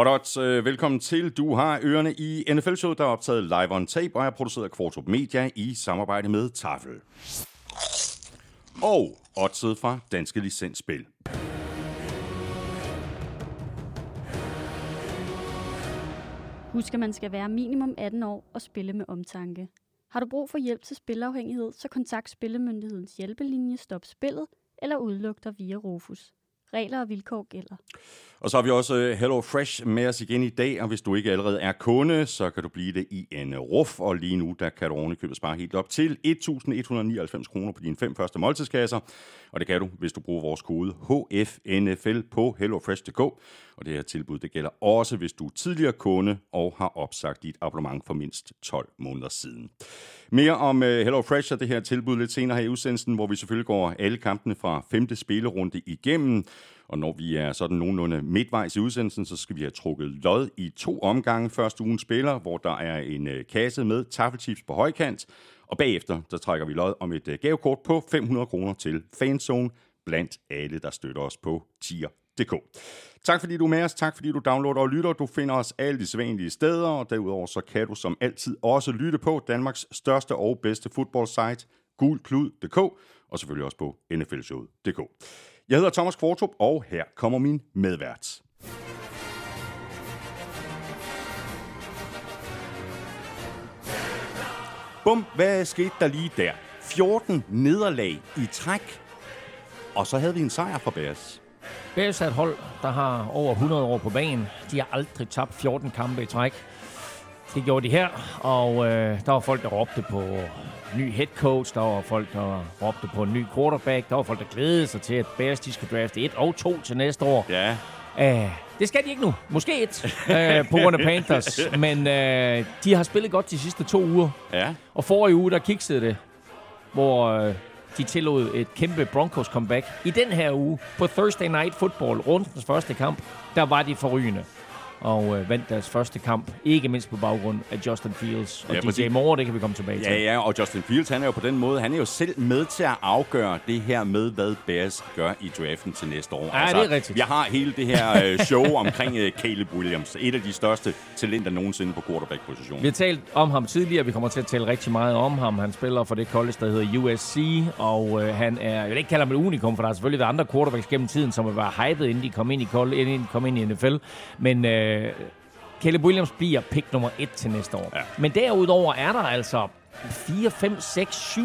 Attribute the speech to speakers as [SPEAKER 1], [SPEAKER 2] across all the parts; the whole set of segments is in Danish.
[SPEAKER 1] Hot øh, velkommen til. Du har ørerne i NFL-showet, der er optaget live on tape og er produceret af Kvartrup Media i samarbejde med Tafel. Og oddset fra Danske Licensspil.
[SPEAKER 2] Husk, at man skal være minimum 18 år og spille med omtanke. Har du brug for hjælp til spilafhængighed, så kontakt Spillemyndighedens hjælpelinje Stop Spillet eller udluk dig via Rufus. Regler og vilkår gælder.
[SPEAKER 1] Og så har vi også øh, Hello Fresh med os igen i dag, og hvis du ikke allerede er kunde, så kan du blive det i en ruf, og lige nu der kan du ovenikøbet spare helt op til 1.199 kroner på dine fem første måltidskasser, og det kan du, hvis du bruger vores kode HFNFL på HelloFresh.dk, og det her tilbud det gælder også, hvis du er tidligere kunde og har opsagt dit abonnement for mindst 12 måneder siden. Mere om øh, Hello Fresh og det her tilbud lidt senere her i udsendelsen, hvor vi selvfølgelig går alle kampene fra femte spillerunde igennem. Og når vi er sådan nogenlunde midtvejs i udsendelsen, så skal vi have trukket lod i to omgange. Første ugen spiller, hvor der er en øh, kasse med taffelchips på højkant. Og bagefter, der trækker vi lod om et øh, gavekort på 500 kroner til Fanzone blandt alle, der støtter os på tier.dk. Tak fordi du er med os, tak fordi du downloader og lytter. Du finder os alle de sædvanlige steder, og derudover så kan du som altid også lytte på Danmarks største og bedste fodboldsite, gulklud.dk, og selvfølgelig også på nflshowet.dk. Jeg hedder Thomas Kvartrup, og her kommer min medvært. Bum, hvad skete der lige der? 14 nederlag i træk, og så havde vi en sejr for Bears.
[SPEAKER 3] Bears er et hold, der har over 100 år på banen. De har aldrig tabt 14 kampe i træk. Det gjorde de her, og øh, der var folk, der råbte på ny head coach, der var folk, der råbte på en ny quarterback, der var folk, der glædede sig til, at Bears de skulle drafte et og to til næste år.
[SPEAKER 1] Ja.
[SPEAKER 3] Æh, det skal de ikke nu. Måske et, øh, på grund af Panthers. Men øh, de har spillet godt de sidste to uger.
[SPEAKER 1] Ja.
[SPEAKER 3] Og forrige uge, der kiksede det, hvor øh, de tillod et kæmpe Broncos comeback. I den her uge, på Thursday Night Football, rundens første kamp, der var de forrygende og øh, vandt deres første kamp, ikke mindst på baggrund af Justin Fields og
[SPEAKER 1] Ja,
[SPEAKER 3] DJ
[SPEAKER 1] præcis.
[SPEAKER 3] Moore, det kan vi komme tilbage til.
[SPEAKER 1] Ja, ja, og Justin Fields, han er jo på den måde, han er jo selv med til at afgøre det her med, hvad Bears gør i draften til næste år. Altså,
[SPEAKER 3] Ja, det er rigtigt.
[SPEAKER 1] Jeg har hele det her øh, show omkring øh, Caleb Williams, et af de største talenter nogensinde på quarterback-positionen.
[SPEAKER 3] Vi har talt om ham tidligere, vi kommer til at tale rigtig meget om ham. Han spiller for det college, der hedder USC, og øh, han er, jeg vil ikke kalde ham et unikum, for der har selvfølgelig været andre quarterbacks gennem tiden, som har været hyped, inden de kom ind i, college, inden de kom ind i NFL. Men øh, Caleb Williams bliver pick nummer et til næste år.
[SPEAKER 1] Ja.
[SPEAKER 3] Men derudover er der altså 4, 5, 6, 7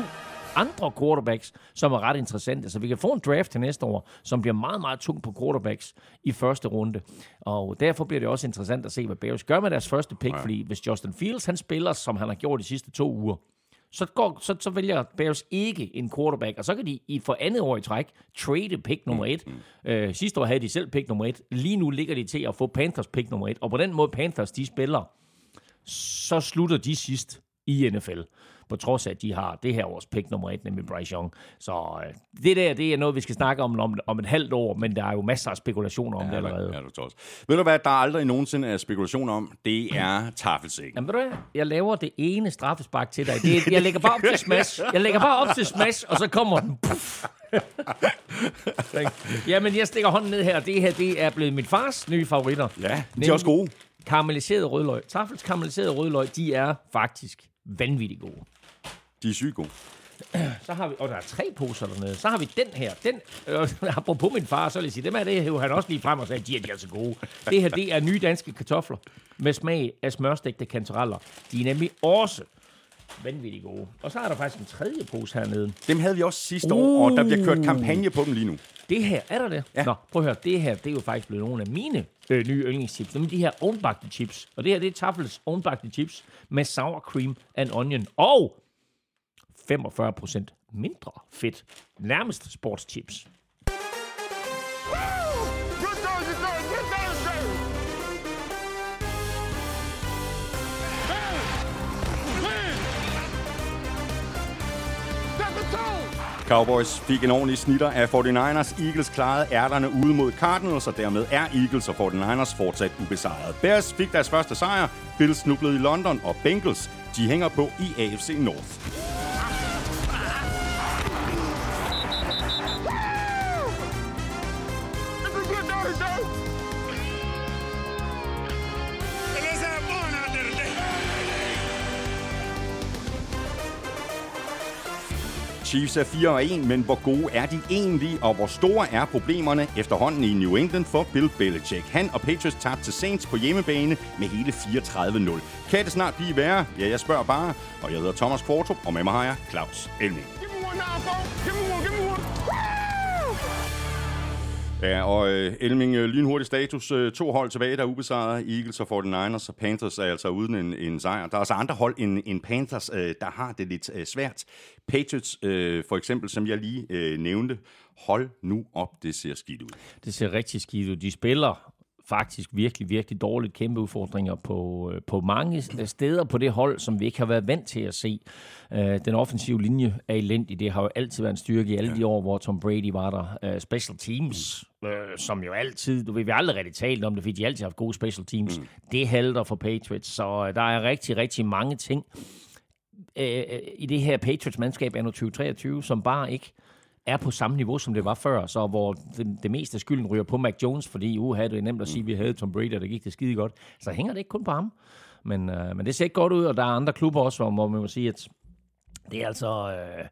[SPEAKER 3] andre quarterbacks, som er ret interessante. Så vi kan få en draft til næste år, som bliver meget, meget tung på quarterbacks i første runde. Og derfor bliver det også interessant at se, hvad Bears gør med deres første pick, ja. fordi hvis Justin Fields han spiller, som han har gjort de sidste to uger, så, går, så, så vælger Bears ikke en quarterback, og så kan de i for andet år i træk trade pick nummer et. Mm. Øh, sidste år havde de selv pick nummer et. Lige nu ligger de til at få Panthers pick nummer et, og på den måde Panthers de spiller, så slutter de sidst i NFL. På trods af, at de har det her års pick nummer et, nemlig Bryce Young. Så øh, det der, det er noget, vi skal snakke om, om om et halvt år, men der er jo masser af spekulationer om det allerede.
[SPEAKER 1] Ja, du tror også. Ved du hvad, der aldrig nogensinde er spekulation om? Det er tafelsækken.
[SPEAKER 3] Jamen, ved du hvad? Jeg laver det ene straffespark til dig. Det, jeg lægger bare op til smash. Jeg lægger bare op til smash, og så kommer den. Puff. Jamen, jeg stikker hånden ned her. Det her, det er blevet min fars nye favoritter.
[SPEAKER 1] Ja, de er også gode.
[SPEAKER 3] Karamelliseret rødløg. Tafels karamelliseret rødløg, de er faktisk vanvittigt gode.
[SPEAKER 1] De er sygt gode.
[SPEAKER 3] Så har vi, og der er tre poser dernede. Så har vi den her. Den, øh, apropos min far, så vil jeg sige, dem er det, hævde han også lige frem og sagde, de er, de er så gode. Det her, det er nye danske kartofler med smag af smørstegte kantareller. De er nemlig også vanvittigt gode. Og så er der faktisk en tredje pose hernede.
[SPEAKER 1] Dem havde vi også sidste år, og der bliver kørt kampagne på dem lige nu.
[SPEAKER 3] Det her, er der det?
[SPEAKER 1] Ja.
[SPEAKER 3] Nå, prøv at høre. Det her, det er jo faktisk blevet nogle af mine øh, nye yndlingschips. Nemlig de her ovenbagte chips. Og det her, det er Tafels ovenbagte chips med sour cream and onion. Og 45% mindre fedt. Nærmest sportschips.
[SPEAKER 1] Cowboys fik en ordentlig snitter af 49ers. Eagles klarede ærterne ude mod Cardinals, og dermed er Eagles og 49ers fortsat ubesejret. Bears fik deres første sejr. Bills snublede i London, og Bengals de hænger på i AFC North. Chiefs er 4-1, men hvor gode er de egentlig, og hvor store er problemerne efterhånden i New England for Bill Belichick? Han og Patriots tabte til Saints på hjemmebane med hele 34-0. Kan det snart blive værre? Ja, jeg spørger bare. Og jeg hedder Thomas Kvartrup, og med mig har jeg Claus Elming. Ja, og øh, Elming, øh, lynhurtig status. Øh, to hold tilbage, der er ubesejret. Eagles og 49ers, og Panthers er altså uden en, en sejr. Der er altså andre hold end, end Panthers, øh, der har det lidt øh, svært. Patriots, øh, for eksempel, som jeg lige øh, nævnte, hold nu op, det ser skidt ud.
[SPEAKER 3] Det ser rigtig skidt ud. De spiller faktisk virkelig, virkelig dårligt kæmpe udfordringer på, øh, på mange steder på det hold, som vi ikke har været vant til at se. Øh, den offensive linje er elendig. Det har jo altid været en styrke i alle de år, hvor Tom Brady var der. Øh, special teams, mm. som jo altid, du ved, vi aldrig rigtig talt om det, fordi de altid har haft gode special teams. Mm. Det halter for Patriots, så der er rigtig, rigtig mange ting i det her Patriots-mandskab anno 2023, som bare ikke er på samme niveau, som det var før, så hvor det, det meste af skylden ryger på Mac Jones, fordi uh, havde det nemt at sige, at vi havde Tom Brady, og det gik det skide godt, så hænger det ikke kun på ham. Men, øh, men det ser ikke godt ud, og der er andre klubber også, hvor man må sige, at det er altså... Øh,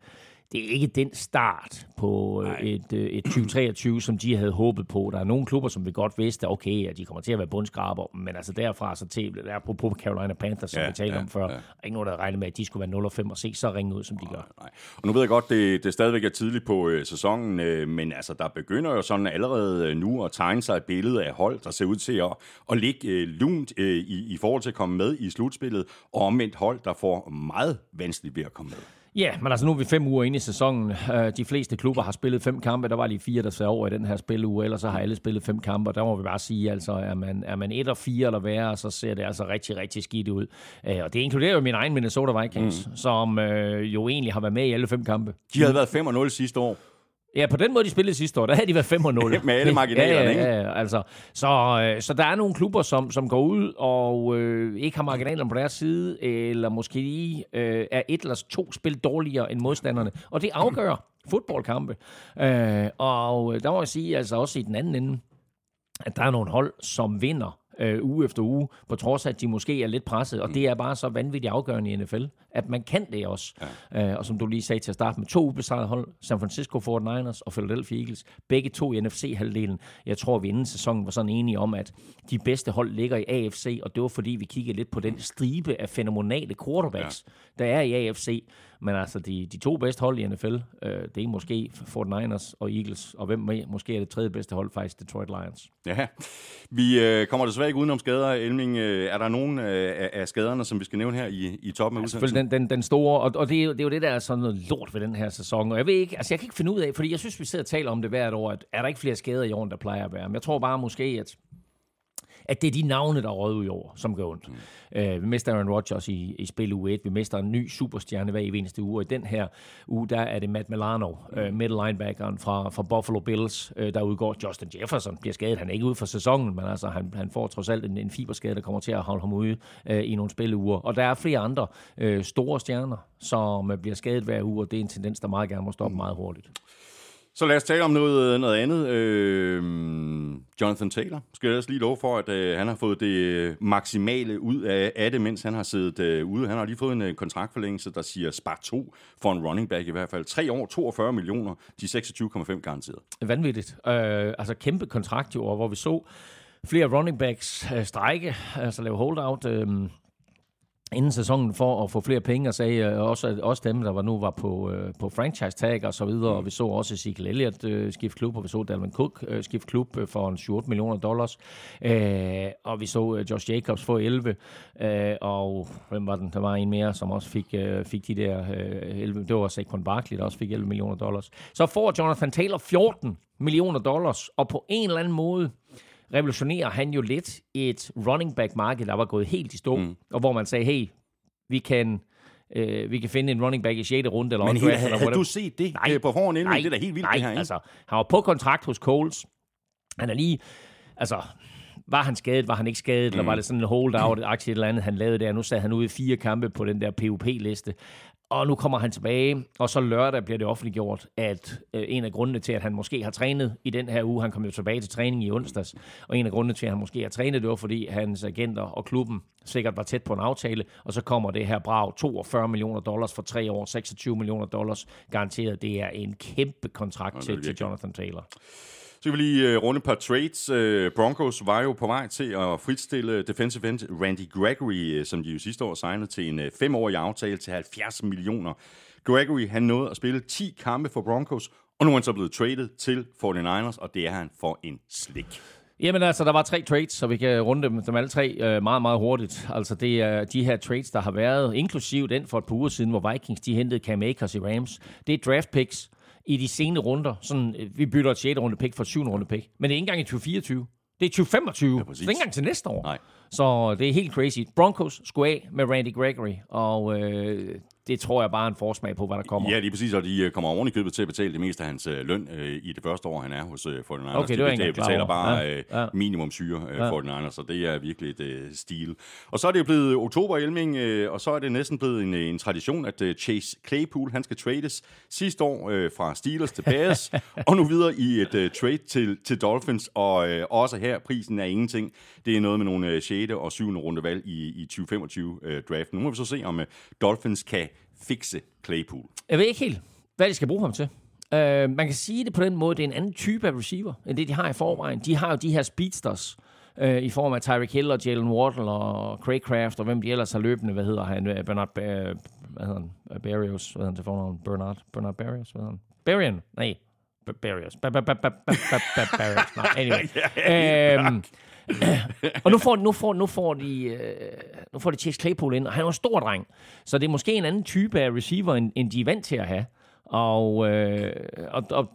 [SPEAKER 3] det er ikke den start på øh, et, øh, et 2023, som de havde håbet på. Der er nogle klubber, som vi godt vidste, okay, at de kommer til at være bundskraber, men altså derfra så til, der er på Carolina Panthers, som ja, vi talte ja, om før, ja. ikke nogen, der regnede med, at de skulle være 0 og 5 og se så ringe ud, som de gør.
[SPEAKER 1] Nej. Og nu ved jeg godt, det, det stadigvæk er tidligt på øh, sæsonen, øh, men altså, der begynder jo sådan allerede øh, nu at tegne sig et billede af hold, der ser ud til at, at ligge øh, lunt øh, i, i forhold til at komme med i slutspillet, og omvendt hold, der får meget vanskeligt ved at komme med.
[SPEAKER 3] Ja, men altså nu er vi fem uger inde i sæsonen. Øh, de fleste klubber har spillet fem kampe. Der var lige fire, der sad over i den her spilleuge. Ellers så har alle spillet fem kampe. Der må vi bare sige, altså er man, er man et og fire eller værre, så ser det altså rigtig, rigtig skidt ud. Øh, og det inkluderer jo min egen Minnesota Vikings, mm. som øh, jo egentlig har været med i alle fem kampe.
[SPEAKER 1] De havde været 5 og 0 sidste år.
[SPEAKER 3] Ja, på den måde, de spillede sidste år, der havde de været 5 0.
[SPEAKER 1] Med alle marginalerne,
[SPEAKER 3] ja,
[SPEAKER 1] ikke?
[SPEAKER 3] Ja, altså. Så, øh, så der er nogle klubber, som, som går ud og øh, ikke har marginalerne på deres side, eller måske lige øh, er et eller to spil dårligere end modstanderne. Og det afgør fodboldkampe. Øh, og der må jeg sige, altså også i den anden ende, at der er nogle hold, som vinder øh, uge efter uge, på trods af, at de måske er lidt presset. Og det er bare så vanvittigt afgørende i NFL, at man kan det også. Ja. Øh, og som du lige sagde til at starte med, to ubesejrede hold, San Francisco 49ers og Philadelphia Eagles, begge to i NFC-halvdelen. Jeg tror, vi inden sæsonen var sådan enige om, at de bedste hold ligger i AFC, og det var fordi, vi kiggede lidt på den stribe af fænomenale quarterbacks, ja. der er i AFC. Men altså, de, de to bedste hold i NFL, øh, det er måske 49ers og Eagles, og hvem med, måske er det tredje bedste hold faktisk Detroit Lions.
[SPEAKER 1] Ja, vi øh, kommer desværre ikke udenom skader. Elming, øh, er der nogen øh, af skaderne, som vi skal nævne her i, i toppen af ja,
[SPEAKER 3] udsendelsen? Den, den, den store, og, og det, er jo, det er jo det, der er sådan noget lort ved den her sæson. Og jeg ved ikke, altså jeg kan ikke finde ud af, fordi jeg synes, vi sidder og taler om det hvert år, at er der ikke flere skader i år, der plejer at være. Men jeg tror bare måske, at at det er de navne, der er ud over, som gør ondt. Mm. Uh, vi mister Aaron Rodgers i, i spil u 1. Vi mister en ny superstjerne hver eneste uge. Og i den her uge, der er det Matt Milano, mm. uh, middle linebackeren fra, fra Buffalo Bills, uh, der udgår. Justin Jefferson bliver skadet. Han er ikke ude for sæsonen, men altså, han, han får trods alt en, en fiberskade, der kommer til at holde ham ude uh, i nogle spilleuger. Og der er flere andre uh, store stjerner, som uh, bliver skadet hver uge, og det er en tendens, der meget gerne må stoppe mm. meget hurtigt.
[SPEAKER 1] Så lad os tale om noget, øh, noget andet. Øh, Jonathan Taylor skal jeg også lige love for, at øh, han har fået det øh, maksimale ud af, af det, mens han har siddet øh, ude. Han har lige fået en øh, kontraktforlængelse, der siger spar 2 for en running back i hvert fald. 3 år, 42 millioner, de 26,5 garanteret.
[SPEAKER 3] Vanvittigt. Øh, altså kæmpe kontrakt jo, hvor vi så flere running backs øh, strække, altså lave holdout. Øh, inden sæsonen for at få flere penge, og sagde øh, også, at også dem, der var nu var på, øh, på franchise tag og så videre, mm. og vi så også Ezekiel Elliott øh, skifte klub, og vi så Dalvin Cook øh, skifte klub øh, for en 7 millioner dollars, øh, og vi så øh, Josh Jacobs få 11, øh, og hvem var den? Der var en mere, som også fik, øh, fik de der øh, 11, det var Saquon Barkley, der også fik 11 millioner dollars. Så får Jonathan Taylor 14 millioner dollars, og på en eller anden måde, revolutionerer han jo lidt et running back marked, der var gået helt i stå, mm. og hvor man sagde, hey, vi kan øh, vi kan finde en running back i 6. runde. Eller
[SPEAKER 1] Men helt, havde, havde du set det nej, øh, på forhånd inden? Nej, det er da helt vildt,
[SPEAKER 3] nej,
[SPEAKER 1] det her, ikke?
[SPEAKER 3] altså, han var på kontrakt hos Coles. Han er lige, altså, var han skadet, var han ikke skadet, mm. eller var det sådan en holdout-aktie eller andet, han lavede der. Nu sad han ude i fire kampe på den der PUP-liste. Og nu kommer han tilbage, og så lørdag bliver det offentliggjort, at øh, en af grundene til, at han måske har trænet i den her uge, han kom jo tilbage til træning i onsdags, og en af grundene til, at han måske har trænet, det var, fordi hans agenter og klubben sikkert var tæt på en aftale, og så kommer det her brag, 42 millioner dollars for tre år, 26 millioner dollars garanteret. Det er en kæmpe kontrakt til, til Jonathan Taylor.
[SPEAKER 1] Så kan vi lige uh, runde et par trades. Uh, Broncos var jo på vej til at fritstille defensive end Randy Gregory, uh, som de jo sidste år signede til en uh, femårig aftale til 70 millioner. Gregory, han nåede at spille 10 kampe for Broncos, og nu er han så blevet traded til 49ers, og det er han for en slik.
[SPEAKER 3] Jamen altså, der var tre trades, så vi kan runde dem, dem alle tre øh, meget, meget hurtigt. Altså, det er de her trades, der har været, inklusiv den for et par uger siden, hvor Vikings de hentede Cam Akers i Rams. Det er draft picks, i de sene runder. Sådan, øh, vi bytter et 6. runde pick for et 7. runde pick. Men det er ikke engang i 2024. Det er 2025. Ja, så det er ikke engang til næste år.
[SPEAKER 1] Nej.
[SPEAKER 3] Så det er helt crazy. Broncos skulle af med Randy Gregory, og øh, det tror jeg bare er en forsmag på, hvad der kommer.
[SPEAKER 1] Ja, lige præcis, og de øh, kommer oven i købet til at betale det meste af hans øh, løn øh, i det første år, han er hos øh, 49ers.
[SPEAKER 3] Okay, det
[SPEAKER 1] de betaler bare ja, øh, ja. minimum syre øh, ja. 49ers, så det er virkelig et øh, stil. Og så er det jo blevet oktober Elming, øh, og så er det næsten blevet en, en tradition, at øh, Chase Claypool, han skal trades sidste år øh, fra Steelers til Bears, og nu videre i et øh, trade til, til Dolphins, og øh, også her, prisen er ingenting. Det er noget med nogle øh, 6. og 7. runde valg i, i 2025 øh, draften. Nu må vi så se, om øh, Dolphins kan fikse Claypool?
[SPEAKER 3] Jeg ved ikke helt, hvad de skal bruge ham til. Uh, man kan sige det på den måde, det er en anden type af receiver, end det de har i forvejen. De har jo de her speedsters, uh, i form af Tyreek Hill og Jalen Wardle og Craig Craft, og hvem de ellers har løbende, hvad hedder han, øh, Bernard, uh, hvad hedder han, Barrios, hvad hedder han til fornavn, Bernard, Bernard Barrios, hvad hedder han, Barian, nej, Barrios, Barrios, nej, anyway. Og nu får, nu får, nu får de, øh, nu får de Chase Claypool ind, og han er en stor dreng. Så det er måske en anden type af receiver, end, end de er vant til at have. Og, øh, og, og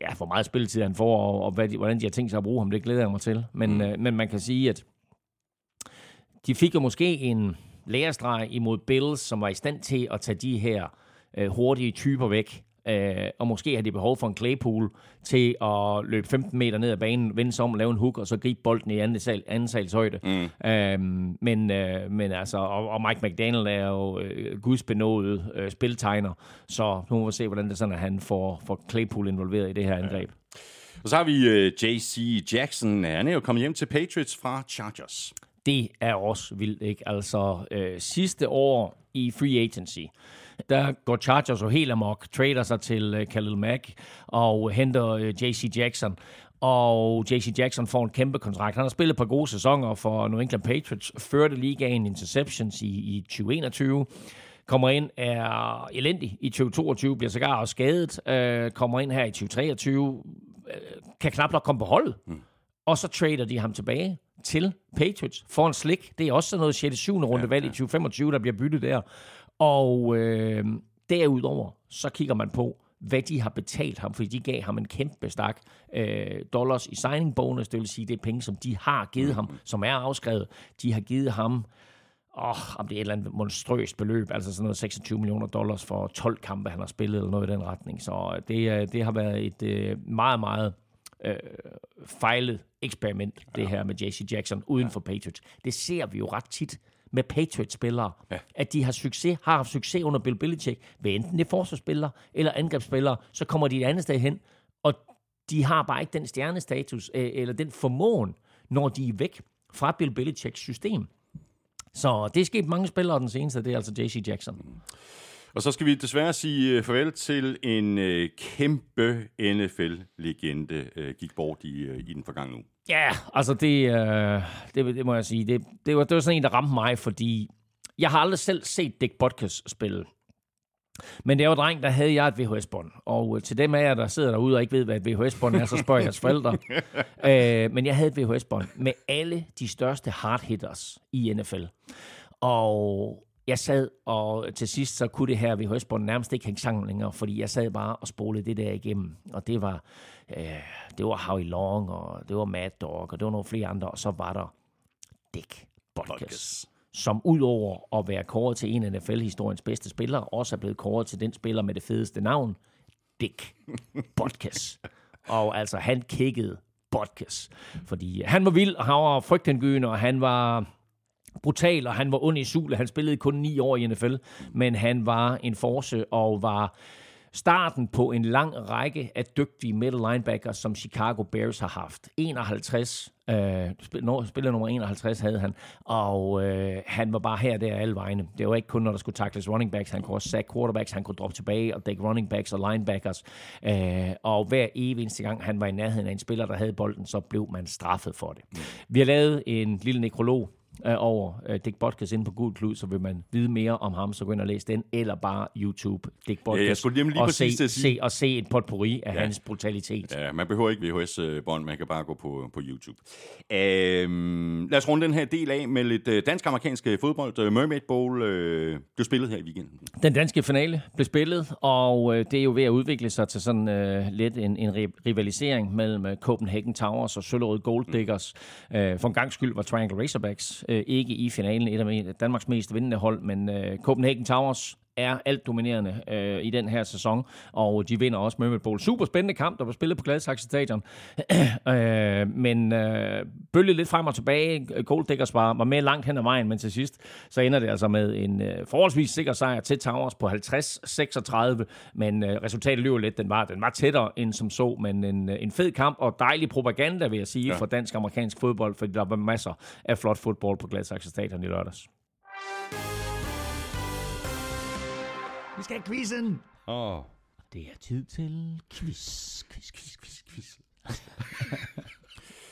[SPEAKER 3] ja, hvor meget spilletid han får, og, og hvad de, hvordan de har tænkt sig at bruge ham, det glæder jeg mig til. Men, mm. øh, men man kan sige, at de fik jo måske en lærestreg imod Bills, som var i stand til at tage de her øh, hurtige typer væk. Øh, og måske har de behov for en Claypool til at løbe 15 meter ned ad banen, vende sig om, lave en hook, og så gribe bolden i anden, sal, anden sals højde. Mm. Øh, men, øh, men altså, og, og Mike McDaniel er jo øh, gudsbenået øh, spiltegner, så nu må vi se, hvordan det sådan, at han får, får Claypool involveret i det her angreb. Ja.
[SPEAKER 1] Og så har vi øh, J.C. Jackson. Han er jo kommet hjem til Patriots fra Chargers.
[SPEAKER 3] Det er også vildt, ikke? Altså, øh, sidste år i free agency, der går Chargers jo helt amok, trader sig til uh, Khalil Mack og henter øh, J.C. Jackson. Og J.C. Jackson får en kæmpe kontrakt. Han har spillet et par gode sæsoner for New England Patriots, førte ligaen interceptions i, i 2021 kommer ind, er elendig i 2022, bliver sågar også skadet, øh, kommer ind her i 2023, øh, kan knap nok komme på holdet. Mm. Og så trader de ham tilbage til Patriots for en slik. Det er også sådan noget 6. 7. runde ja, valg ja. i 2025, der bliver byttet der. Og øh, derudover, så kigger man på, hvad de har betalt ham, fordi de gav ham en kæmpe stak øh, dollars i signing bonus, det vil sige, det er penge, som de har givet ham, som er afskrevet. De har givet ham, åh, om det er et eller andet monstrøst beløb, altså sådan noget 26 millioner dollars for 12 kampe, han har spillet, eller noget i den retning. Så det, det har været et øh, meget, meget øh, fejlet eksperiment, det ja. her med JC Jackson uden ja. for Patriots. Det ser vi jo ret tit med Patriots-spillere. Ja. At de har succes, har haft succes under Bill Belichick. Ved enten det er forsvarsspillere eller angrebsspillere, så kommer de et andet sted hen, og de har bare ikke den stjernestatus øh, eller den formåen, når de er væk fra Bill Belichicks system. Så det er sket mange spillere den seneste, det er altså JC Jackson.
[SPEAKER 1] Og så skal vi desværre sige øh, farvel til en øh, kæmpe NFL-legende, øh, gik bort i, øh, i den forgangne uge.
[SPEAKER 3] Ja, altså det, øh, det, det må jeg sige. Det, det, var, det var sådan en, der ramte mig, fordi jeg har aldrig selv set Dick Butkus spille. Men det var dreng, der havde jeg et VHS-bånd. Og øh, til dem af jer, der sidder derude og ikke ved, hvad et VHS-bånd er, så spørger jeres forældre. øh, men jeg havde et VHS-bånd med alle de største hard hitters i NFL. Og jeg sad, og til sidst så kunne det her VHS-bånd nærmest ikke hænge sammen længere, fordi jeg sad bare og spolede det der igennem. Og det var, øh, det var Howie Long, og det var Mad Dog, og det var nogle flere andre, og så var der Dick Butkus, som udover at være kåret til en af NFL-historiens bedste spillere, også er blevet kåret til den spiller med det fedeste navn, Dick Butkus. og altså, han kiggede Butkus. Fordi han var vild, og han var frygtindgydende, og han var brutal, og han var ond i sule. Han spillede kun ni år i NFL, men han var en force og var starten på en lang række af dygtige middle linebackers, som Chicago Bears har haft. 51, øh, spiller nummer 51 havde han, og øh, han var bare her der alle vegne. Det var ikke kun, når der skulle tackles running backs, han kunne også sack quarterbacks, han kunne droppe tilbage og dække running backs og linebackers. Øh, og hver evig eneste gang, han var i nærheden af en spiller, der havde bolden, så blev man straffet for det. Vi har lavet en lille nekrolog øh, over øh, Dick Butkus inde på Gul Klud, så vil man vide mere om ham, så gå ind og læs den, eller bare YouTube Dick Butkus,
[SPEAKER 1] Ja, jeg skulle lige
[SPEAKER 3] og se,
[SPEAKER 1] sige-
[SPEAKER 3] se, og se et potpourri af
[SPEAKER 1] Ja.
[SPEAKER 3] hans brutalitet.
[SPEAKER 1] Ja, man behøver ikke VHS-bånd, man kan bare gå på, på YouTube. Øhm, lad os runde den her del af med lidt øh, dansk-amerikansk øh, fodbold. Øh, Mermaid Bowl øh, blev spillet her i weekenden.
[SPEAKER 3] Den danske finale blev spillet, og øh, det er jo ved at udvikle sig til sådan øh, lidt en, en ri- rivalisering mellem Copenhagen Towers og Søllerød Gold Diggers. Øh, for en gang skyld var Triangle Razorbacks øh, ikke i finalen, et af Danmarks mest vindende hold, men øh, Copenhagen Towers er alt dominerende øh, i den her sæson, og de vinder også Mermaid Bowl. Super spændende kamp, der var spillet på Gladsaxe Stadion, øh, men øh, bølgede lidt frem og tilbage. Gold Diggers var, var med langt hen ad vejen, men til sidst så ender det altså med en øh, forholdsvis sikker sejr til Towers på 50-36, men øh, resultatet løber lidt. Den var, den var tættere end som så, men en, øh, en fed kamp og dejlig propaganda, vil jeg sige,
[SPEAKER 1] ja.
[SPEAKER 3] for dansk-amerikansk fodbold, fordi der var masser af flot fodbold på Gladsaxe Stadion i lørdags.
[SPEAKER 4] Vi skal have quizzen.
[SPEAKER 1] Åh, oh.
[SPEAKER 3] Det er tid til quiz, quiz, quiz, quiz, quiz.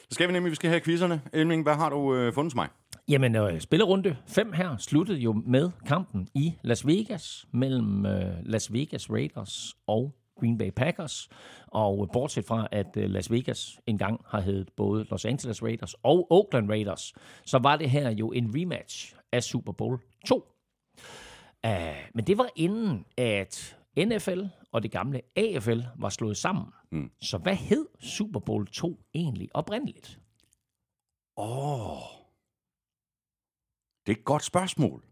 [SPEAKER 1] Så skal vi nemlig, vi skal have quizzerne. Elming, hvad har du øh, fundet til mig?
[SPEAKER 3] Jamen, øh, spillerunde 5 her sluttede jo med kampen i Las Vegas mellem øh, Las Vegas Raiders og Green Bay Packers. Og bortset fra, at øh, Las Vegas engang har heddet både Los Angeles Raiders og Oakland Raiders, så var det her jo en rematch af Super Bowl 2. Uh, men det var inden, at NFL og det gamle AFL var slået sammen.
[SPEAKER 1] Mm.
[SPEAKER 3] Så hvad hed Super Bowl 2 egentlig oprindeligt?
[SPEAKER 1] Åh, oh. det er et godt spørgsmål.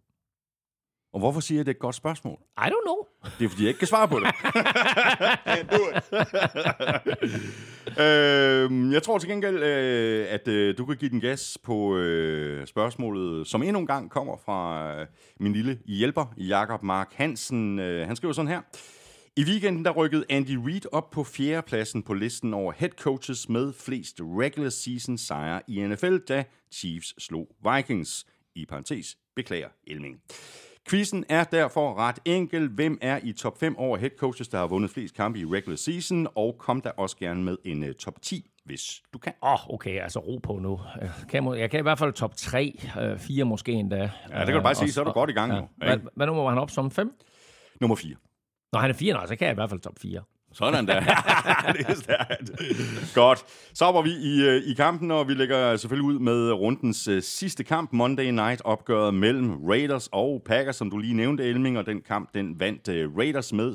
[SPEAKER 1] Og hvorfor siger jeg, det er et godt spørgsmål?
[SPEAKER 3] I don't know.
[SPEAKER 1] Det er, fordi jeg ikke kan svare på det. øhm, jeg tror til gengæld, øh, at øh, du kan give den gas på øh, spørgsmålet, som endnu en gang kommer fra øh, min lille hjælper, Jakob Mark Hansen. Øh, han skriver sådan her. I weekenden der rykkede Andy Reid op på fjerdepladsen på listen over head coaches med flest regular season sejre i NFL, da Chiefs slog Vikings. I parentes, beklager Elming. Quizzen er derfor ret enkel. Hvem er i top 5 over head coaches, der har vundet flest kampe i regular season? Og kom der også gerne med en uh, top 10, hvis du kan.
[SPEAKER 3] Åh, oh, okay, altså ro på nu. Jeg kan, jeg kan i hvert fald top 3, øh, 4 måske endda.
[SPEAKER 1] Ja, det kan du bare sige, så er du godt i gang nu.
[SPEAKER 3] Hvad, hvad nummer var han op som? 5?
[SPEAKER 1] Nummer 4.
[SPEAKER 3] Nå, han er 4, nej, så kan jeg i hvert fald top 4.
[SPEAKER 1] Sådan der. det er stærkt. Godt. Så var vi i, øh, i kampen, og vi lægger selvfølgelig ud med rundens uh, sidste kamp, Monday Night opgøret mellem Raiders og Packers, som du lige nævnte, Elming, og den kamp, den vandt uh, Raiders med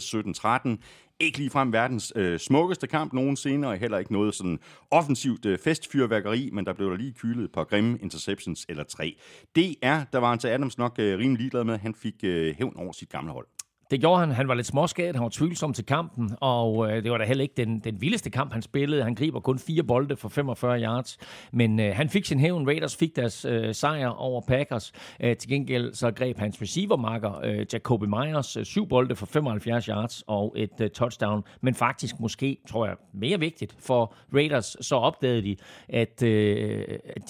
[SPEAKER 1] 17-13. Ikke ligefrem verdens øh, smukkeste kamp nogensinde, og heller ikke noget sådan offensivt øh, festfyrværkeri, men der blev der lige kylet et par grimme interceptions eller tre. Det er, der var han til Adams nok øh, rimelig ligeglad med. Han fik øh, hævn over sit gamle hold.
[SPEAKER 3] Det gjorde han. Han var lidt småskadet, han var tvivlsom til kampen, og øh, det var da heller ikke den, den vildeste kamp, han spillede. Han griber kun fire bolde for 45 yards, men øh, han fik sin hævn. Raiders fik deres øh, sejr over Packers. Øh, til gengæld så greb hans receivermarker, øh, Jacoby Myers, øh, syv bolde for 75 yards og et øh, touchdown. Men faktisk måske, tror jeg, mere vigtigt for Raiders, så opdagede de, at, øh,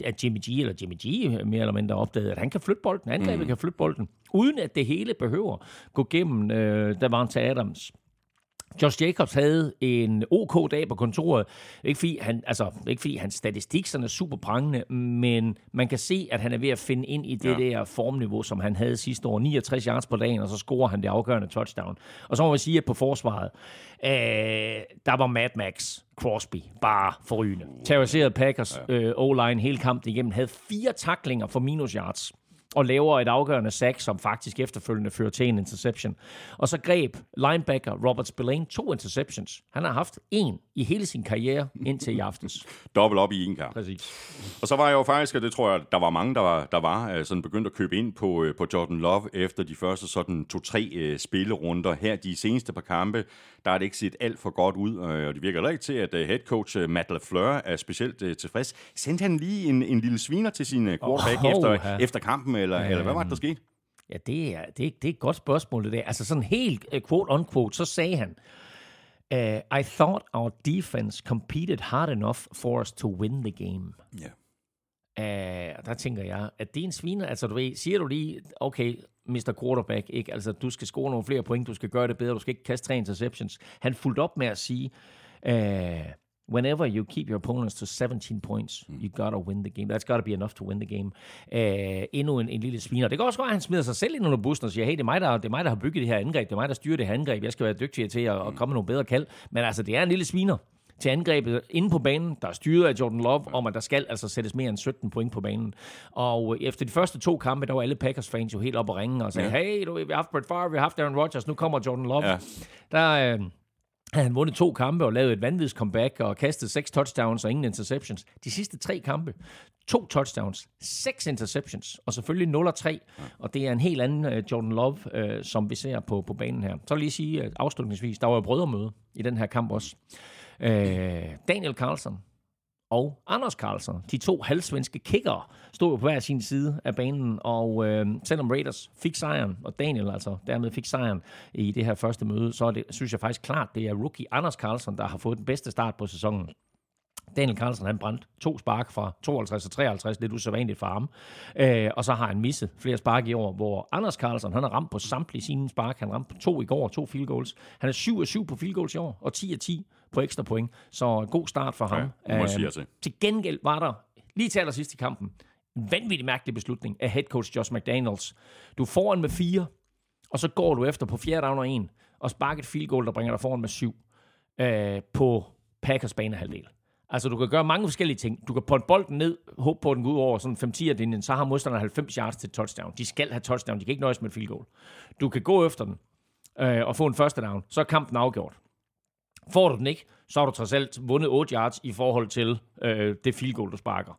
[SPEAKER 3] at- Jimmy G, eller Jimmy G mere eller mindre opdagede, at han kan flytte bolden, angrebet mm. kan flytte bolden, uden at det hele behøver gå gennem øh, Davante Adams. Josh Jacobs havde en OK dag på kontoret. Ikke fordi, han, altså, ikke fordi hans statistik sådan er super prangende, men man kan se, at han er ved at finde ind i det
[SPEAKER 1] Ja.
[SPEAKER 3] ja. der formniveau, som han havde sidste år. 69 yards på dagen, og så scorer han det afgørende touchdown. Og så må man sige, at på forsvaret, øh, der var Mad Max Crosby bare forrygende. Terroriserede Packers øh, O-line hele kampen igennem, havde fire taklinger for minus yards. Og laver et afgørende sack, som faktisk efterfølgende fører til en interception. Og så greb linebacker Robert Spillane to interceptions. Han har haft en i hele sin karriere indtil i aftes.
[SPEAKER 1] Dobbelt op i en kamp.
[SPEAKER 3] Præcis.
[SPEAKER 1] Og så var jeg jo faktisk, og det tror jeg, der var mange, der var, der var øh, sådan begyndt at købe ind på, øh, på Jordan Love efter de første sådan to-tre øh, spillerunder. Her de seneste par kampe, der er det ikke set alt for godt ud, og det virker ikke til, at head coach Matt LaFleur er specielt tilfreds. Sendte han lige en, en lille sviner til sin quarterback
[SPEAKER 3] Oh,
[SPEAKER 1] efter,
[SPEAKER 3] ja.
[SPEAKER 1] efter kampen, eller, eller hvad var det, der skete?
[SPEAKER 3] Ja, det er, det, er, det er et godt spørgsmål, det der. Altså sådan helt uh, quote-unquote, så sagde han, uh, I thought our defense competed hard enough for us to win the game.
[SPEAKER 1] Ja.
[SPEAKER 3] Uh, og der tænker jeg, at det er en sviner. Altså, du ved, siger du lige, okay, Mr. Quarterback, ikke? Altså, du skal score nogle flere point, du skal gøre det bedre, du skal ikke kaste tre interceptions. Han fulgte op med at sige, uh, whenever you keep your opponents to 17 points, you gotta win the game. That's gotta be enough to win the game. Uh, endnu en, en lille sviner. Det kan også være, at han smider sig selv ind under bussen og siger, hey, det er, mig, der, det er mig, der har bygget det her angreb, det er mig, der styrer det her angreb, jeg skal være dygtigere til at, at komme med nogle bedre kald. Men altså, det er en lille sviner til angrebet inde på banen, der er styret af Jordan Love, om at der skal altså sættes mere end 17 point på banen. Og øh, efter de første to kampe, der var alle Packers-fans jo helt op og ringe og sagde,
[SPEAKER 1] Ja.
[SPEAKER 3] hey, du, vi har haft Brett Favre, vi har haft Aaron Rodgers, nu kommer Jordan Love.
[SPEAKER 1] Ja.
[SPEAKER 3] Der øh, havde han vundet to kampe og lavet et vanvittigt comeback og kastet seks touchdowns og ingen interceptions. De sidste tre kampe, to touchdowns, seks interceptions og selvfølgelig 0 og 3. Og det er en helt anden uh, Jordan Love, uh, som vi ser på, på banen her. Så vil jeg lige sige uh, afslutningsvis, der var jo brødremøde i den her kamp også. Uh, Daniel Carlson og Anders Carlsen. de to halvsvenske kickere, stod jo på hver sin side af banen, og øh, selvom Raiders fik sejren, og Daniel altså dermed fik sejren i det her første møde, så er det, synes jeg faktisk klart, det er rookie Anders Carlsen, der har fået den bedste start på sæsonen. Daniel Carlsen, han brændte to spark fra 52 og 53, lidt usædvanligt for ham. Øh, og så har han misset flere spark i år, hvor Anders Carlsen, han har ramt på samtlige sine spark. Han ramte på to i går, to field goals. Han er 7 af 7 på field goals i år, og 10 af 10 på ekstra point. Så god start for ham.
[SPEAKER 1] det må jeg sige til.
[SPEAKER 3] til gengæld var der, lige til allersidst i kampen, en vanvittig mærkelig beslutning af head coach Josh McDaniels. Du er foran med fire, og så går du efter på fjerde down og en, og sparker et field goal, der bringer dig foran med syv øh, på Packers banehalvdel. Altså, du kan gøre mange forskellige ting. Du kan pointe bolden ned, håbe på, at den går ud over sådan 5 10 linjen så har modstanderen 90 yards til touchdown. De skal have touchdown, de kan ikke nøjes med et field goal. Du kan gå efter den øh, og få en første down, så er kampen afgjort. Får du den ikke, så har du trods alt vundet 8 yards i forhold til øh, det field goal, du sparker.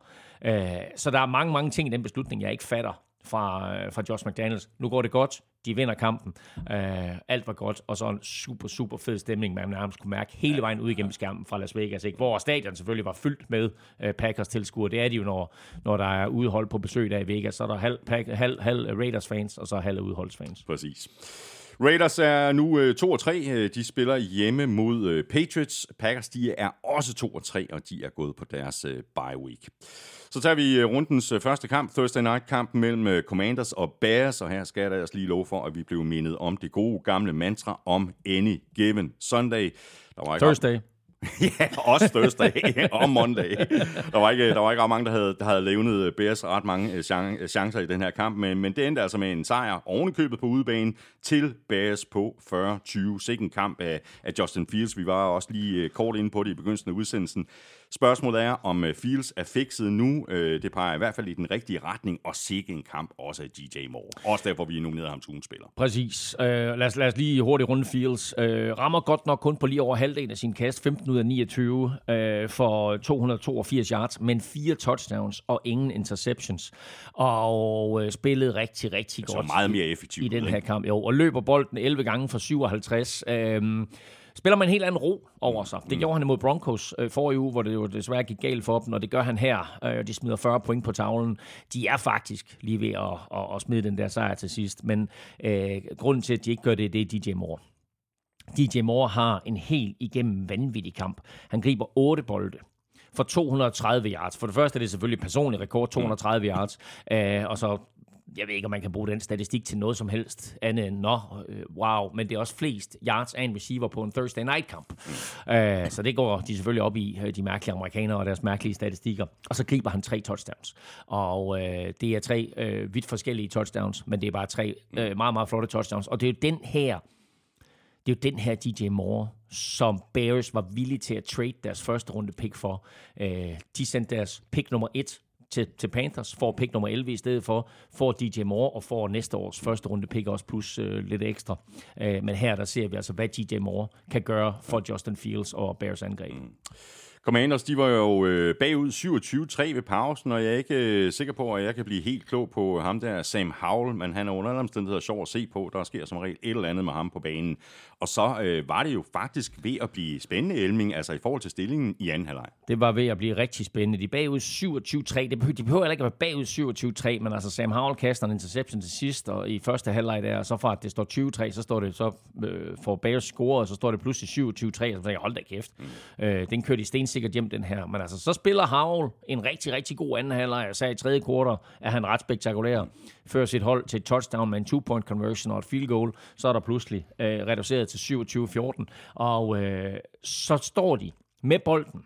[SPEAKER 3] Øh, så der er mange, mange ting i den beslutning, jeg ikke fatter fra, øh, fra Josh McDaniels. Nu går det godt, de vinder kampen, øh, alt var godt, og så en super, super fed stemning, man nærmest kunne mærke hele vejen ud igennem skærmen fra Las Vegas, ikke? hvor stadion selvfølgelig var fyldt med øh, Packers tilskuere. Det er de jo, når, når der er udhold på besøg der i Vegas, så er der halv, Pack, halv, halv Raiders fans, og så halv udholdsfans.
[SPEAKER 1] Præcis. Raiders er nu øh, 2 og 3. Øh, De spiller hjemme mod øh, Patriots. Packers de er også 2 og 3, og de er gået på deres øh, bye week. Så tager vi øh, rundens øh, første kamp, Thursday Night kampen mellem Commanders og Bears, og her skal jeg da også lige love for, at vi blev mindet om det gode gamle mantra om Any Given Sunday. Der var ikke
[SPEAKER 3] Thursday.
[SPEAKER 1] ja, også Thursday og Monday. Der var ikke, der var ikke ret mange, der havde, der havde levnet øh, Bears ret mange øh, øh, chancer i den her kamp, men, men det endte altså med en sejr ovenikøbet på udebane til Bears på 40-20. Sikken kamp af, af Justin Fields. Vi var også lige kort inde på det i begyndelsen af udsendelsen. Spørgsmålet er, om øh, Fields er fikset nu. Øh, Det peger i hvert fald i den rigtige retning, og sikke en kamp også af DJ Moore. Også derfor, vi er nomineret ham til spiller.
[SPEAKER 3] Præcis. Uh, lad, os, lad os lige hurtigt runde Fields. Uh, rammer godt nok kun på lige over halvdelen af sin kast. 15 ud af 29 uh, for 282 yards, men fire touchdowns og ingen interceptions. Og uh, spillede rigtig, rigtig
[SPEAKER 1] Så
[SPEAKER 3] godt
[SPEAKER 1] meget mere effektivt.
[SPEAKER 3] i den her kamp. Jo, og løber bolden 11 gange for 57. Øhm, spiller man en helt anden ro over sig. Det gjorde han imod Broncos øh, forrige uge, hvor det jo desværre gik galt for dem, og det gør han her. Øh, de smider 40 point på tavlen. De er faktisk lige ved at, at, at smide den der sejr til sidst, men øh, grunden til, at de ikke gør det, det er DJ Moore. DJ Moore har en helt igennem vanvittig kamp. Han griber 8 bolde for 230 yards. For det første er det selvfølgelig personlig rekord, 230 yards, øh, og så jeg ved ikke, om man kan bruge den statistik til noget som helst andet end, nå, øh, wow, men det er også flest yards af en receiver på en Thursday night kamp. Mm. Øh, så det går de selvfølgelig op i, øh, de mærkelige amerikanere og deres mærkelige statistikker. Og så griber han tre touchdowns. Og øh, det er tre øh, vidt forskellige touchdowns, men det er bare tre øh, meget, meget flotte touchdowns. Og det er jo den her, det er jo den her DJ Moore, som Bears var villige til at trade deres første runde pick for. Øh, de sendte deres pick nummer et til, til Panthers, får pick nummer 11 i stedet for, får DJ Moore og får næste års første runde pick også plus øh, lidt ekstra. Øh, men her der ser vi altså, hvad DJ Moore kan gøre for Justin Fields og Bears angreb. Mm.
[SPEAKER 1] Commanders, de var jo øh, bagud 27-3 ved pausen, og jeg er ikke øh, sikker på, at jeg kan blive helt klog på ham der, Sam Howell, men han er under alle omstændigheder sjov at se på. Der sker som regel et eller andet med ham på banen. Og så øh, var det jo faktisk ved at blive spændende, Elming, altså i forhold til stillingen i anden halvleg.
[SPEAKER 3] Det var ved at blive rigtig spændende. De bagud 27-3. Det behøver, de behøver heller ikke at være bagud 27-3, men altså Sam Howell kaster en interception til sidst, og i første halvleg der, så fra at det står 20-3, så står det så øh, for Bears score, og så står det pludselig 27-3, og så tænker jeg, hold da kæft. Mm. Øh, den kørte de stensikkert hjem, den her. Men altså, så spiller Havl en rigtig, rigtig god anden halvleg. Jeg sagde i tredje kvartal, at han ret spektakulær. Fører sit hold til et touchdown med en two-point conversion og et field goal. Så er der pludselig øh, reduceret til 27-14. Og øh, så står de med bolden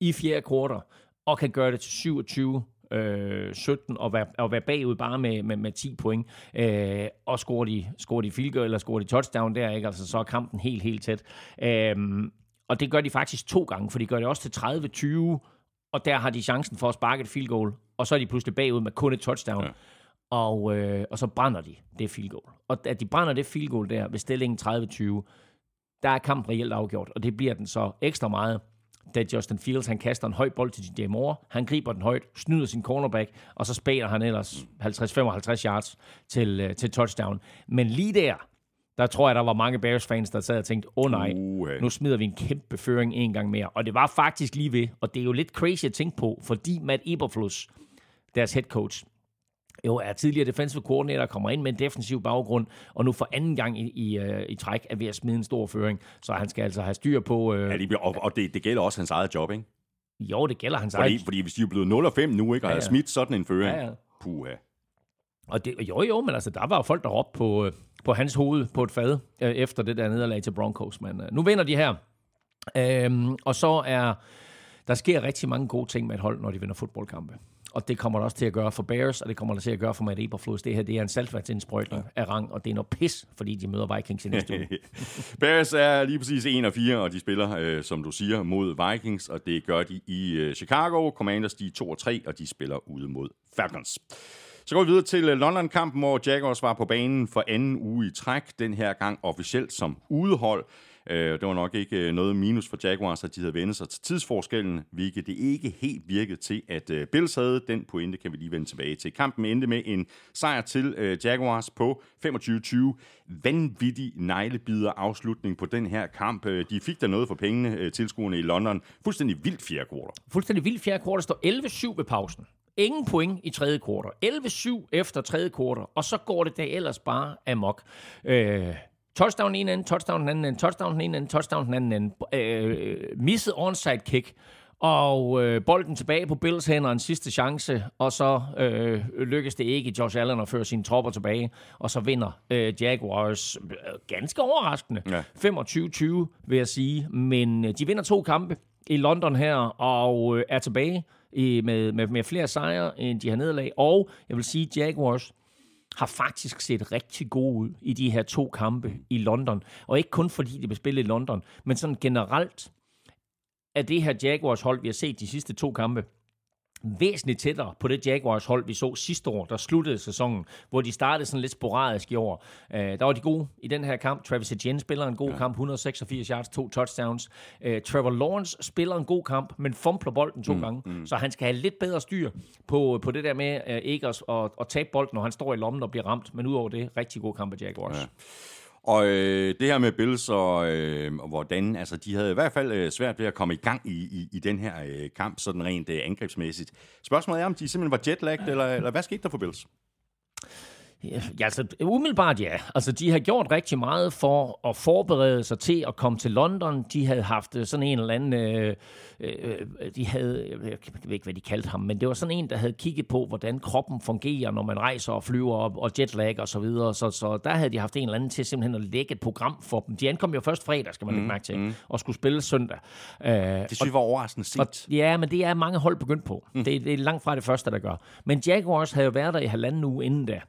[SPEAKER 3] i fjerde kvartal og kan gøre det til 27 øh, 17 og være, og være bagud bare med, med, med 10 point. Øh, og scorer de, scorer de field goal, eller scorer de touchdown der, ikke? Altså, så er kampen helt, helt tæt. Øh, og det gør de faktisk to gange, for de gør det også til 30-20, og der har de chancen for at sparke et field goal, og så er de pludselig bagud med kun et touchdown. Ja. Og, øh, og så brænder de det field goal. Og at de brænder det field goal der ved stillingen 30-20, der er kampen reelt afgjort, og det bliver den så ekstra meget, da Justin Fields han kaster en høj bold til DJ Moore. Han griber den højt, snyder sin cornerback, og så spæler han ellers 50-55 yards til, øh, til touchdown. Men lige der, der tror jeg, der var mange Bears-fans, der sad og tænkte, åh oh, nej, uh, nu smider vi en kæmpe føring en gang mere. Og det var faktisk lige ved, og det er jo lidt crazy at tænke på, fordi Matt Eberflus, deres head coach, jo er tidligere defensive coordinator, kommer ind med en defensiv baggrund, og nu for anden gang i, i, uh, i træk er ved at smide en stor føring. Så han skal altså have styr på... Uh,
[SPEAKER 1] ja, det, og, og det, det gælder også hans eget job, ikke?
[SPEAKER 3] Jo, det gælder hans
[SPEAKER 1] fordi,
[SPEAKER 3] eget...
[SPEAKER 1] Fordi hvis de er blevet 0 5 nu, ikke, og ja, ja. har smidt sådan en føring, ja, ja. puha.
[SPEAKER 3] Og det, jo, jo, men altså, der var jo folk, der råbte på, på hans hoved på et fad, øh, efter det der nederlag til Broncos. Men øh, nu vinder de her. Øhm, og så er, der sker rigtig mange gode ting med et hold, når de vinder fodboldkampe. Og det kommer der også til at gøre for Bears, og det kommer der til at gøre for Matt Eberflus. Det her det er en saltvandsindsprøjtning ja. af rang, og det er noget pis, fordi de møder Vikings i næste uge.
[SPEAKER 1] Bears er lige præcis 1 og 4, og de spiller, øh, som du siger, mod Vikings, og det gør de i øh, Chicago. Commanders, de er 2 og 3, og de spiller ude mod Falcons. Så går vi videre til øh, London-kampen, hvor Jaguars var på banen for anden uge i træk, den her gang officielt som udehold. Øh, det var nok ikke øh, noget minus for Jaguars, at de havde vendt sig til tidsforskellen, hvilket det ikke helt virkede til, at Bills havde. Den pointe kan vi lige vende tilbage til. Kampen endte med en sejr til Jaguars på 25-20. Vanvittig neglebider afslutning på den her kamp. De fik der noget for pengene, tilskuerne i London. Fuldstændig vildt fjerde kvartal.
[SPEAKER 3] Fuldstændig vildt fjerde kvartal. står 11-7 ved pausen. Ingen point i tredje kvartal. 11-7 efter tredje kvartal, og så går det da ellers bare amok. Øh, touchdown den ene ende, touchdown den anden ende, touchdown den ene ende, touchdown den anden ende. Øh, misset onside kick, og øh, bolden tilbage på Bills hænder en sidste chance, og så øh, lykkes det ikke Josh Allen at føre sine tropper tilbage, og så vinder øh, Jaguars øh, ganske overraskende. Ja. 25-20 vil jeg sige, men øh, de vinder to kampe i London her, og øh, er tilbage i, med, med, med flere sejre, end de har nederlag. Og jeg vil sige, Jaguars har faktisk set rigtig gode ud i de her to kampe i London. Og ikke kun fordi de blev spillet i London, men sådan generelt er det her Jaguars hold, vi har set de sidste to kampe, væsentligt tættere på det Jaguars hold, vi så sidste år, der sluttede sæsonen, hvor de startede sådan lidt sporadisk i år. Uh, der var de gode i den her kamp. Travis Etienne spiller en god ja. kamp, 186 yards, to touchdowns. Uh, Trevor Lawrence spiller en god kamp, men fumbler bolden to mm, gange, mm. så han skal have lidt bedre styr på, på det der med uh, ikke at, at, at tabe bolden, når han står i lommen og bliver ramt. Men udover det, rigtig god kamp af Jaguars. Ja.
[SPEAKER 1] Og øh, det her med Bills og, øh, og hvordan, altså de havde i hvert fald øh, svært ved at komme i gang i, i, i den her øh, kamp, sådan rent øh, angrebsmæssigt. Spørgsmålet er, om de simpelthen var jetlagt, eller, eller hvad skete der for Bills?
[SPEAKER 3] Ja, altså umiddelbart ja. Altså de har gjort rigtig meget for at forberede sig til at komme til London. De havde haft øh, sådan en eller anden, øh, øh, de havde, jeg ved ikke hvad de kaldte ham, men det var sådan en, der havde kigget på, hvordan kroppen fungerer, når man rejser og flyver op, og jetlag og så videre. Så, så der havde de haft en eller anden til simpelthen at lægge et program for dem. De ankom jo først fredag, skal man mm, lægge mærke til, mm. og skulle spille søndag.
[SPEAKER 1] Uh, det synes jeg var overraskende.
[SPEAKER 3] Og, ja, men det er mange hold begyndt på. Mm. Det, det er langt fra det første, der gør. Men Jaguars havde jo været der i halvanden uge inden da.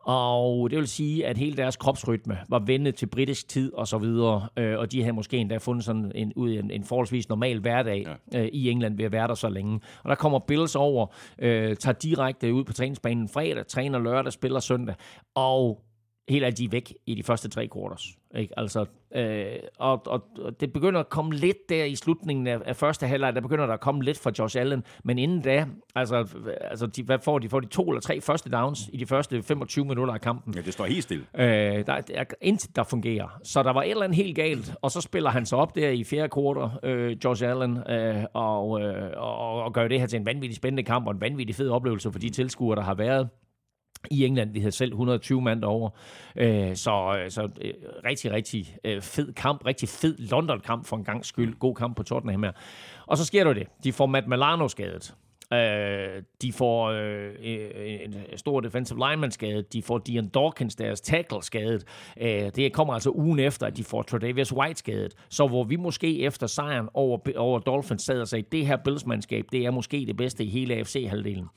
[SPEAKER 3] Og det vil sige, at hele deres kropsrytme var vendet til britisk tid og så videre, øh, og de havde måske endda fundet sådan en, ud en, en forholdsvis normal hverdag ja. øh, i England ved at være der så længe. Og der kommer Bills over, øh, tager direkte ud på træningsbanen fredag, træner lørdag, spiller søndag, og helt alt de væk i de første tre quarters. Ikke? Altså, øh, og, og, og det begynder at komme lidt der i slutningen af, af første halvleg, der begynder der at komme lidt fra Josh Allen, men inden da, altså, altså de, hvad får de? Får de to eller tre første downs i de første 25 minutter af kampen?
[SPEAKER 1] Ja, det står helt stille.
[SPEAKER 3] Øh, der er intet, der fungerer. Så der var et eller andet helt galt, og så spiller han sig op der i fjerde kvartal, øh, Josh Allen, øh, og, øh, og, og gør det her til en vanvittig spændende kamp, og en vanvittig fed oplevelse for de tilskuere, der har været i England. Vi havde selv 120 mand over. Øh, så øh, så øh, rigtig, rigtig øh, fed kamp. Rigtig fed London-kamp for en gang skyld. God kamp på Tottenham her. Og så sker der det. De får Matt Milano skadet. Uh, de får øh, en stor defensive lineman skadet. De får Dion Dawkins, deres tackle, skadet. Uh, det kommer altså ugen efter, at de får Tredavious White skadet. Så hvor vi måske efter sejren over, over Dolphins sad og sagde, det her Bills-mandskab, det er måske det bedste i hele AFC-halvdelen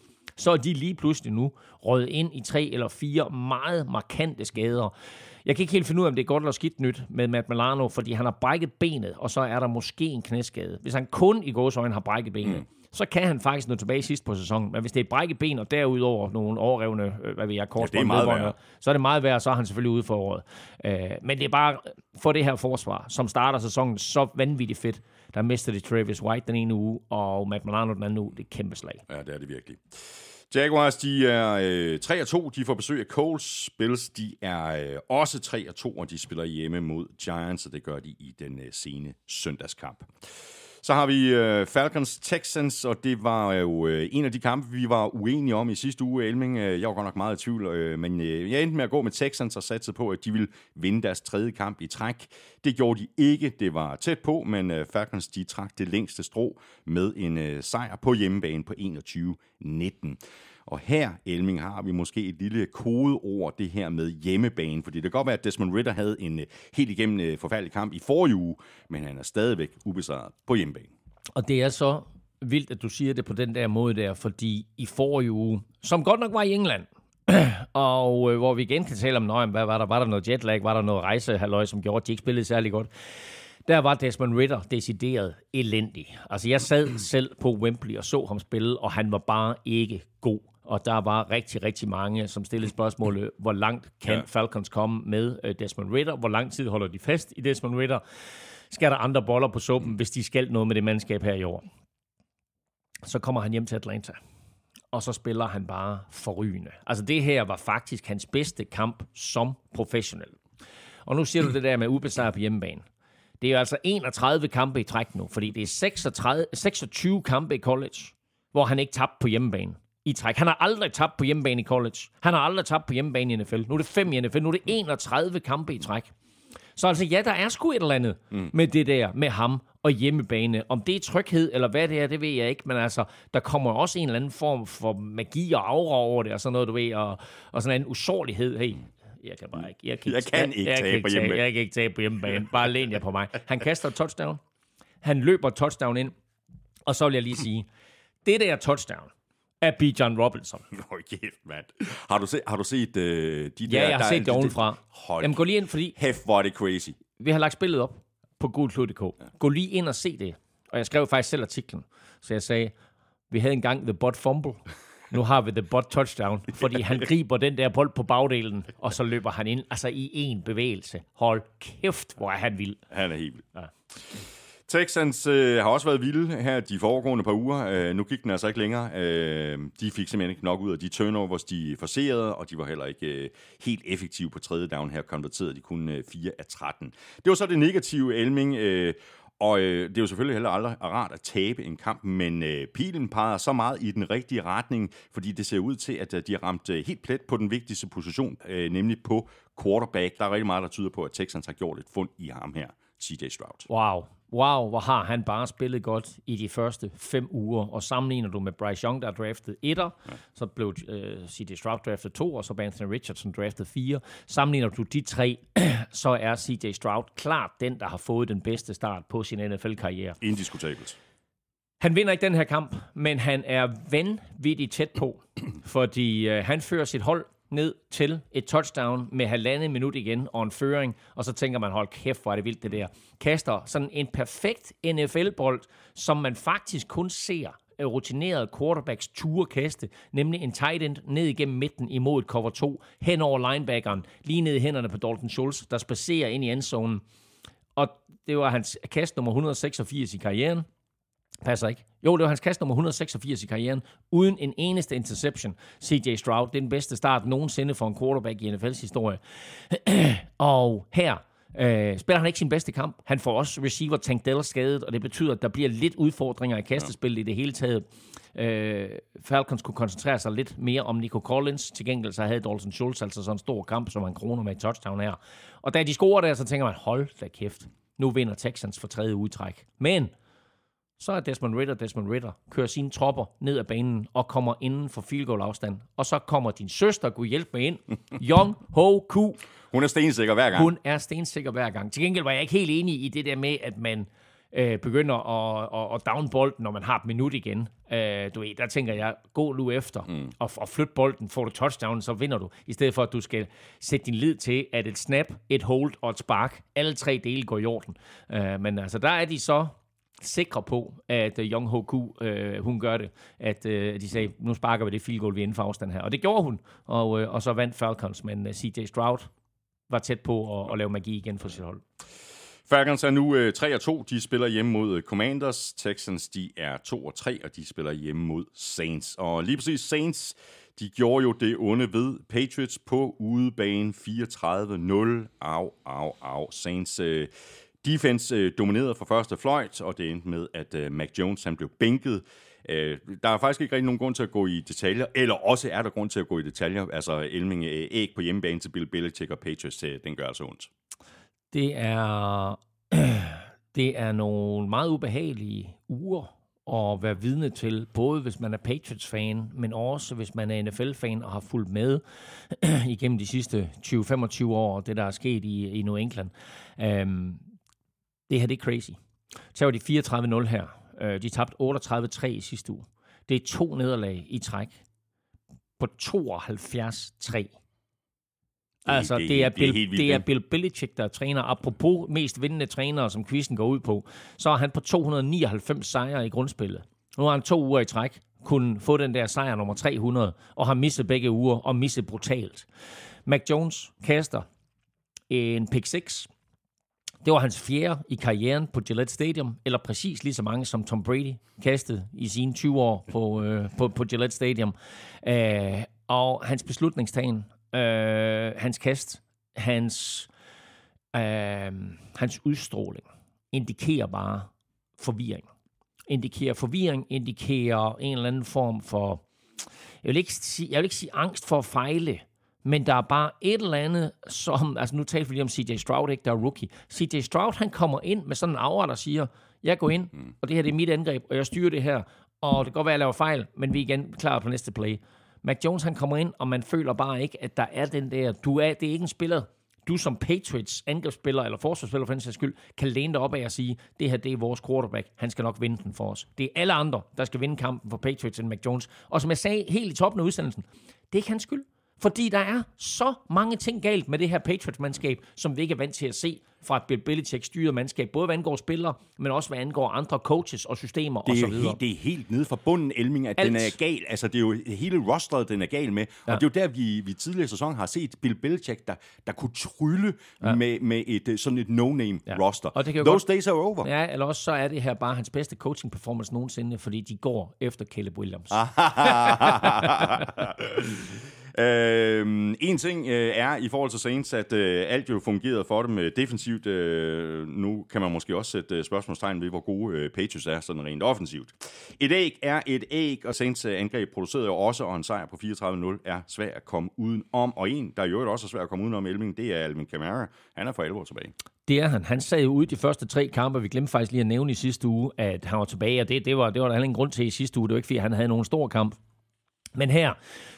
[SPEAKER 3] så er de lige pludselig nu røget ind i tre eller fire meget markante skader. Jeg kan ikke helt finde ud af, om det er godt eller skidt nyt med Matt Milano, fordi han har brækket benet, og så er der måske en knæskade. Hvis han kun i gåsøjne har brækket benet, mm så kan han faktisk nå tilbage sidst på sæsonen. Men hvis det er brækket ben, og derudover nogle overrevne, øh, hvad ved jeg,
[SPEAKER 1] ja, meget værd.
[SPEAKER 3] så er det meget værd, så er han selvfølgelig ude for året. Øh, men det er bare for det her forsvar, som starter sæsonen så vanvittigt fedt. Der mister de Travis White den ene uge, og Matt Milano den anden uge. Det er kæmpe slag.
[SPEAKER 1] Ja, det er det virkelig. Jaguars, de er øh, 3 2. De får besøg af Coles. Bills, de er øh, også 3 2, og de spiller hjemme mod Giants, og det gør de i den øh, sene søndagskamp. Så har vi øh, Falcons Texans, og det var jo øh, en af de kampe, vi var uenige om i sidste uge, Elming. Øh, jeg var godt nok meget i tvivl, øh, men øh, jeg endte med at gå med Texans og satte på, at de ville vinde deres tredje kamp i træk. Det gjorde de ikke. Det var tæt på, men øh, Falcons de trak det længste strå med en øh, sejr på hjemmebane på 21-19. Og her, Elming, har vi måske et lille kodeord, det her med hjemmebane. Fordi det kan godt være, at Desmond Ritter havde en øh, helt igennem øh, forfærdelig kamp i forrige uge, men han er stadigvæk ubesejret på hjemmebane.
[SPEAKER 3] Og det er så vildt, at du siger det på den der måde der, fordi i forrige uge, som godt nok var i England, og øh, hvor vi igen kan tale om, nøj, hvad var der? Var der noget jetlag? Var der noget rejsehalløj, som gjorde, at de ikke spillede særlig godt? Der var Desmond Ritter decideret elendig. Altså, jeg sad selv på Wembley og så ham spille, og han var bare ikke god og der var rigtig, rigtig mange, som stillede spørgsmålet, hvor langt kan ja. Falcons komme med øh, Desmond Ritter? Hvor lang tid holder de fast i Desmond Ritter? Skal der andre boller på suppen, hvis de skal noget med det mandskab her i år? Så kommer han hjem til Atlanta, og så spiller han bare forrygende. Altså det her var faktisk hans bedste kamp som professionel. Og nu siger du det der med ubesejret på hjemmebane. Det er jo altså 31 kampe i træk nu, fordi det er 36, 26 kampe i college, hvor han ikke tabte på hjemmebane i træk. Han har aldrig tabt på hjemmebane i college. Han har aldrig tabt på hjemmebane i NFL. Nu er det fem i NFL. Nu er det 31 kampe i træk. Så altså, ja, der er sgu et eller andet mm. med det der, med ham og hjemmebane. Om det er tryghed, eller hvad det er, det ved jeg ikke. Men altså, der kommer også en eller anden form for magi og aura over det, og sådan noget, du ved, og, og sådan en usårlighed. Hey, jeg kan bare ikke.
[SPEAKER 1] Jeg kan, jeg kan ikke jeg, tage
[SPEAKER 3] jeg
[SPEAKER 1] på hjemmebane.
[SPEAKER 3] Jeg kan ikke tage på hjemmebane. Bare læn jer på mig. Han kaster touchdown. Han løber touchdown ind. Og så vil jeg lige sige, det der touchdown, af Bijan Robinson.
[SPEAKER 1] Nå, kæft, mand. Har du, set, har du set uh, de
[SPEAKER 3] der... Ja, jeg har set det ovenfra.
[SPEAKER 1] Hold
[SPEAKER 3] Jamen, gå lige ind, fordi...
[SPEAKER 1] Hæft, hvor er det crazy.
[SPEAKER 3] Vi har lagt spillet op på gulklud.dk. Ja. Gå lige ind og se det. Og jeg skrev faktisk selv artiklen. Så jeg sagde, vi havde engang The Bot Fumble. Nu har vi The Bot Touchdown. Fordi han griber den der bold på bagdelen, og så løber han ind. Altså i en bevægelse. Hold kæft, hvor er han vild.
[SPEAKER 1] Han er helt vild. Ja. Texans øh, har også været vilde her de foregående par uger. Øh, nu gik den altså ikke længere. Øh, de fik simpelthen ikke nok ud af de turnovers, de forserede, og de var heller ikke øh, helt effektive på tredje down. Her konverterede de kun øh, 4 af 13. Det var så det negative, Elming. Øh, og øh, det er jo selvfølgelig heller aldrig rart at tabe en kamp, men øh, pilen peger så meget i den rigtige retning, fordi det ser ud til, at øh, de har ramt øh, helt plet på den vigtigste position, øh, nemlig på quarterback. Der er rigtig meget, der tyder på, at Texans har gjort et fund i ham her, CJ Stroud.
[SPEAKER 3] Wow, wow, hvor har han bare spillet godt i de første fem uger, og sammenligner du med Bryce Young, der er draftet etter, ja. så blev øh, C.J. Stroud draftet to, og så Anthony Richardson draftet fire. Sammenligner du de tre, så er C.J. Stroud klart den, der har fået den bedste start på sin NFL-karriere.
[SPEAKER 1] Indiskutabelt.
[SPEAKER 3] Han vinder ikke den her kamp, men han er vanvittigt tæt på, fordi uh, han fører sit hold ned til et touchdown med halvandet minut igen og en føring, og så tænker man, hold kæft, hvor er det vildt det der. Kaster sådan en perfekt NFL-bold, som man faktisk kun ser øh, rutinerede quarterbacks ture kaste, nemlig en tight end ned igennem midten imod et cover 2, hen over linebackeren, lige ned i hænderne på Dalton Schultz, der spacerer ind i endzonen. Og det var hans kast nummer 186 i karrieren. Passer ikke. Jo, det var hans kast nummer 186 i karrieren, uden en eneste interception. CJ Stroud, det er den bedste start nogensinde for en quarterback i NFL's historie. og her øh, spiller han ikke sin bedste kamp. Han får også receiver Tank Dell skadet, og det betyder, at der bliver lidt udfordringer i kastespillet ja. i det hele taget. Øh, Falcons kunne koncentrere sig lidt mere om Nico Collins. Til gengæld så havde Dalton Schultz altså sådan en stor kamp, som han kroner med et touchdown her. Og da de scorer der, så tænker man, hold da kæft. Nu vinder Texans for tredje udtræk. Men så er Desmond Ritter, Desmond Ritter, kører sine tropper ned ad banen og kommer inden for field goal afstand. Og så kommer din søster, Gud hjælp med ind, Young Ho Ku.
[SPEAKER 1] Hun er stensikker hver gang.
[SPEAKER 3] Hun er stensikker hver gang. Til gengæld var jeg ikke helt enig i det der med, at man øh, begynder at, at, at down bolden, når man har et minut igen. Øh, du ved, der tænker jeg, gå nu efter mm. og, og flyt bolden. Får du touchdown, så vinder du. I stedet for, at du skal sætte din lid til, at et snap, et hold og et spark, alle tre dele går i orden. Øh, men altså, der er de så sikre på, at uh, Young Hoku, uh, øh, hun gør det. At uh, de sagde, nu sparker vi det field goal, vi inden for afstand her. Og det gjorde hun, og, uh, og så vandt Falcons, men uh, CJ Stroud var tæt på at, at lave magi igen for sit hold.
[SPEAKER 1] Falcons er nu øh, 3-2. De spiller hjemme mod Commanders. Texans de er 2-3, og de spiller hjemme mod Saints. Og lige præcis Saints, de gjorde jo det onde ved Patriots på udebane 34-0. Au, au, au. Saints øh, defense øh, dominerede fra første fløjt, og det endte med, at øh, Mac Jones han blev bænket. Øh, der er faktisk ikke rigtig nogen grund til at gå i detaljer, eller også er der grund til at gå i detaljer. Altså Elming øh, æg på hjemmebane til Bill Belichick og Patriots, øh, den gør altså ondt.
[SPEAKER 3] Det er, det er nogle meget ubehagelige uger at være vidne til, både hvis man er Patriots-fan, men også hvis man er NFL-fan og har fulgt med igennem de sidste 20-25 år, det der er sket i, i New England. Um, det her det er crazy. Så var de 34-0 her. Uh, de tabte 38-3 i sidste uge. Det er to nederlag i træk på 72-3. Altså, det, det, er, Bill, det, er, det er Bill Belichick, der er træner. Apropos mest vindende trænere, som quizzen går ud på, så er han på 299 sejre i grundspillet. Nu har han to uger i træk, kunne få den der sejr nummer 300, og har misset begge uger, og misset brutalt. Mac Jones kaster en pick 6. Det var hans fjerde i karrieren på Gillette Stadium, eller præcis lige så mange som Tom Brady kastede i sine 20 år på, øh, på, på Gillette Stadium. Øh, og hans beslutningstagen øh, hans kast, hans, øh, hans udstråling, indikerer bare forvirring. Indikerer forvirring, indikerer en eller anden form for, jeg vil ikke sige, jeg vil ikke sige angst for at fejle, men der er bare et eller andet, som, altså nu taler vi lige om CJ Stroud, ikke, der er rookie. CJ Stroud, han kommer ind med sådan en aura, der siger, jeg går ind, og det her det er mit angreb, og jeg styrer det her, og det kan godt være, at jeg laver fejl, men vi er igen klar på næste play. Mac Jones han kommer ind, og man føler bare ikke, at der er den der, du er, det er ikke en spiller, du som Patriots angrebsspiller eller forsvarsspiller for den sags skyld, kan læne dig op af og sige, det her det er vores quarterback, han skal nok vinde den for os. Det er alle andre, der skal vinde kampen for Patriots end Mac Jones. Og som jeg sagde helt i toppen af udsendelsen, det er ikke hans skyld. Fordi der er så mange ting galt med det her Patriots-mandskab, som vi ikke er vant til at se fra et Bill Belichick styret mandskab, både hvad angår spillere, men også hvad angår andre coaches og systemer
[SPEAKER 1] det er
[SPEAKER 3] osv.
[SPEAKER 1] Helt, det er helt nede fra bunden, Elming, at Alt. den er gal. Altså, det er jo hele rosteret, den er gal med. Ja. Og det er jo der, vi, vi tidligere sæson har set Bill Belichick, der, der kunne trylle ja. med, med et sådan et no-name ja. roster. Og det kan Those godt, days are over.
[SPEAKER 3] Ja, eller også så er det her bare hans bedste coaching performance nogensinde, fordi de går efter Caleb Williams.
[SPEAKER 1] Øh, en ting øh, er i forhold til Saints, at øh, alt jo fungerede for dem øh, defensivt. Øh, nu kan man måske også sætte øh, spørgsmålstegn ved, hvor gode øh, Patriots er sådan rent offensivt. Et æg er et æg, og Saints øh, angreb producerede jo også, og en sejr på 34-0 er svær at komme uden om. Og en, der jo også er svær at komme uden om Elving, det er Alvin Kamara. Han er for alvor tilbage.
[SPEAKER 3] Det er han. Han sad ud de første tre kampe. Vi glemte faktisk lige at nævne i sidste uge, at han var tilbage, og det, det var, det var der heller ingen grund til i sidste uge. Det var ikke, fordi han havde nogen stor kamp. Men her,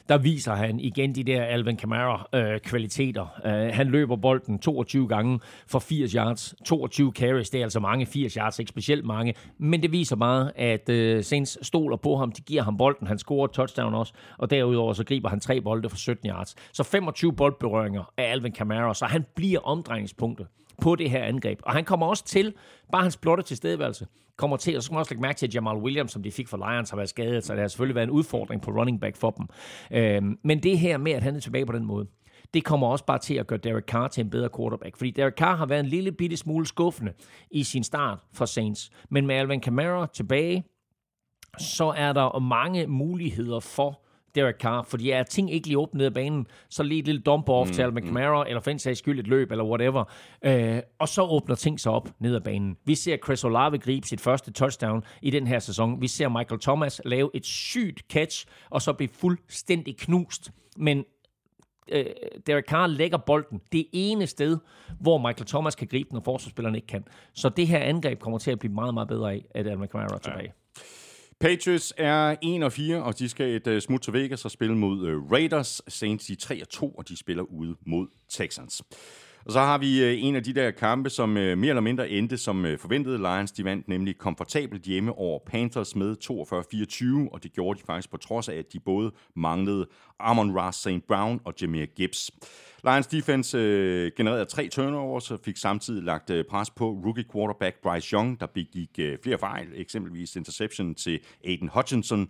[SPEAKER 3] der viser han igen de der Alvin Kamara-kvaliteter. Øh, uh, øh, han løber bolden 22 gange for 80 yards. 22 carries, det er altså mange 80 yards, ikke specielt mange. Men det viser bare, at øh, Saints stoler på ham. De giver ham bolden. Han scorer touchdown også. Og derudover så griber han tre bolde for 17 yards. Så 25 boldberøringer af Alvin Kamara, så han bliver omdrejningspunktet på det her angreb. Og han kommer også til, bare hans blotte tilstedeværelse, kommer til, og så skal man også lægge mærke til, at Jamal Williams, som de fik for Lions, har været skadet, så det har selvfølgelig været en udfordring på running back for dem. Øhm, men det her med, at han er tilbage på den måde, det kommer også bare til at gøre Derek Carr til en bedre quarterback. Fordi Derek Carr har været en lille bitte smule skuffende i sin start for Saints. Men med Alvin Kamara tilbage, så er der mange muligheder for Derek Carr, fordi er ting ikke lige åbnet af banen, så lige et lille dump off mm, til Alvin Kamara, mm. eller for en sags skyld et løb, eller whatever. Øh, og så åbner ting sig op ned ad banen. Vi ser Chris Olave gribe sit første touchdown i den her sæson. Vi ser Michael Thomas lave et sygt catch, og så blive fuldstændig knust. Men øh, Derek Carr lægger bolden det ene sted, hvor Michael Thomas kan gribe den, og forsvarsspillerne ikke kan. Så det her angreb kommer til at blive meget, meget bedre af, at Alvin Kamara er tilbage. Ja.
[SPEAKER 1] Patriots er 1 og 4, og de skal et uh, smut til Vegas og spille mod uh, Raiders. Saints de 3 og 2, og de spiller ude mod Texans. Og så har vi øh, en af de der kampe, som mere eller mindre endte som uh, forventet. Lions de vandt nemlig komfortabelt hjemme over Panthers med 42-24, og det gjorde de faktisk på trods af, at de både manglede Amon Ross St. Brown og Jameer Gibbs. Lions defense øh, genererede tre turnovers og fik samtidig lagt øh, pres på rookie quarterback Bryce Young, der begik øh, flere fejl, eksempelvis interception til Aiden Hutchinson,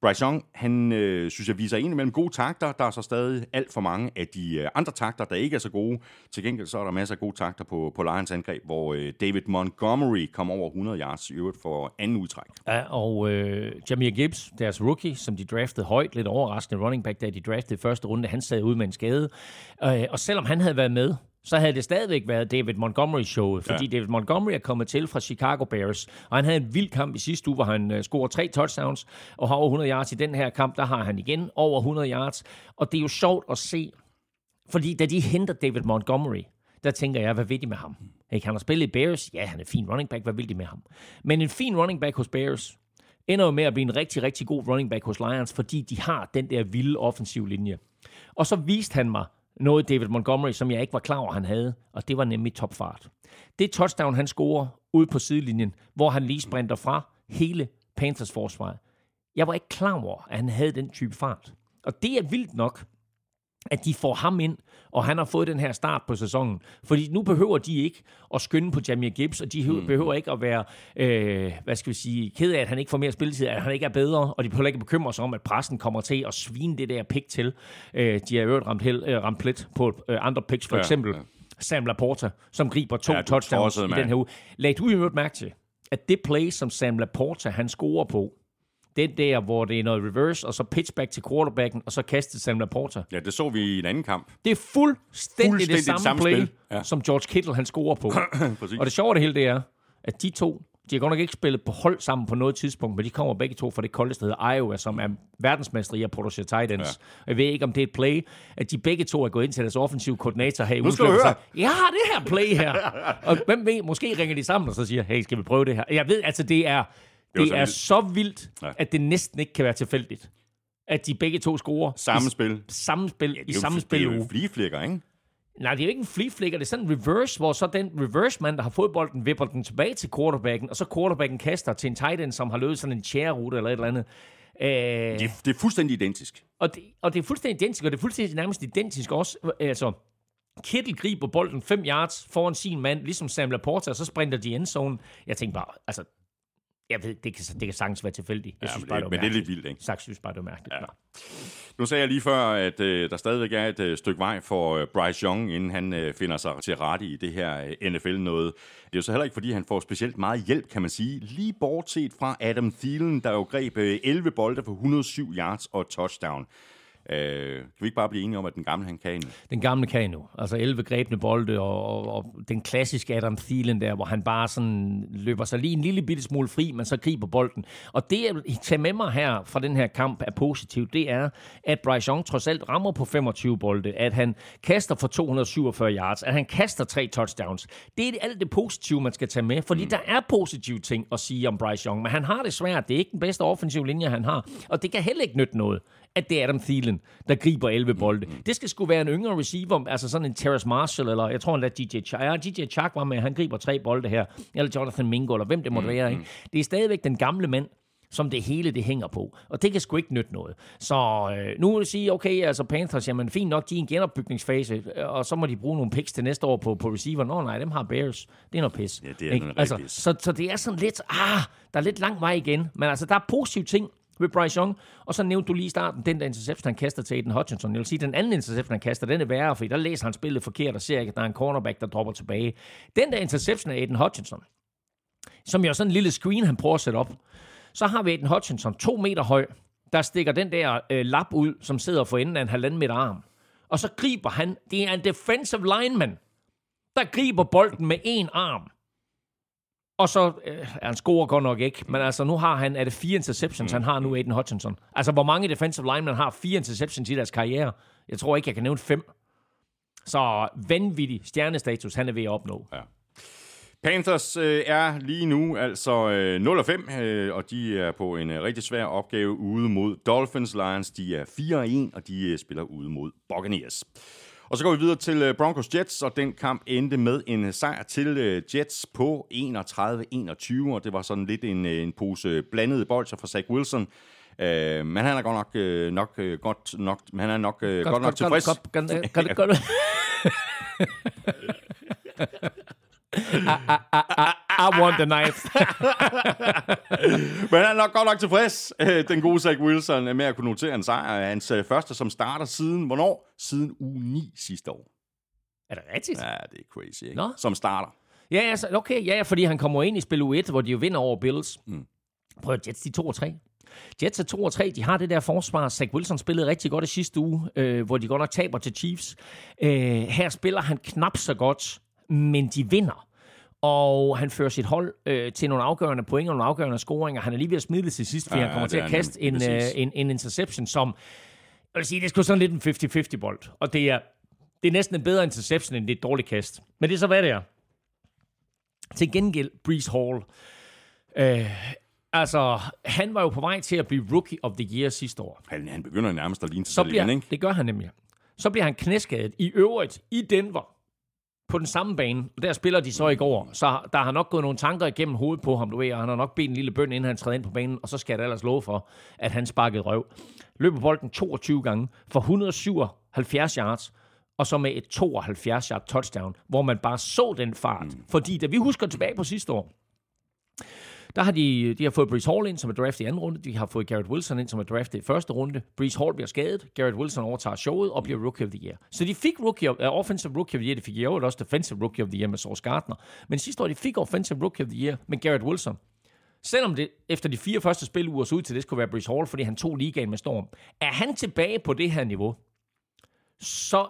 [SPEAKER 1] Bryce Young, han øh, synes jeg viser en imellem gode takter. Der er så stadig alt for mange af de øh, andre takter, der ikke er så gode. Til gengæld så er der masser af gode takter på, på Lions angreb, hvor øh, David Montgomery kom over 100 yards i øvrigt for anden udtræk.
[SPEAKER 3] Ja, og øh, Jameer Gibbs, deres rookie, som de draftede højt, lidt overraskende running back, da de draftede i første runde, han sad ud med en skade. Øh, og selvom han havde været med så havde det stadigvæk været David Montgomery-showet, fordi ja. David Montgomery er kommet til fra Chicago Bears, og han havde en vild kamp i sidste uge, hvor han uh, scorer tre touchdowns og har over 100 yards. I den her kamp, der har han igen over 100 yards, og det er jo sjovt at se, fordi da de henter David Montgomery, der tænker jeg, hvad vil de med ham? Ikke? Han har spillet i Bears, ja, han er en fin running back, hvad vil de med ham? Men en fin running back hos Bears ender jo med at blive en rigtig, rigtig god running back hos Lions, fordi de har den der vilde offensiv linje. Og så viste han mig noget David Montgomery, som jeg ikke var klar over, han havde, og det var nemlig topfart. Det touchdown, han scorer ude på sidelinjen, hvor han lige sprinter fra hele Panthers forsvar. Jeg var ikke klar over, at han havde den type fart. Og det er vildt nok, at de får ham ind, og han har fået den her start på sæsonen. Fordi nu behøver de ikke at skynde på Jamie Gibbs, og de mm. behøver ikke at være, øh, hvad skal vi sige, ked af, at han ikke får mere spilletid, at han ikke er bedre, og de behøver ikke bekymre sig om, at pressen kommer til at svine det der pick til. Øh, de har øvrigt ramt, held, øh, ramt plet på øh, andre picks, for ja, eksempel ja. Sam Laporta, som griber to ja, touchdowns i den her uge. Lad du i øvrigt mærke til, at det play, som Sam Laporta han scorer på, den der, hvor det er noget reverse, og så pitchback til quarterbacken, og så kastet Sam Laporta.
[SPEAKER 1] Ja, det så vi i en anden kamp.
[SPEAKER 3] Det er fuldstændig, fuldstændig det samme, samme play, ja. som George Kittle han scorer på. og det sjove det hele, det er, at de to, de har godt nok ikke spillet på hold sammen på noget tidspunkt, men de kommer begge to fra det kolde sted Iowa, som er verdensmester i at producere tight ends. Ja. Jeg ved ikke, om det er et play, at de begge to er gået ind til deres offensive koordinator her i
[SPEAKER 1] Nu skal du høre.
[SPEAKER 3] Jeg har det her play her. og hvem ved, måske ringer de sammen og så siger, hey, skal vi prøve det her? Jeg ved, altså det er det, er så vildt, ja. at det næsten ikke kan være tilfældigt, at de begge to scorer.
[SPEAKER 1] Samme spil.
[SPEAKER 3] Samme spil ja, i samme spil.
[SPEAKER 1] Det er jo flieflikker, ikke?
[SPEAKER 3] Nej, det er jo ikke en flieflikker, det er sådan en reverse, hvor så den reverse-mand, der har fået bolden, vipper den tilbage til quarterbacken, og så quarterbacken kaster til en tight end, som har løbet sådan en chair-rute eller et eller andet.
[SPEAKER 1] Øh, det, er, det er fuldstændig identisk.
[SPEAKER 3] Og det, og det er fuldstændig identisk, og det er fuldstændig nærmest identisk også. Altså, Kittel griber bolden 5 yards foran sin mand, ligesom Sam Laporta, og så sprinter de endzone. Jeg tænker bare, altså, jeg ved, det kan, det kan sagtens være tilfældigt. Jeg
[SPEAKER 1] ja, synes bare, det, det men det er lidt vildt, ikke?
[SPEAKER 3] Sagt synes bare, det er mærkeligt. Ja.
[SPEAKER 1] Nu sagde jeg lige før, at øh, der stadigvæk er et øh, stykke vej for øh, Bryce Young, inden han øh, finder sig til rette i det her øh, NFL-noget. Det er jo så heller ikke, fordi han får specielt meget hjælp, kan man sige. Lige bortset fra Adam Thielen, der jo greb øh, 11 bolde for 107 yards og touchdown. Øh, kan vi ikke bare blive enige om, at den gamle han kan endnu?
[SPEAKER 3] Den gamle kan endnu. Altså 11 grebne bolde, og, og, og den klassiske Adam Thielen der, hvor han bare sådan løber sig lige en lille bitte smule fri, men så griber bolden. Og det, jeg tager med mig her fra den her kamp er positivt, det er, at Bryce Young trods alt rammer på 25 bolde, at han kaster for 247 yards, at han kaster tre touchdowns. Det er alt det positive, man skal tage med, fordi mm. der er positive ting at sige om Bryce Young, men han har det svært. Det er ikke den bedste offensive linje, han har, og det kan heller ikke nytte noget, at det er Adam Thielen, der griber 11 bolde. Mm. Det skal sgu være en yngre receiver, altså sådan en Terrace Marshall, eller jeg tror endda DJ Chark. Ja, DJ Chark var med, han griber tre bolde her. Eller Jonathan Mingo, eller hvem det måtte mm. være. Ikke? Det er stadigvæk den gamle mand, som det hele det hænger på. Og det kan sgu ikke nytte noget. Så øh, nu vil jeg sige, okay, altså Panthers, jamen fint nok, de er i en genopbygningsfase, og så må de bruge nogle picks til næste år på, på receiver. Nå nej, dem har Bears. Det er noget pis.
[SPEAKER 1] Ja, det er noget
[SPEAKER 3] altså, så, så det er sådan lidt, ah, der er lidt lang vej igen. Men altså, der er positive ting ved Bryce Young. Og så nævnte du lige i starten, den der interception, han kaster til Aiden Hutchinson. Jeg vil sige, den anden interception, han kaster, den er værre, fordi der læser han spillet forkert og ser ikke, at der er en cornerback, der dropper tilbage. Den der interception af Aiden Hutchinson, som jo er sådan en lille screen, han prøver at sætte op, så har vi Aiden Hutchinson, to meter høj, der stikker den der øh, lap ud, som sidder for enden af en halvanden meter arm. Og så griber han, det er en defensive lineman, der griber bolden med en arm. Og så, øh, han scorer godt nok ikke, men altså nu har han, er det fire interceptions, han har nu, Aiden Hutchinson. Altså, hvor mange defensive linemen har fire interceptions i deres karriere? Jeg tror ikke, jeg kan nævne fem. Så vanvittig stjernestatus, han er ved at opnå.
[SPEAKER 1] Ja. Panthers øh, er lige nu altså øh, 0 og 5, øh, og de er på en øh, rigtig svær opgave ude mod Dolphins. Lions de er 4 og 1, og de øh, spiller ude mod Buccaneers. Og så går vi videre til øh, Broncos Jets, og den kamp endte med en sejr til øh, Jets på 31-21, og det var sådan lidt en, øh, en pose blandede bolcher fra Zach Wilson. Øh, men han er godt nok, øh, nok øh, godt nok, men han er nok øh, godt, godt nok tilfreds.
[SPEAKER 3] Godt, godt, godt, godt, godt. I, I, I, I want the knife.
[SPEAKER 1] Men han er nok godt nok tilfreds, øh, den gode Zach Wilson, med at kunne notere en sejr. Hans øh, første, som starter siden, hvornår? Siden uge 9 sidste år.
[SPEAKER 3] er det rigtigt?
[SPEAKER 1] Ja, det er crazy, ikke?
[SPEAKER 3] Nå.
[SPEAKER 1] Som starter.
[SPEAKER 3] Ja, altså, okay, ja, fordi han kommer ind i spil U1, hvor de jo vinder over Bills. Mm. Prøv at Jets, de er 2 og 3. Jets er 2 og 3. De har det der forsvar. Zach Wilson spillede rigtig godt i sidste uge, øh, hvor de godt nok taber til Chiefs. Øh, her spiller han knap så godt, men de vinder. Og han fører sit hold øh, til nogle afgørende point og nogle afgørende scoringer. Han er lige ved at smide det til sidst, fordi
[SPEAKER 1] Ja,
[SPEAKER 3] ja, han kommer
[SPEAKER 1] det
[SPEAKER 3] til at kaste en, øh, en, en interception, som... Jeg vil sige, det er sgu sådan lidt en 50-50 bold. Og det er, det er næsten en bedre interception, end det er et dårligt kast. Men det er så, hvad det er. Til gengæld, Breeze Hall. Øh, altså, han var jo på vej til at blive Rookie of the Year sidste år.
[SPEAKER 1] Han, han begynder nærmest at ligne sig
[SPEAKER 3] Så
[SPEAKER 1] selv
[SPEAKER 3] bliver,
[SPEAKER 1] igen, ikke?
[SPEAKER 3] det gør han nemlig. Så bliver han knæskadet i øvrigt i Denver på den samme bane. Og der spiller de så i går. Så der har nok gået nogle tanker igennem hovedet på ham, du ved, og han har nok bedt en lille bøn, inden han træder ind på banen, og så skal jeg da ellers love for, at han sparkede røv. Løber bolden 22 gange for 177 yards, og så med et 72 yard touchdown, hvor man bare så den fart. Mm. Fordi da vi husker tilbage på sidste år, der har de, de har fået Brees Hall ind, som er draftet i anden runde. De har fået Garrett Wilson ind, som er draftet i første runde. Brees Hall bliver skadet. Garrett Wilson overtager showet og bliver Rookie of the Year. Så de fik rookie of, uh, Offensive Rookie of the Year. De fik i øvrigt også Defensive Rookie of the Year med Sauce Gardner. Men sidste år, de fik Offensive Rookie of the Year med Garrett Wilson. Selvom det efter de fire første spiluger så ud til, det skulle være Brees Hall, fordi han tog ligaen med storm. Er han tilbage på det her niveau, så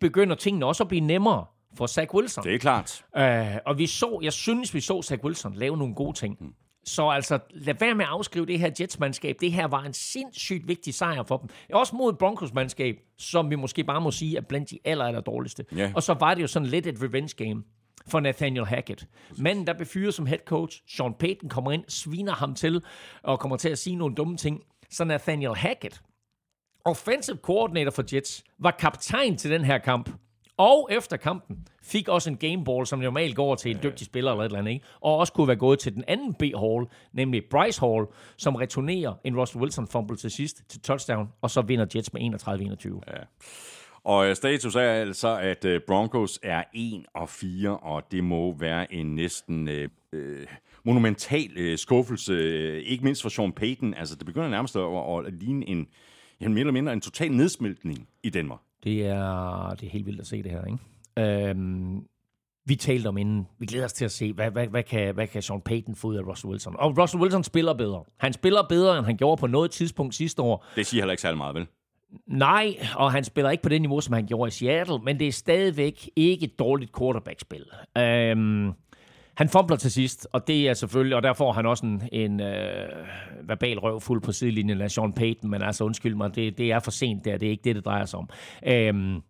[SPEAKER 3] begynder tingene også at blive nemmere for Zach Wilson.
[SPEAKER 1] Det er klart.
[SPEAKER 3] Øh, og vi så, jeg synes, vi så Zach Wilson lave nogle gode ting. Mm. Så altså, lad være med at afskrive det her Jets-mandskab. Det her var en sindssygt vigtig sejr for dem. Også mod et Broncos-mandskab, som vi måske bare må sige er blandt de aller, aller dårligste.
[SPEAKER 1] Ja.
[SPEAKER 3] Og så var det jo sådan lidt et revenge game for Nathaniel Hackett. Manden, der blev fyret som head coach, Sean Payton kommer ind, sviner ham til, og kommer til at sige nogle dumme ting. Så Nathaniel Hackett, offensive coordinator for Jets, var kaptajn til den her kamp. Og efter kampen fik også en gameball, som normalt går til en dygtig spiller eller et eller andet, ikke? og også kunne være gået til den anden B-hall, nemlig Bryce Hall, som returnerer en Russell Wilson fumble til sidst til touchdown, og så vinder Jets med 31-21. Ja.
[SPEAKER 1] Og øh, status er altså, at øh, Broncos er 1 og 4, og det må være en næsten øh, øh, monumental øh, skuffelse, ikke mindst for Sean Payton. Altså, det begynder nærmest at, at, ligne en, ja, mere eller mindre en total nedsmeltning i Denver.
[SPEAKER 3] Det er, det er helt vildt at se det her, ikke? Øhm, vi talte om inden, vi glæder os til at se, hvad, hvad, hvad, kan, hvad kan Sean Payton få ud af Russell Wilson? Og Russell Wilson spiller bedre. Han spiller bedre, end han gjorde på noget tidspunkt sidste år.
[SPEAKER 1] Det siger heller ikke særlig meget, vel?
[SPEAKER 3] Nej, og han spiller ikke på det niveau, som han gjorde i Seattle, men det er stadigvæk ikke et dårligt quarterback-spil. Øhm, han fumbler til sidst, og det er selvfølgelig, og der får han også en, en øh, verbal røvfuld på sidelinjen af Sean Payton, men altså undskyld mig, det, det er for sent der, det er ikke det, det drejer sig om. Øhm,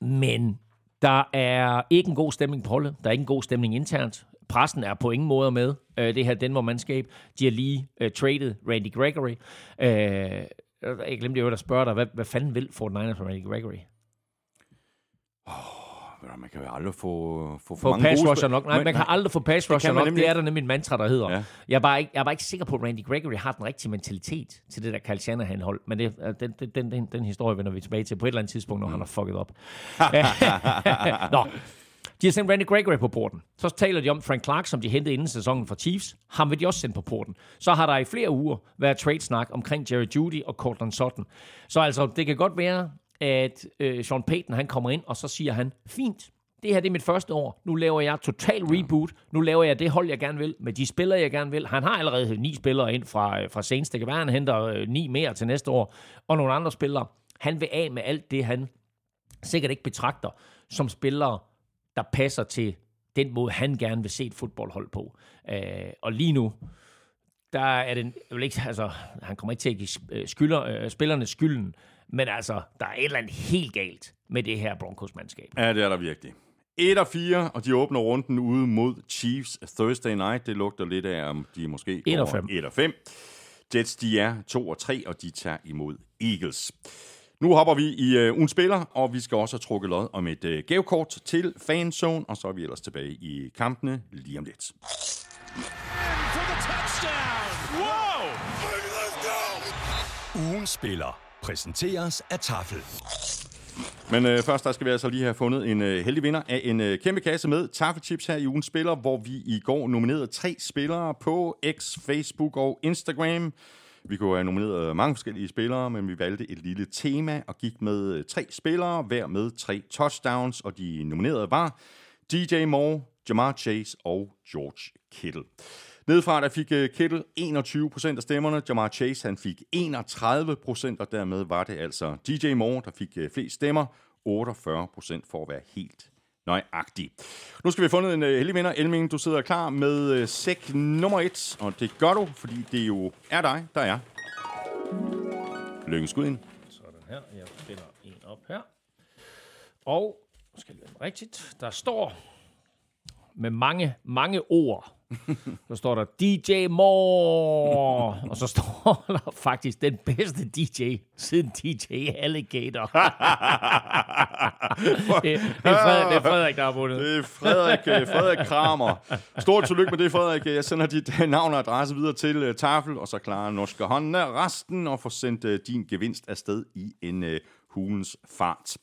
[SPEAKER 3] men der er ikke en god stemning på holdet, der er ikke en god stemning internt. Pressen er på ingen måde med øh, det her Denver-mandskab. De har lige øh, traded Randy Gregory. Øh, jeg glemte jo at spørge dig, hvad, hvad fanden vil Fort Niners med Randy Gregory?
[SPEAKER 1] Oh. Man kan jo aldrig få, få for
[SPEAKER 3] Få
[SPEAKER 1] mange
[SPEAKER 3] pass
[SPEAKER 1] gode
[SPEAKER 3] rusher nok. Nej, man kan aldrig få pass rusher
[SPEAKER 1] man
[SPEAKER 3] nok.
[SPEAKER 1] nemlig
[SPEAKER 3] Det er der nemlig en mantra, der hedder.
[SPEAKER 1] Ja.
[SPEAKER 3] Jeg, er bare ikke, jeg er bare ikke sikker på, at Randy Gregory har den rigtige mentalitet til det der Kyle Shanahan-hold. Men det, øh, den, den, den, den, historie vender vi tilbage til på et eller andet tidspunkt, når mm. han har fucket op. Nå, de har sendt Randy Gregory på porten. Så taler de om Frank Clark, som de hentede inden sæsonen for Chiefs. Ham vil de også sende på porten. Så har der i flere uger været trade-snak omkring Jerry Judy og Cortland Sutton. Så altså, det kan godt være, at øh, Sean Payton han kommer ind, og så siger han, fint, det her det er mit første år. Nu laver jeg total reboot. Nu laver jeg det hold, jeg gerne vil, med de spillere, jeg gerne vil. Han har allerede ni spillere ind fra, øh, fra Saints. Det kan være, han henter øh, ni mere til næste år. Og nogle andre spillere. Han vil af med alt det, han sikkert ikke betragter som spillere, der passer til den måde, han gerne vil se et fodboldhold på. Øh, og lige nu, der er det, jeg vil ikke, altså, han kommer ikke til at give øh, skylder, øh, spillerne skylden, men altså, der er et eller andet helt galt med det her Broncos-mandskab.
[SPEAKER 1] Ja, det er der virkelig. 1 og 4, og de åbner runden ude mod Chiefs Thursday night. Det lugter lidt af, om de måske
[SPEAKER 3] Et og
[SPEAKER 1] går
[SPEAKER 3] fem.
[SPEAKER 1] 1 og 5. Jets, de er 2 og 3, og de tager imod Eagles. Nu hopper vi i øh, ugen spiller, og vi skal også have trukket lod om et øh, gavekort til Fanzone, og så er vi ellers tilbage i kampene lige om lidt.
[SPEAKER 4] Ugen spiller præsenteres af Tafel.
[SPEAKER 1] Men øh, først der skal vi altså lige have fundet en øh, heldig vinder af en øh, kæmpe kasse med taffelchips her i ugen spiller, hvor vi i går nominerede tre spillere på X, Facebook og Instagram. Vi kunne have nomineret mange forskellige spillere, men vi valgte et lille tema og gik med øh, tre spillere, hver med tre touchdowns, og de nominerede var DJ Moore, Jamar Chase og George Kittle. Nedefra der fik øh, Kittle 21% af stemmerne, Jamar Chase han fik 31%, og dermed var det altså DJ Moore, der fik øh, flest stemmer, 48% for at være helt nøjagtig. Nu skal vi have fundet en øh, heldig vinder. Elming, du sidder klar med øh, sæk nummer 1, og det gør du, fordi det jo er dig, der er. Lykke skud ind.
[SPEAKER 3] Sådan her. Jeg finder en op her. Og, nu skal jeg rigtigt, der står med mange, mange ord. Så står der DJ Moore, og så står der faktisk den bedste DJ siden DJ Alligator. det, er Frederik, det er Frederik, der har vundet.
[SPEAKER 1] Det er Frederik, øh, Frederik Kramer. Stort tillykke med det, Frederik. Jeg sender dit øh, navn og adresse videre til uh, Tafel, og så klarer Norske Hånden resten og får sendt din gevinst afsted i en hulens fart.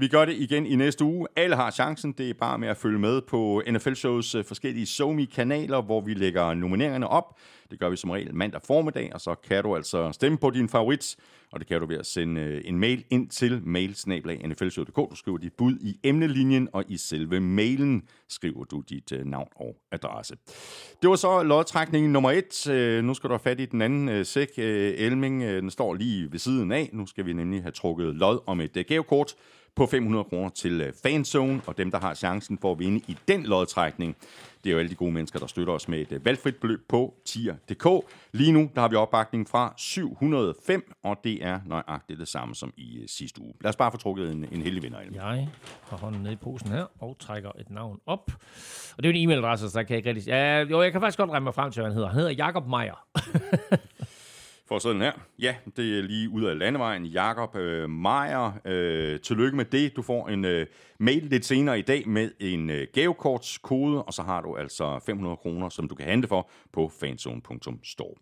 [SPEAKER 1] Vi gør det igen i næste uge. Alle har chancen. Det er bare med at følge med på NFL Shows øh, forskellige Somi-kanaler, hvor vi lægger nomineringerne op. Det gør vi som regel mandag formiddag, og så kan du altså stemme på din favorit, og det kan du ved at sende øh, en mail ind til mailsnablag.nflshow.dk. Du skriver dit bud i emnelinjen, og i selve mailen skriver du dit øh, navn og adresse. Det var så lodtrækning nummer et. Nu skal du have fat i den anden sæk. Elming, den står lige ved siden af. Nu skal vi nemlig have trukket lod om et gavekort på 500 kroner til øh, Fanzone, og dem, der har chancen for at vinde i den lodtrækning, det er jo alle de gode mennesker, der støtter os med et øh, valgfrit beløb på tier.dk. Lige nu, der har vi opbakning fra 705, og det er nøjagtigt det samme som i øh, sidste uge. Lad os bare få trukket en, en heldig vinder. Elming.
[SPEAKER 3] Jeg har hånden ned i posen her og trækker et navn op. Og det er jo en e-mailadresse, så der kan jeg ikke rigtig... Ja, jo, jeg kan faktisk godt regne mig frem til, hvad han hedder. Han hedder Jakob Meier.
[SPEAKER 1] For sådan her. Ja, det er lige ud af landevejen. Jakob øh, Meier, øh, tillykke med det. Du får en øh, mail lidt senere i dag med en øh, gavekortskode, og så har du altså 500 kroner, som du kan handle for på fanzone.store.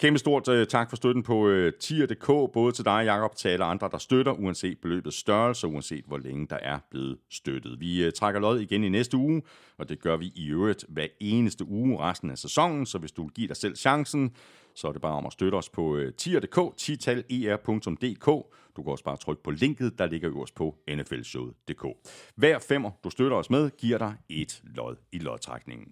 [SPEAKER 1] Kæmpe stort øh, tak for støtten på øh, tier.dk, både til dig, Jakob, til alle andre, der støtter, uanset beløbets størrelse, uanset hvor længe der er blevet støttet. Vi øh, trækker lod igen i næste uge, og det gør vi i øvrigt hver eneste uge resten af sæsonen, så hvis du vil give dig selv chancen, så er det bare om at støtte os på øh, tier.dk, titaler.dk. Du kan også bare trykke på linket, der ligger øverst på nflshowet.dk. Hver femmer, du støtter os med, giver dig et lod i lodtrækningen.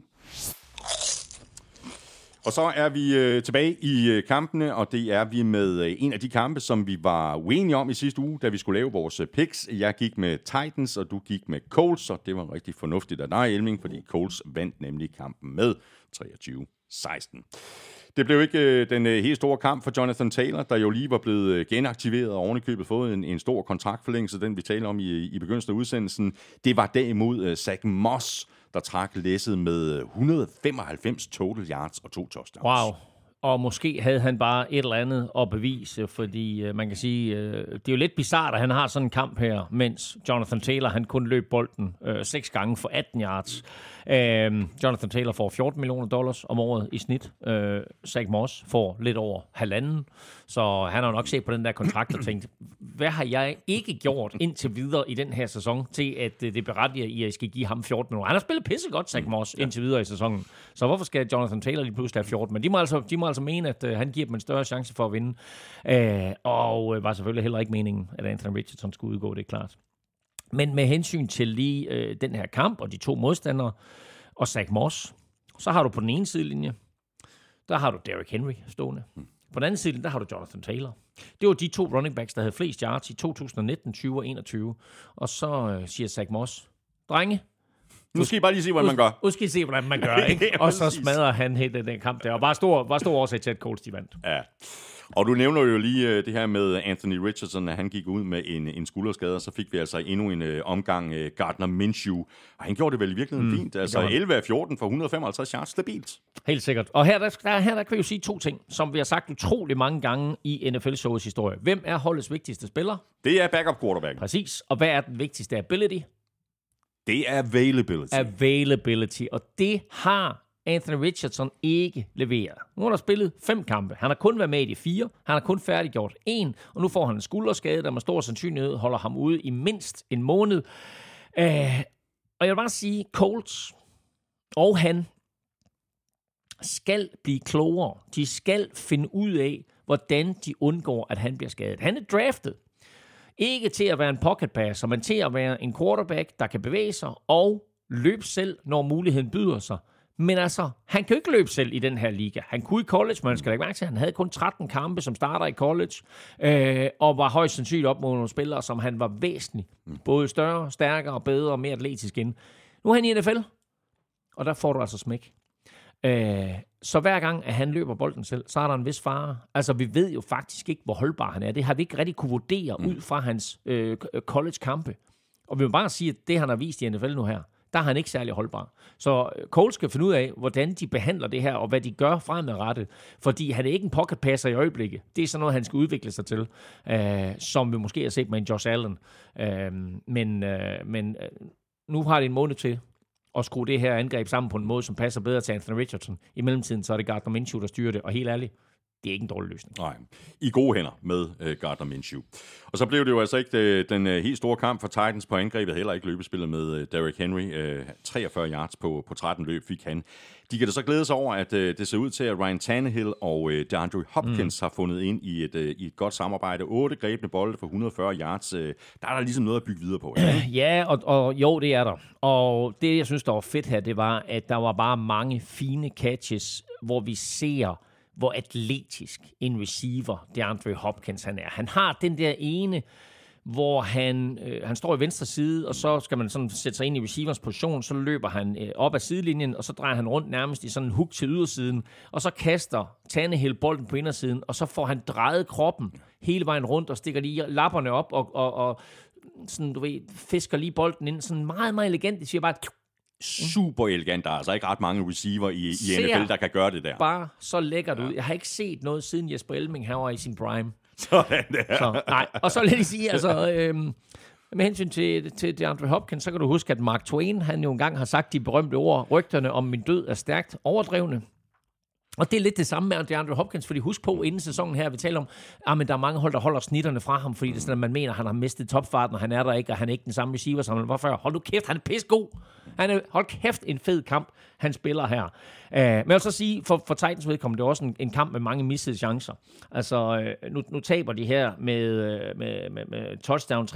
[SPEAKER 1] Og så er vi øh, tilbage i øh, kampene, og det er vi med øh, en af de kampe, som vi var uenige om i sidste uge, da vi skulle lave vores øh, picks. Jeg gik med Titans, og du gik med Colts, og det var rigtig fornuftigt af dig, Elming, fordi Colts vandt nemlig kampen med 23-16. Det blev ikke øh, den øh, helt store kamp for Jonathan Taylor, der jo lige var blevet øh, genaktiveret og ovenikøbet fået en, en stor kontraktforlængelse, den vi taler om i, i begyndelsen af udsendelsen. Det var derimod øh, Zach Moss, der trak læsset med øh, 195 total yards og to touchdowns.
[SPEAKER 3] Wow. og måske havde han bare et eller andet at bevise, fordi øh, man kan sige, øh, det er jo lidt bizart, at han har sådan en kamp her, mens Jonathan Taylor, han kun løb bolden øh, seks gange for 18 yards. Øh, Jonathan Taylor får 14 millioner dollars om året i snit. Øh, Zach Moss får lidt over halvanden. Så han har nok set på den der kontrakt og tænkt, hvad har jeg ikke gjort indtil videre i den her sæson, til at øh, det berettiger i, at jeg skal give ham 14 millioner. Han har spillet pissegodt, Zach Moss, indtil videre i sæsonen. Så hvorfor skal Jonathan Taylor lige pludselig have 14? Men de må altså, de må altså mene, at øh, han giver dem en større chance for at vinde. Øh, og øh, var selvfølgelig heller ikke meningen, at Anthony Richardson skulle udgå, det er klart. Men med hensyn til lige øh, den her kamp og de to modstandere og Zach Moss, så har du på den ene sidelinje, der har du Derrick Henry stående. På den anden side, der har du Jonathan Taylor. Det var de to running backs, der havde flest yards i 2019, 20 og 21. Og så øh, siger Zach Moss, drenge,
[SPEAKER 1] nu skal I bare lige se, hvad man gør.
[SPEAKER 3] nu skal I se, hvordan man gør, ikke? Og så smadrer han hele den kamp der. Og bare stor, bare stor årsag til, at Colts de vandt.
[SPEAKER 1] Ja. Og du nævner jo lige øh, det her med Anthony Richardson, at han gik ud med en, en skulderskade, og så fik vi altså endnu en øh, omgang øh, Gardner Minshew. Og han gjorde det vel i virkeligheden mm, fint. Altså
[SPEAKER 3] gjorde han.
[SPEAKER 1] 11 af 14 for 155 yards, stabilt.
[SPEAKER 3] Helt sikkert. Og her, der, der, her der kan vi jo sige to ting, som vi har sagt utrolig mange gange i NFL-showets historie. Hvem er holdets vigtigste spiller?
[SPEAKER 1] Det er backup quarterback.
[SPEAKER 3] Præcis. Og hvad er den vigtigste ability?
[SPEAKER 1] Det er availability.
[SPEAKER 3] Availability. Og det har Anthony Richardson ikke leveret. Nu har der spillet fem kampe. Han har kun været med i de fire. Han har kun færdiggjort en. Og nu får han en skulderskade, der med stor sandsynlighed holder ham ude i mindst en måned. Øh, og jeg vil bare sige, Colts og han skal blive klogere. De skal finde ud af, hvordan de undgår, at han bliver skadet. Han er draftet. Ikke til at være en pocket passer, men til at være en quarterback, der kan bevæge sig og løbe selv, når muligheden byder sig. Men altså, han kan jo ikke løbe selv i den her liga. Han kunne i college, men man skal lægge mærke til, at han havde kun 13 kampe som starter i college, øh, og var højst sandsynligt op mod nogle spillere, som han var væsentligt. Både større, stærkere, bedre og mere atletisk end. Nu er han i NFL, og der får du altså smæk. Øh, så hver gang, at han løber bolden selv, så er der en vis fare. Altså, vi ved jo faktisk ikke, hvor holdbar han er. Det har vi ikke rigtig kunne vurdere mm. ud fra hans øh, college-kampe. Og vi vil bare sige, at det, han har vist i NFL nu her, der er han ikke særlig holdbar. Så øh, Cole skal finde ud af, hvordan de behandler det her, og hvad de gør fremadrettet. Fordi han er ikke en pocket passer i øjeblikket. Det er sådan noget, han skal udvikle sig til. Øh, som vi måske har set med en Josh Allen. Øh, men øh, men øh, nu har det en måned til at skrue det her angreb sammen på en måde, som passer bedre til Anthony Richardson. I mellemtiden, så er det Gardner Minshew, der styrer det. Og helt ærligt, det er ikke en dårlig løsning.
[SPEAKER 1] Nej, i gode hænder med øh, Gardner Minshew. Og så blev det jo altså ikke øh, den øh, helt store kamp for Titans på angrebet, heller ikke løbespillet med øh, Derrick Henry. Øh, 43 yards på, på 13 løb fik han. De kan da så glæde sig over, at øh, det ser ud til, at Ryan Tannehill og øh, DeAndre Hopkins mm. har fundet ind i et, øh, i et godt samarbejde. 8 grebne bolde for 140 yards. Øh, der er der ligesom noget at bygge videre på. Ja?
[SPEAKER 3] Ja, og, og jo, det er der. Og det, jeg synes, der var fedt her, det var, at der var bare mange fine catches, hvor vi ser, hvor atletisk en receiver DeAndre Hopkins han er. Han har den der ene, hvor han, øh, han står i venstre side, og så skal man sådan sætte sig ind i receivers position, så løber han øh, op ad sidelinjen, og så drejer han rundt nærmest i sådan en hook til ydersiden, og så kaster Tannehill bolden på indersiden, og så får han drejet kroppen hele vejen rundt, og stikker lige lapperne op, og, og, og sådan, du ved, fisker lige bolden ind, sådan meget, meget elegant. Det siger bare,
[SPEAKER 1] Super elegant. Der er altså ikke ret mange receiver i, i
[SPEAKER 3] Ser
[SPEAKER 1] NFL, der kan gøre det der.
[SPEAKER 3] bare så lækkert ud. Jeg har ikke set noget siden Jesper Elming, han var i sin prime.
[SPEAKER 1] Sådan der.
[SPEAKER 3] Så, nej. Og så lad lige sige, altså, øhm, med hensyn til, til DeAndre Hopkins, så kan du huske, at Mark Twain, han jo engang har sagt de berømte ord, rygterne om min død er stærkt overdrevne. Og det er lidt det samme med DeAndre Hopkins, fordi husk på, inden sæsonen her, vi taler om, at men der er mange hold, der holder snitterne fra ham, fordi det er sådan, at man mener, at han har mistet topfarten, og han er der ikke, og han er ikke den samme receiver, som han var før. Hold nu kæft, han er pissegod. Han er, hold kæft, en fed kamp, han spiller her. Uh, men jeg vil så sige, for, for Titans vedkommende, det er også en, en kamp med mange missede chancer. Altså, uh, nu, nu taber de her med, uh, med, med, med touchdown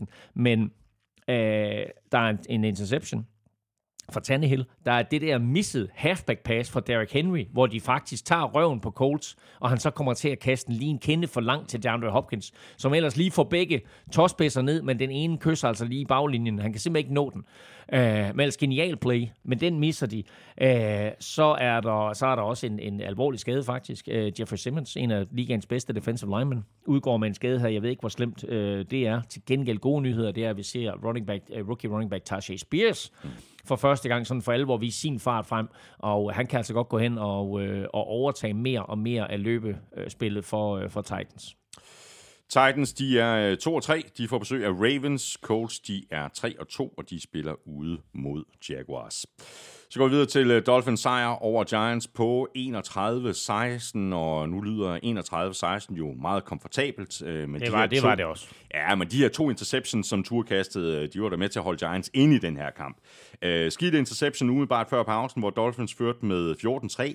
[SPEAKER 3] 23-16, men uh, der er en, en interception fra Tannehill. Der er det der misset halfback pass fra Derrick Henry, hvor de faktisk tager røven på Colts, og han så kommer til at kaste en lige en kende for langt til DeAndre Hopkins, som ellers lige får begge tosspidser ned, men den ene kysser altså lige i baglinjen. Han kan simpelthen ikke nå den. Uh, men ellers genial play, men den misser de. Uh, så, er der, så er der også en, en alvorlig skade faktisk. Uh, Jeffrey Simmons, en af ligaens bedste defensive linemen, udgår med en skade her. Jeg ved ikke, hvor slemt uh, det er. Til gengæld gode nyheder, det er, at vi ser running back, uh, rookie running back Tajay Spears, for første gang sådan for alvor vise sin fart frem, og han kan altså godt gå hen og, øh, og overtage mere og mere af løbespillet for, øh, for Titans.
[SPEAKER 1] Titans, de er øh, 2 og 3. De får besøg af Ravens. Colts, de er 3 og 2, og de spiller ude mod Jaguars. Så går vi videre til øh, Dolphins sejr over Giants på 31-16, og nu lyder 31-16 jo meget komfortabelt. øh, Men
[SPEAKER 3] Det
[SPEAKER 1] de
[SPEAKER 3] var det,
[SPEAKER 1] to,
[SPEAKER 3] var det også.
[SPEAKER 1] Ja, men de her to interceptions, som Tour kastede, de var der med til at holde Giants inde i den her kamp. Uh, skidt interception umiddelbart før pausen, hvor Dolphins førte med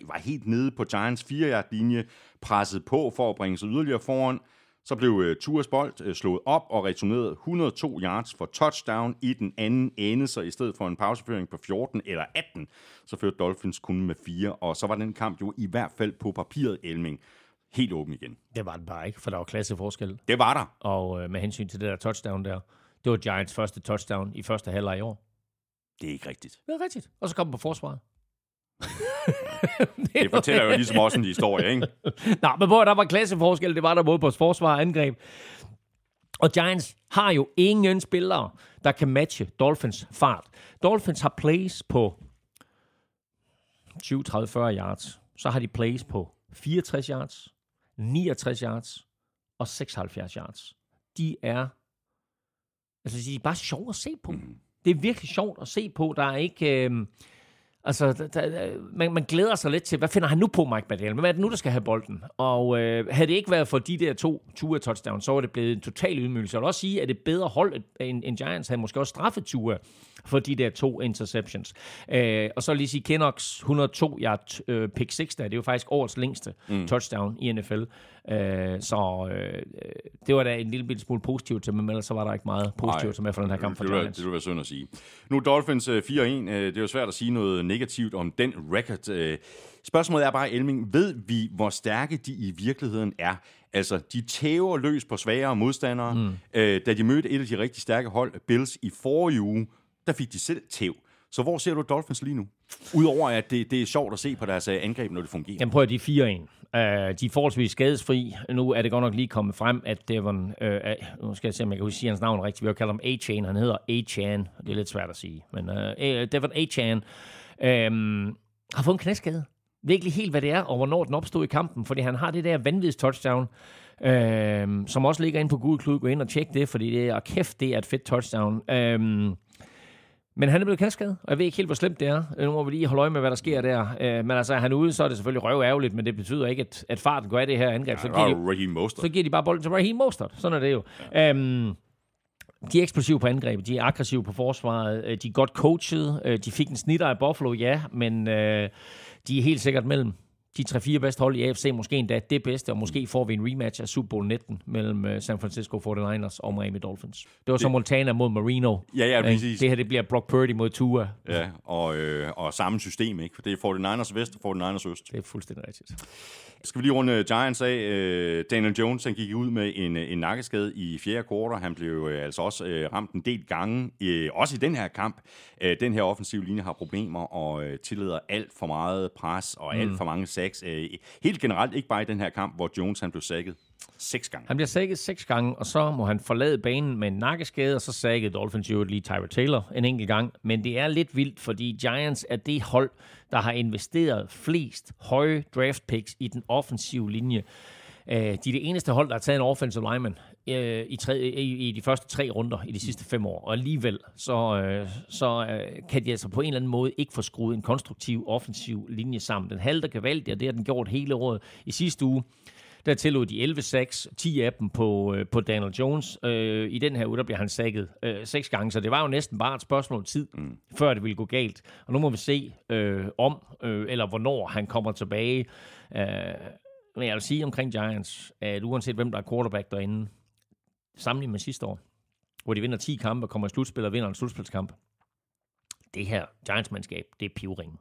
[SPEAKER 1] 14-3, var helt nede på Giants 4-yard-linje, presset på for at bringe sig yderligere foran. Så blev uh, Tours bold uh, slået op og returneret 102 yards for touchdown i den anden ende, så i stedet for en pauseføring på 14 eller 18, så førte Dolphins kun med 4, og så var den kamp jo i hvert fald på papiret Elming helt åben igen.
[SPEAKER 3] Det var den bare ikke, for der var klasseforskel.
[SPEAKER 1] Det var der.
[SPEAKER 3] Og øh, med hensyn til det der touchdown der, det var Giants første touchdown i første halvleg i år.
[SPEAKER 1] Det er ikke rigtigt.
[SPEAKER 3] Det er rigtigt. Og så kom på forsvaret.
[SPEAKER 1] Det fortæller jo ligesom også en historie, ikke?
[SPEAKER 3] Nå, men hvor der var klasseforskel, det var der både på forsvar og angreb. Og Giants har jo ingen spillere, der kan matche Dolphins fart. Dolphins har plays på 20, 30, 40 yards. Så har de plays på 64 yards, 69 yards og 76 yards. De er, altså de er bare sjove at se på. Mm. Det er virkelig sjovt at se på. Der er ikke... Øh, Altså, der, man, man glæder sig lidt til, hvad finder han nu på, Mike McDaniel? Hvad er det nu, der skal have bolden? Og øh, havde det ikke været for de der to ture touchdowns, så var det blevet en total ydmygelse. Jeg vil også sige, at det bedre hold end, end Giants havde måske også straffet ture for de der to interceptions. Øh, og så lige sige, Kennox 102 yard øh, pick 6 der, det er jo faktisk årets længste mm. touchdown i NFL. Øh, så øh, det var da en lille bitte smule positivt til, men ellers så var der ikke meget positivt til med for den her kamp for
[SPEAKER 1] det,
[SPEAKER 3] Giants.
[SPEAKER 1] det vil være synd at sige. Nu Dolphins øh, 4-1. øh, Det er jo svært at sige noget negativt om den record. Øh, Spørgsmålet er bare, Elming, ved vi, hvor stærke de i virkeligheden er? Altså, de tæver løs på svagere modstandere. Mm. Øh, da de mødte et af de rigtig stærke hold, Bills, i forrige uge, der fik de selv tæv. Så hvor ser du Dolphins lige nu? Udover at det, det er sjovt at se på deres øh, angreb, når det fungerer.
[SPEAKER 3] Jamen prøv at de er 4-1. Øh, de er forholdsvis skadesfri. Nu er det godt nok lige kommet frem, at Devon, Øh, nu skal jeg se, om jeg kan sige hans navn rigtigt, vi har kaldt ham A-Chain, han hedder A-Chan, det er lidt svært at sige, men øh, Devon A-Chan øh, har fået en knæskade. Virkelig helt, hvad det er, og hvornår den opstod i kampen, fordi han har det der vanvittige touchdown, øh, som også ligger inde på Google Klud. Gå ind og tjek det, fordi det er, kæft, det er et fedt touchdown. Øh, men han er blevet kasket, og jeg ved ikke helt, hvor slemt det er. Nu må vi lige holde øje med, hvad der sker der. Øh, men altså, er han ude, så er det selvfølgelig røv ærgerligt, men det betyder ikke, at, at farten går af det her angreb. så, giver de,
[SPEAKER 1] Raheem Mostert.
[SPEAKER 3] så giver de bare bolden til Raheem Mostert. Sådan er det jo. Ja. Um, de er eksplosive på angrebet, de er aggressive på forsvaret, øh, de er godt coachet, øh, de fik en snitter af Buffalo, ja, men øh, de er helt sikkert mellem de 3-4 bedste hold i AFC, måske endda det bedste, og måske får vi en rematch af Super Bowl 19 mellem uh, San Francisco 49ers og Miami Dolphins. Det var så Montana mod Marino.
[SPEAKER 1] Ja, ja, præcis.
[SPEAKER 3] Det her, det bliver Brock Purdy mod Tua.
[SPEAKER 1] Ja, og, øh, og samme system, ikke? For det er 49ers vest og 49ers øst.
[SPEAKER 3] Det er fuldstændig rigtigt.
[SPEAKER 1] Skal vi lige runde Giants af. Øh, Daniel Jones han gik ud med en, en nakkeskade i fjerde kvartal. Han blev øh, altså også øh, ramt en del gange, øh, også i den her kamp. Øh, den her offensive linje har problemer og øh, tillader alt for meget pres og mm. alt for mange sacks. Øh, helt generelt, ikke bare i den her kamp, hvor Jones han blev sækket seks gange.
[SPEAKER 3] Han bliver sækket seks gange, og så må han forlade banen med en nakkeskade, og så sækkede Dolphins jo lige Tyra Taylor en enkelt gang. Men det er lidt vildt, fordi Giants er det hold, der har investeret flest høje draft picks i den offensive linje. Øh, De er det eneste hold, der har taget en offensive lineman øh, i, tre, i, i de første tre runder i de sidste fem år. Og alligevel, så, øh, så øh, kan de altså på en eller anden måde ikke få skruet en konstruktiv offensiv linje sammen. Den halter gevaldigt, og det har den gjort hele året. I sidste uge, der tillod de 11 sacks, 10 af dem på, øh, på Daniel Jones. Øh, I den her uge, der bliver han sækket øh, seks gange, så det var jo næsten bare et spørgsmål om tid, mm. før det ville gå galt. Og nu må vi se øh, om, øh, eller hvornår han kommer tilbage. Øh, men jeg vil sige omkring Giants, at uanset hvem der er quarterback derinde, sammenlignet med sidste år, hvor de vinder 10 kampe og kommer i slutspil og vinder en slutspilskamp, det her Giants-mandskab, det er pivringen.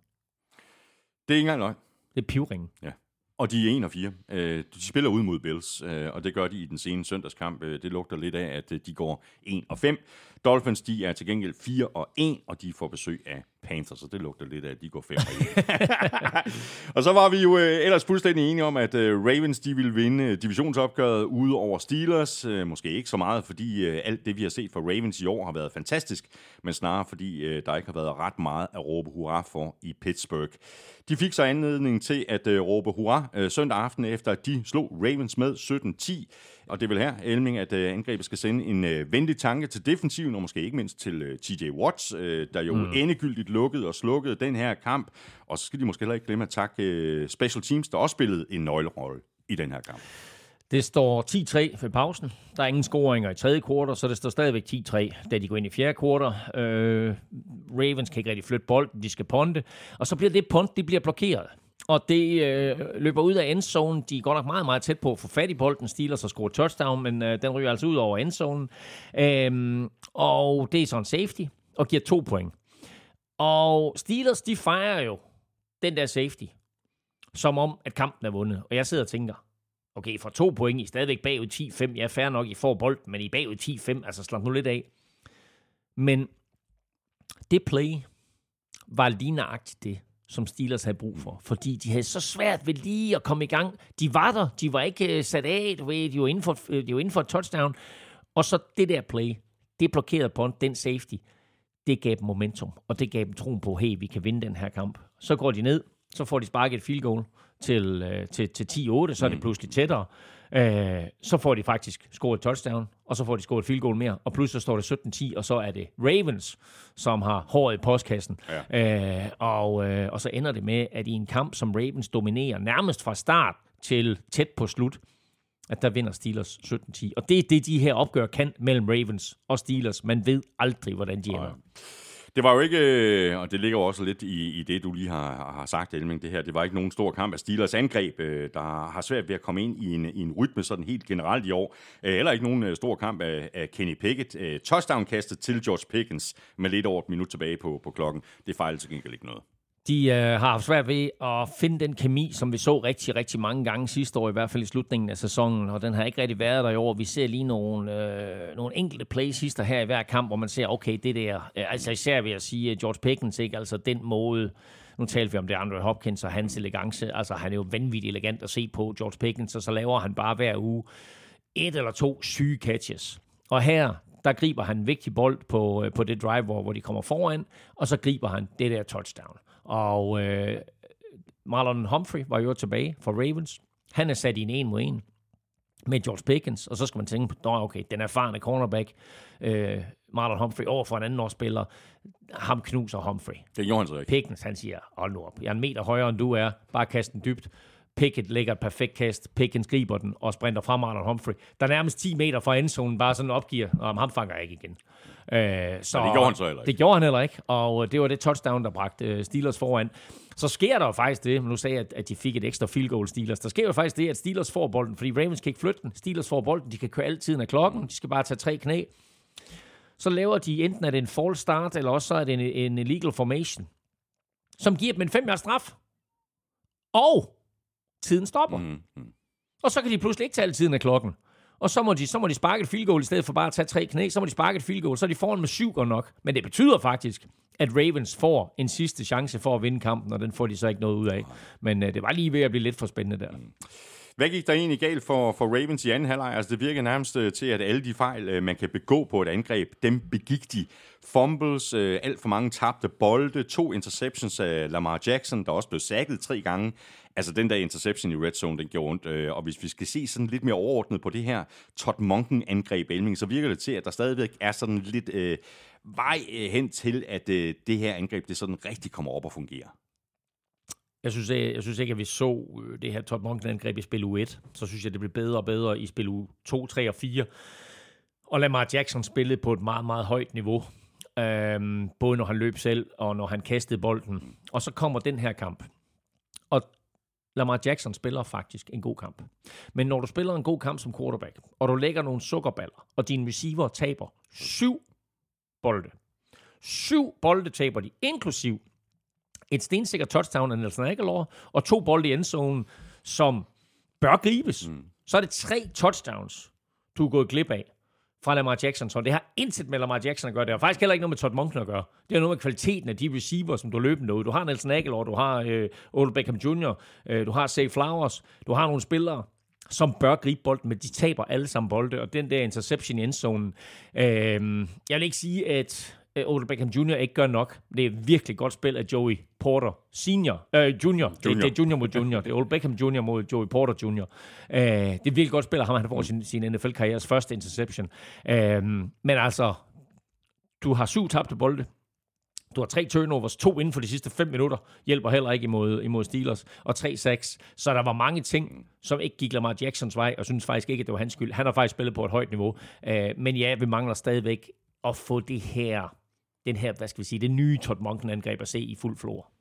[SPEAKER 1] Det er ikke engang løgn.
[SPEAKER 3] Det er pivringen.
[SPEAKER 1] Ja. Og de er 1 og 4. Øh, de spiller ud mod Bills, øh, og det gør de i den sene søndagskamp. Øh, det lugter lidt af, at de går 1 og 5. Dolphins, de er til gengæld 4 og 1, og de får besøg af Panthers, så det lugter lidt af, at de går 5 Og så var vi jo øh, ellers fuldstændig enige om, at øh, Ravens de ville vinde divisionsopgøret ude over Steelers. Øh, måske ikke så meget, fordi øh, alt det, vi har set fra Ravens i år, har været fantastisk, men snarere fordi øh, der ikke har været ret meget at råbe hurra for i Pittsburgh. De fik så anledning til at øh, råbe hurra øh, søndag aften, efter at de slog Ravens med 17-10. Og det vil her, Elming, at øh, angrebet skal sende en øh, venlig tanke til defensiven, og måske ikke mindst til øh, TJ Watts, øh, der jo mm. endegyldigt lukkede og slukkede den her kamp. Og så skal de måske heller ikke glemme at takke øh, Special Teams, der også spillede en nøglerolle i den her kamp.
[SPEAKER 3] Det står 10-3 ved pausen. Der er ingen scoringer i tredje kvartal, så det står stadigvæk 10-3, da de går ind i fjerde kvartal. Øh, Ravens kan ikke rigtig flytte bolden, de skal ponte. Og så bliver det punt, det bliver blokeret. Og det øh, løber ud af endzone. De er godt nok meget, meget tæt på at få fat i bolden. Steelers og score touchdown, men øh, den ryger altså ud over endzonen. Øh, og det er så en safety, og giver to point. Og Steelers, de fejrer jo den der safety, som om, at kampen er vundet. Og jeg sidder og tænker, okay, for to point, I er stadigvæk bagud 10-5. Ja, fair nok, I får bolden, men I er bagud 10-5. Altså, slap nu lidt af. Men det play var lige nøjagtigt det, som Steelers havde brug for. Fordi de havde så svært ved lige at komme i gang. De var der, de var ikke øh, sat af, du ved, de var inden for, øh, de var inden for et touchdown. Og så det der play, det blokerede på den safety, det gav dem momentum, og det gav dem troen på, hey, vi kan vinde den her kamp. Så går de ned, så får de sparket et field goal til, uh, til, til 10-8, så er det pludselig tættere. Uh, så får de faktisk scoret et touchdown, og så får de scoret et field goal mere, og pludselig står det 17-10, og så er det Ravens, som har håret i postkassen. Ja. Uh, og, uh, og så ender det med, at i en kamp, som Ravens dominerer nærmest fra start til tæt på slut, at der vinder Steelers 17-10. Og det er det, de her opgør kan mellem Ravens og Steelers. Man ved aldrig, hvordan de ender.
[SPEAKER 1] Det var jo ikke, øh, og det ligger jo også lidt i, i det, du lige har, har sagt, Elming, det her. Det var ikke nogen stor kamp af Steelers angreb, øh, der har svært ved at komme ind i en, i en rytme sådan helt generelt i år. Eller heller ikke nogen stor kamp af, af Kenny Pickett. Touchdown-kastet til George Pickens med lidt over et minut tilbage på, på klokken. Det fejlede til gengæld ikke noget.
[SPEAKER 3] De øh, har haft svært ved at finde den kemi, som vi så rigtig, rigtig mange gange sidste år, i hvert fald i slutningen af sæsonen, og den har ikke rigtig været der i år. Vi ser lige nogle, øh, nogle enkelte plays hister her i hver kamp, hvor man ser, okay, det der, øh, altså især ved at sige øh, George Pickens, ikke? altså den måde, nu talte vi om det Andre Hopkins og hans elegance, altså han er jo vanvittigt elegant at se på, George Pickens, og så laver han bare hver uge et eller to syge catches. Og her, der griber han en vigtig bold på, øh, på det drive, hvor, hvor de kommer foran, og så griber han det der touchdown. Og øh, Marlon Humphrey var jo tilbage for Ravens. Han er sat i en en mod en med George Pickens, og så skal man tænke på, okay, den erfarne cornerback, øh, Marlon Humphrey over for en anden årsspiller, ham knuser Humphrey.
[SPEAKER 1] Det gjorde han så ikke.
[SPEAKER 3] Pickens, han siger, hold nu op, jeg er en meter højere end du er, bare kast den dybt. Pickett lægger et perfekt kast, Pickens griber den og sprinter fra Marlon Humphrey, der nærmest 10 meter fra endzonen bare sådan opgiver, og ham fanger jeg ikke igen.
[SPEAKER 1] Øh, så, det gjorde han så heller ikke.
[SPEAKER 3] Det gjorde han heller ikke, og det var det touchdown, der bragte øh, Steelers foran. Så sker der jo faktisk det, nu sagde jeg, at de fik et ekstra field goal Steelers. Der sker jo faktisk det, at Steelers får bolden, fordi Ravens kan ikke flytte den. Steelers får bolden, de kan køre altid af klokken, de skal bare tage tre knæ. Så laver de enten, at det en false start, eller også så er det en, en illegal formation, som giver dem en 5 straf. Og tiden stopper. Mm, mm. Og så kan de pludselig ikke tage tiden af klokken. Og så må, de, så må de sparke et field goal, i stedet for bare at tage tre knæ. Så må de sparke et field goal, så er de foran med syv godt nok. Men det betyder faktisk, at Ravens får en sidste chance for at vinde kampen, og den får de så ikke noget ud af. Men uh, det var lige ved at blive lidt for spændende der.
[SPEAKER 1] Hvad gik der egentlig galt for, for Ravens i anden halvleg? Altså, det virker nærmest øh, til, at alle de fejl, øh, man kan begå på et angreb, dem begik de. Fumbles, øh, alt for mange tabte bolde, to interceptions af Lamar Jackson, der også blev sækket tre gange. Altså, den der interception i red zone, den gjorde ondt. Og hvis vi skal se sådan lidt mere overordnet på det her Todd Monken-angreb, Elming, så virker det til, at der stadigvæk er sådan lidt øh, vej hen til, at øh, det her angreb, det sådan rigtig kommer op og fungerer.
[SPEAKER 3] Jeg synes, jeg, jeg synes ikke, at vi så øh, det her Todd Monken-angreb i spil U1. Så synes jeg, det blev bedre og bedre i spil U2, 3 og 4. Og Lamar Jackson spillede på et meget, meget højt niveau. Øhm, både når han løb selv, og når han kastede bolden. Og så kommer den her kamp. Og Lamar Jackson spiller faktisk en god kamp. Men når du spiller en god kamp som quarterback, og du lægger nogle sukkerballer, og din receiver taber syv bolde. Syv bolde taber de, inklusiv et stensikker touchdown af Nelson Aguilar, og to bolde i endzone, som bør gribes. Mm. Så er det tre touchdowns, du er gået glip af. fra Lamar Jackson. Så det har intet med Lamar Jackson at gøre. Det har faktisk heller ikke noget med Todd Monken at gøre. Det har noget med kvaliteten af de receiver, som du løbende ud. Du har Nelson Aguilar, du har øh, Odell Beckham Jr., øh, du har Say Flowers, du har nogle spillere, som bør gribe bolden, men de taber alle sammen bolde, og den der interception i endzonen. Øh, jeg vil ikke sige, at Odell Beckham Jr. ikke gør nok. Det er virkelig godt spil af Joey Porter Senior, øh, junior. junior. Det, det, er junior mod junior. Det er Odell Beckham Jr. mod Joey Porter Jr. Øh, det er virkelig godt spil af ham. Han får sin, sin NFL-karrieres første interception. Øh, men altså, du har syv tabte bolde. Du har tre turnovers, to inden for de sidste fem minutter, hjælper heller ikke imod, imod Steelers, og tre sacks. Så der var mange ting, som ikke gik Lamar Jacksons vej, og synes faktisk ikke, at det var hans skyld. Han har faktisk spillet på et højt niveau. Øh, men ja, vi mangler stadigvæk at få det her, den her, hvad skal vi sige, det nye Todd Monken-angreb at se i fuld flor.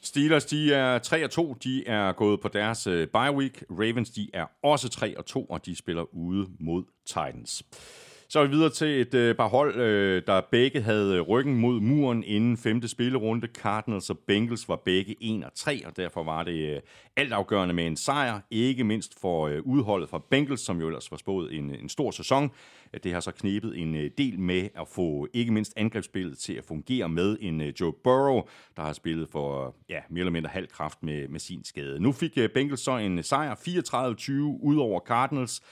[SPEAKER 1] Steelers, de er 3 og 2. De er gået på deres øh, bye week. Ravens, de er også 3 og 2, og de spiller ude mod Titans. Så er vi videre til et øh, par hold, øh, der begge havde øh, ryggen mod muren inden femte spillerunde. Cardinals og Bengals var begge 1 og 3, og derfor var det øh, altafgørende med en sejr. Ikke mindst for øh, udholdet fra Bengals, som jo ellers var spået en, øh, en stor sæson. Det har så knebet en øh, del med at få ikke mindst angrebsspillet til at fungere med en øh, Joe Burrow, der har spillet for ja, mere eller mindre halv kraft med, med sin skade. Nu fik øh, Bengals så en sejr 34-20 ud over Cardinals,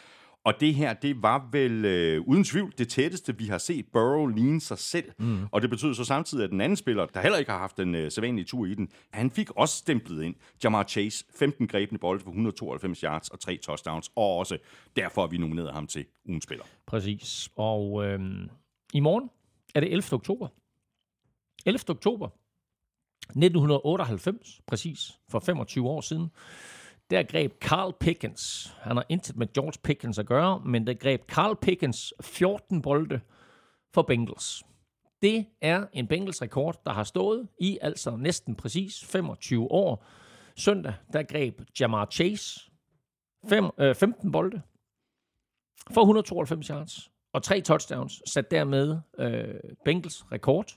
[SPEAKER 1] og det her, det var vel øh, uden tvivl det tætteste, vi har set Burrow ligne sig selv. Mm. Og det betyder så samtidig, at den anden spiller, der heller ikke har haft en øh, sædvanlige tur i den, han fik også stemplet ind. Jamar Chase, 15 grebne bolde for 192 yards og 3 touchdowns. Og også derfor har vi nomineret ham til ugen spiller.
[SPEAKER 3] Præcis. Og øh, i morgen er det 11. oktober. 11. oktober 1998, præcis for 25 år siden, der greb Carl Pickens, han har intet med George Pickens at gøre, men der greb Carl Pickens 14 bolde for Bengals. Det er en Bengals-rekord, der har stået i altså næsten præcis 25 år. Søndag, der greb Jamar Chase 5, øh, 15 bolde for 192 yards og tre touchdowns, sat dermed øh, Bengals rekord.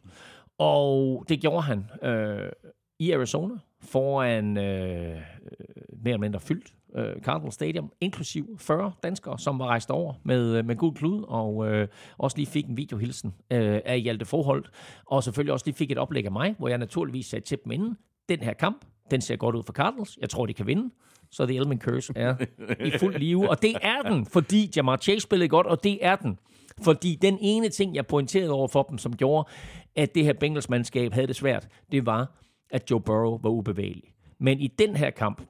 [SPEAKER 3] Og det gjorde han øh, i Arizona foran øh, mere eller mindre fyldt øh, Cardinal Stadium, inklusiv 40 danskere, som var rejst over med, øh, med gul klud, og øh, også lige fik en videohilsen øh, af Hjalte Forhold, og selvfølgelig også lige fik et oplæg af mig, hvor jeg naturligvis sagde til dem inden, den her kamp, den ser godt ud for Cardinals, jeg tror, de kan vinde, så The Elman Curse. Er i fuld live, og det er den, fordi Jamar Chase spillede godt, og det er den, fordi den ene ting, jeg pointerede over for dem, som gjorde, at det her Bengals-mandskab havde det svært, det var, at Joe Burrow var ubevægelig. Men i den her kamp,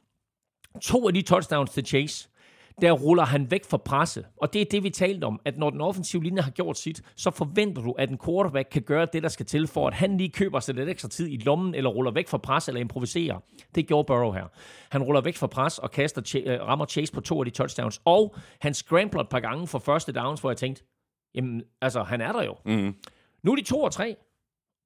[SPEAKER 3] to af de touchdowns til Chase, der ruller han væk fra presse. Og det er det, vi talte om, at når den offensive linje har gjort sit, så forventer du, at en quarterback kan gøre det, der skal til, for at han lige køber sig lidt ekstra tid i lommen, eller ruller væk fra pres, eller improviserer. Det gjorde Burrow her. Han ruller væk fra pres og kaster, øh, rammer Chase på to af de touchdowns, og han scrambler et par gange for første downs, hvor jeg tænkte, jamen, altså, han er der jo. Mm. Nu er de to og tre.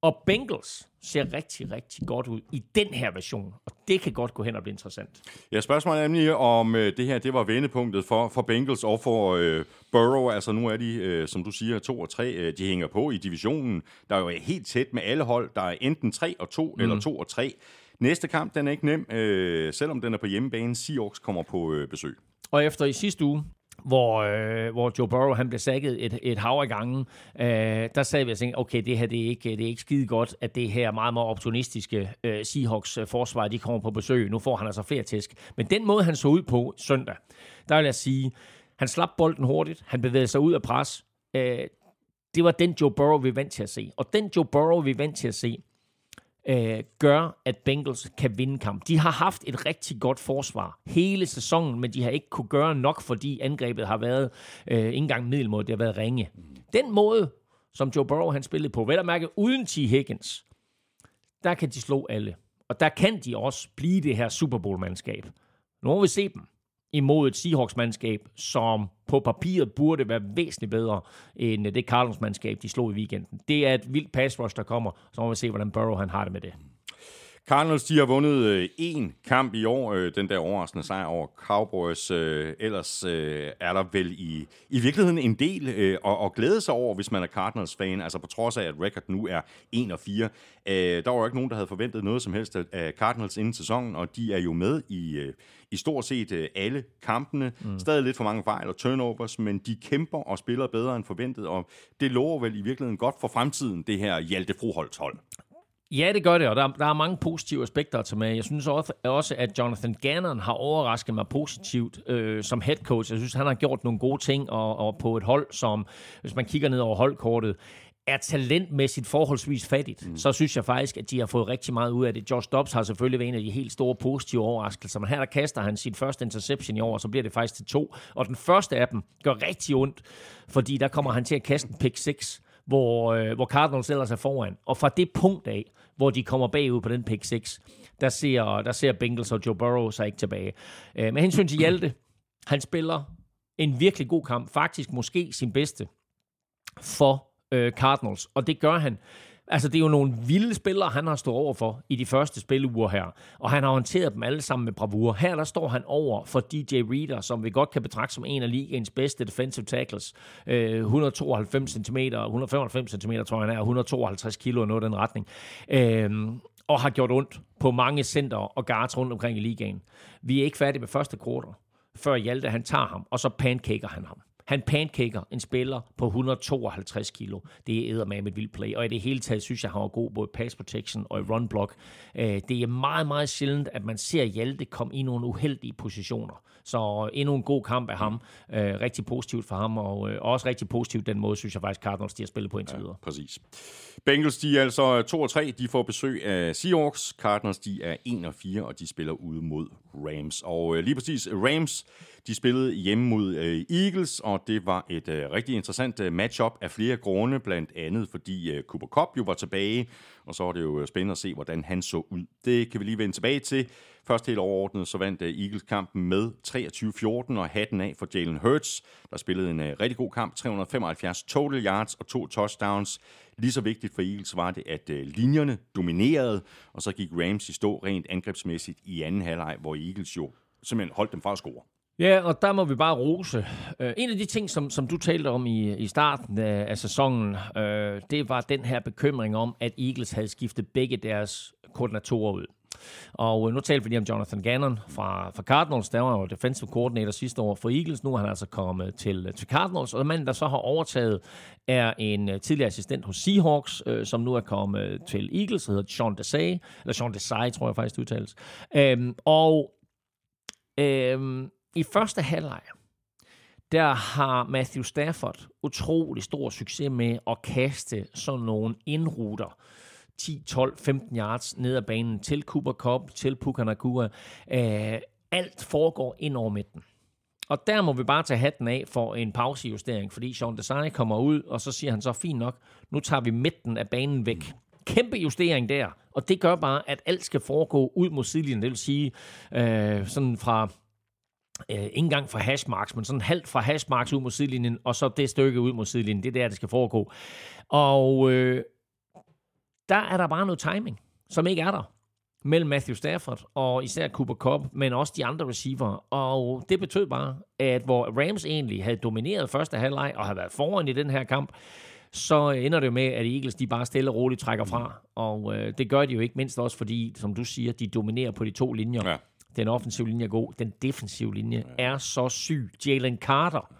[SPEAKER 3] Og Bengals ser rigtig, rigtig godt ud i den her version, og det kan godt gå hen og blive interessant.
[SPEAKER 1] Ja, spørgsmålet er nemlig, om øh, det her det var vendepunktet for, for Bengals og for øh, Burrow. Altså nu er de, øh, som du siger, 2 og 3. Øh, de hænger på i divisionen. Der er jo helt tæt med alle hold. Der er enten 3 og 2 mm. eller 2 og 3. Næste kamp, den er ikke nem, øh, selvom den er på hjemmebane. Seahawks kommer på øh, besøg.
[SPEAKER 3] Og efter i sidste uge, hvor, øh, hvor Joe Burrow han blev sækket et, et hav af gange, øh, der sagde vi og tænkte, okay, det her det er, ikke, det er ikke skide godt, at det her meget, meget opportunistiske øh, Seahawks øh, forsvar, de kommer på besøg. Nu får han altså flere tæsk. Men den måde, han så ud på søndag, der vil jeg sige, han slap bolden hurtigt, han bevægede sig ud af pres. Øh, det var den Joe Burrow, vi er vant til at se. Og den Joe Burrow, vi er vant til at se, øh, gør, at Bengals kan vinde kamp. De har haft et rigtig godt forsvar hele sæsonen, men de har ikke kunne gøre nok, fordi angrebet har været øh, ikke engang middelmåde, det har været ringe. Den måde, som Joe Burrow han spillede på, vel at mærke uden T. Higgins, der kan de slå alle. Og der kan de også blive det her Super Bowl-mandskab. Nu må vi se dem imod et Seahawks-mandskab, som på papiret burde være væsentligt bedre end det Cardinals-mandskab, de slog i weekenden. Det er et vildt pass rush, der kommer, så må vi se, hvordan Burrow han har det med det.
[SPEAKER 1] Cardinals de har vundet øh, en kamp i år, øh, den der overraskende sejr over Cowboys. Øh, ellers øh, er der vel i, i virkeligheden en del øh, at, at glæde sig over, hvis man er Cardinals-fan. Altså på trods af, at record nu er 1 og 4. Øh, der var jo ikke nogen, der havde forventet noget som helst af Cardinals inden sæsonen, og de er jo med i, øh, i stort set øh, alle kampene. Mm. Stadig lidt for mange fejl og turnovers, men de kæmper og spiller bedre end forventet, og det lover vel i virkeligheden godt for fremtiden, det her Hjalte Froholts hold.
[SPEAKER 3] Ja, det gør det, og der, der er mange positive aspekter at tage med. Jeg synes også, at Jonathan Gannon har overrasket mig positivt øh, som head coach. Jeg synes, han har gjort nogle gode ting, og, og på et hold, som, hvis man kigger ned over holdkortet, er talentmæssigt forholdsvis fattigt, mm. så synes jeg faktisk, at de har fået rigtig meget ud af det. Josh Dobbs har selvfølgelig været en af de helt store positive overraskelser, men her der kaster han sin første interception i år, og så bliver det faktisk til to. Og den første af dem gør rigtig ondt, fordi der kommer han til at kaste en pick 6, hvor, øh, hvor Cardinals ellers er foran. Og fra det punkt af, hvor de kommer bagud på den pick 6, der ser, der ser Bengals og Joe Burrow sig ikke tilbage. Øh, med hensyn til Hjalte, han spiller en virkelig god kamp, faktisk måske sin bedste for øh, Cardinals, og det gør han. Altså, det er jo nogle vilde spillere, han har stået over for i de første spilleuger her, og han har håndteret dem alle sammen med bravur. Her der står han over for DJ Reader, som vi godt kan betragte som en af ligaens bedste defensive tackles. Øh, 192 cm, 195 cm tror jeg han er, 152 kilo og noget i den retning. Øh, og har gjort ondt på mange center og guards rundt omkring i ligaen. Vi er ikke færdige med første kvartal, før Hjalte han tager ham, og så pancaker han ham. Han pancaker en spiller på 152 kilo. Det er med et vildt play. Og i det hele taget synes jeg, han var god både pass protection og i run block. Øh, det er meget, meget sjældent, at man ser Hjalte komme i nogle uheldige positioner. Så endnu en god kamp af ham. Øh, rigtig positivt for ham, og øh, også rigtig positivt den måde, synes jeg faktisk, Cardinals de har spillet på indtil videre.
[SPEAKER 1] Ja, præcis. Bengals, de er altså 2 og 3. De får besøg af Seahawks. Cardinals, de er 1 og 4, og de spiller ude mod Rams. Og lige præcis Rams, de spillede hjemme mod øh, Eagles, og det var et øh, rigtig interessant øh, matchup af flere grunde, blandt andet fordi øh, Cooper Cup jo var tilbage, og så var det jo øh, spændende at se, hvordan han så ud. Det kan vi lige vende tilbage til. Først helt overordnet, så vandt øh, Eagles kampen med 23-14, og hatten af for Jalen Hurts, der spillede en øh, rigtig god kamp, 375 total yards og to touchdowns. Lige så vigtigt for Eagles var det, at linjerne dominerede, og så gik Rams i stå rent angrebsmæssigt i anden halvleg, hvor Eagles jo simpelthen holdt dem fra at score.
[SPEAKER 3] Ja, og der må vi bare rose. Uh, en af de ting, som, som du talte om i, i starten af, af sæsonen, uh, det var den her bekymring om, at Eagles havde skiftet begge deres koordinatorer ud. Og øh, nu talte vi lige om Jonathan Gannon fra, fra Cardinals. Der var jo defensive coordinator sidste år for Eagles. Nu er han altså kommet til, til Cardinals. Og manden, der så har overtaget, er en tidligere assistent hos Seahawks, øh, som nu er kommet til Eagles, der hedder Sean Desai. Eller Sean Desai, tror jeg faktisk, det udtales. Øhm, og øhm, i første halvleg, der har Matthew Stafford utrolig stor succes med at kaste sådan nogle indruter. 10, 12, 15 yards ned ad banen til Cooper Cup, til Puka Øh, alt foregår ind over midten. Og der må vi bare tage hatten af for en pausejustering, fordi Sean Desai kommer ud, og så siger han så, fint nok, nu tager vi midten af banen væk. Kæmpe justering der, og det gør bare, at alt skal foregå ud mod sidelinjen. Det vil sige, øh, sådan fra øh, ikke engang fra hashmarks, men sådan halvt fra hashmarks ud mod sidelinjen, og så det stykke ud mod sidelinjen. Det er der, det skal foregå. Og øh, der er der bare noget timing, som ikke er der mellem Matthew Stafford og især Cooper Cup, men også de andre receiver. Og det betød bare, at hvor Rams egentlig havde domineret første halvleg og havde været foran i den her kamp, så ender det jo med, at Eagles de bare stille og roligt trækker fra. Og øh, det gør de jo ikke mindst også, fordi, som du siger, de dominerer på de to linjer. Ja. Den offensive linje er god. Den defensive linje ja. er så syg. Jalen Carter,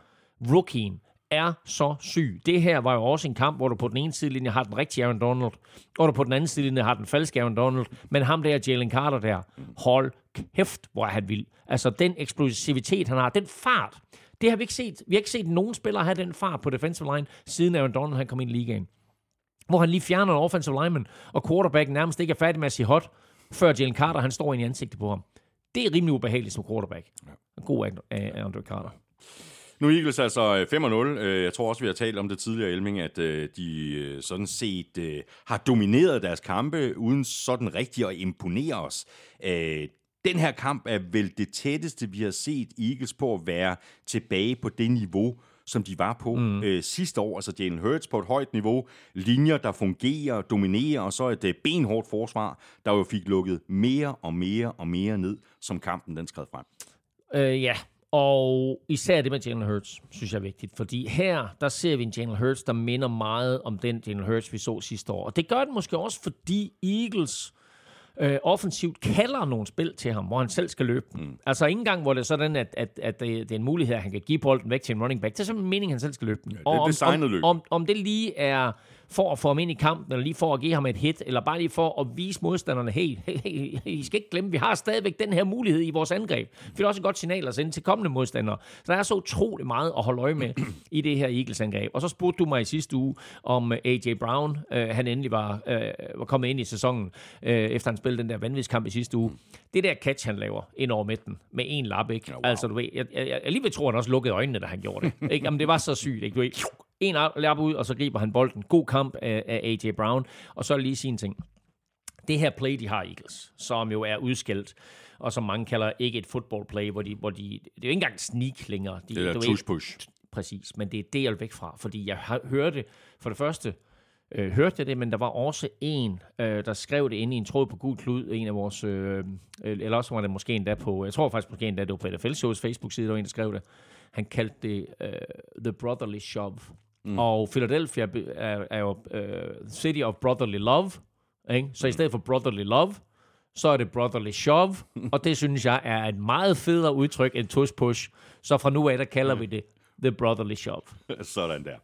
[SPEAKER 3] rookien, er så syg. Det her var jo også en kamp, hvor du på den ene side linje har den rigtige Aaron Donald, og du på den anden side linje har den falske Aaron Donald. Men ham der, Jalen Carter der, hold kæft, hvor er han vild. Altså den eksplosivitet, han har, den fart, det har vi ikke set. Vi har ikke set nogen spillere have den fart på defensive line, siden Aaron Donald han kom ind i ligaen. Hvor han lige fjerner en offensive lineman, og quarterbacken nærmest ikke er færdig med at sige hot, før Jalen Carter han står ind i ansigtet på ham. Det er rimelig ubehageligt som quarterback. Ja. God af Andre Carter.
[SPEAKER 1] Nu er Eagles altså 5-0. Øh, øh, jeg tror også, vi har talt om det tidligere, Elming, at øh, de sådan set har domineret deres kampe, uden sådan rigtig at imponere os. Den her kamp er vel det tætteste, vi har set Eagles på at være tilbage på det niveau, som de var på mm. øh, sidste år. Altså Jalen Hurts på et højt niveau, linjer, der fungerer, dominerer, og så et øh, benhårdt forsvar, der jo fik lukket mere og mere og mere ned, som kampen den skred frem.
[SPEAKER 3] Øh, ja, og især det med Jalen Hurts, synes jeg er vigtigt. Fordi her, der ser vi en Jalen Hurts, der minder meget om den Jalen Hurts, vi så sidste år. Og det gør den måske også, fordi Eagles øh, offensivt kalder nogle spil til ham, hvor han selv skal løbe mm. Altså ikke engang, hvor det er sådan, at, at, at det, det er en mulighed, at han kan give bolden væk til en running back. Det er simpelthen meningen, han selv skal løbe den. Ja,
[SPEAKER 1] det er
[SPEAKER 3] og om,
[SPEAKER 1] løb.
[SPEAKER 3] Om, om, om det lige er for at få ham ind i kampen, eller lige for at give ham et hit, eller bare lige for at vise modstanderne, hey, hey, hey, I skal ikke glemme, vi har stadigvæk den her mulighed i vores angreb. Det er også et godt signal at sende til kommende modstandere. Så der er så utrolig meget at holde øje med i det her Eagles-angreb. Og så spurgte du mig i sidste uge, om øh, A.J. Brown, øh, han endelig var, øh, var kommet ind i sæsonen, øh, efter han spillede den der vanvidskamp i sidste uge. Det der catch, han laver ind over midten, med en lap, ikke? Ja, wow. Altså, du ved, jeg, jeg, jeg, jeg lige ved tro, at han også lukkede øjnene, da han gjorde det. ikke? Jamen, det var så sygt, ikke? Du ved, en lap ud, og så griber han bolden. God kamp af, af A.J. Brown. Og så lige sin ting. Det her play, de har Eagles, som jo er udskilt, og som mange kalder ikke et football play, hvor de, hvor de det er jo ikke engang sneak længere. De,
[SPEAKER 1] det er tush-push.
[SPEAKER 3] Præcis, men det er det, jeg vil væk fra, fordi jeg hørte, for det første, øh, hørte jeg det, men der var også en, øh, der skrev det inde i en tråd på Gud Klud, en af vores, øh, eller også var det måske endda på, jeg tror faktisk måske endda, det var på NFL Shows Facebook-side, der var en, der skrev det. Han kaldte det uh, The Brotherly Shove. Mm. Og Philadelphia er, er jo uh, City of Brotherly Love. Ikke? Så mm. i stedet for Brotherly Love, så er det Brotherly Shove. og det synes jeg er et meget federe udtryk end tush push. Så fra nu af, der kalder mm. vi det The Brotherly Shop.
[SPEAKER 1] Sådan der.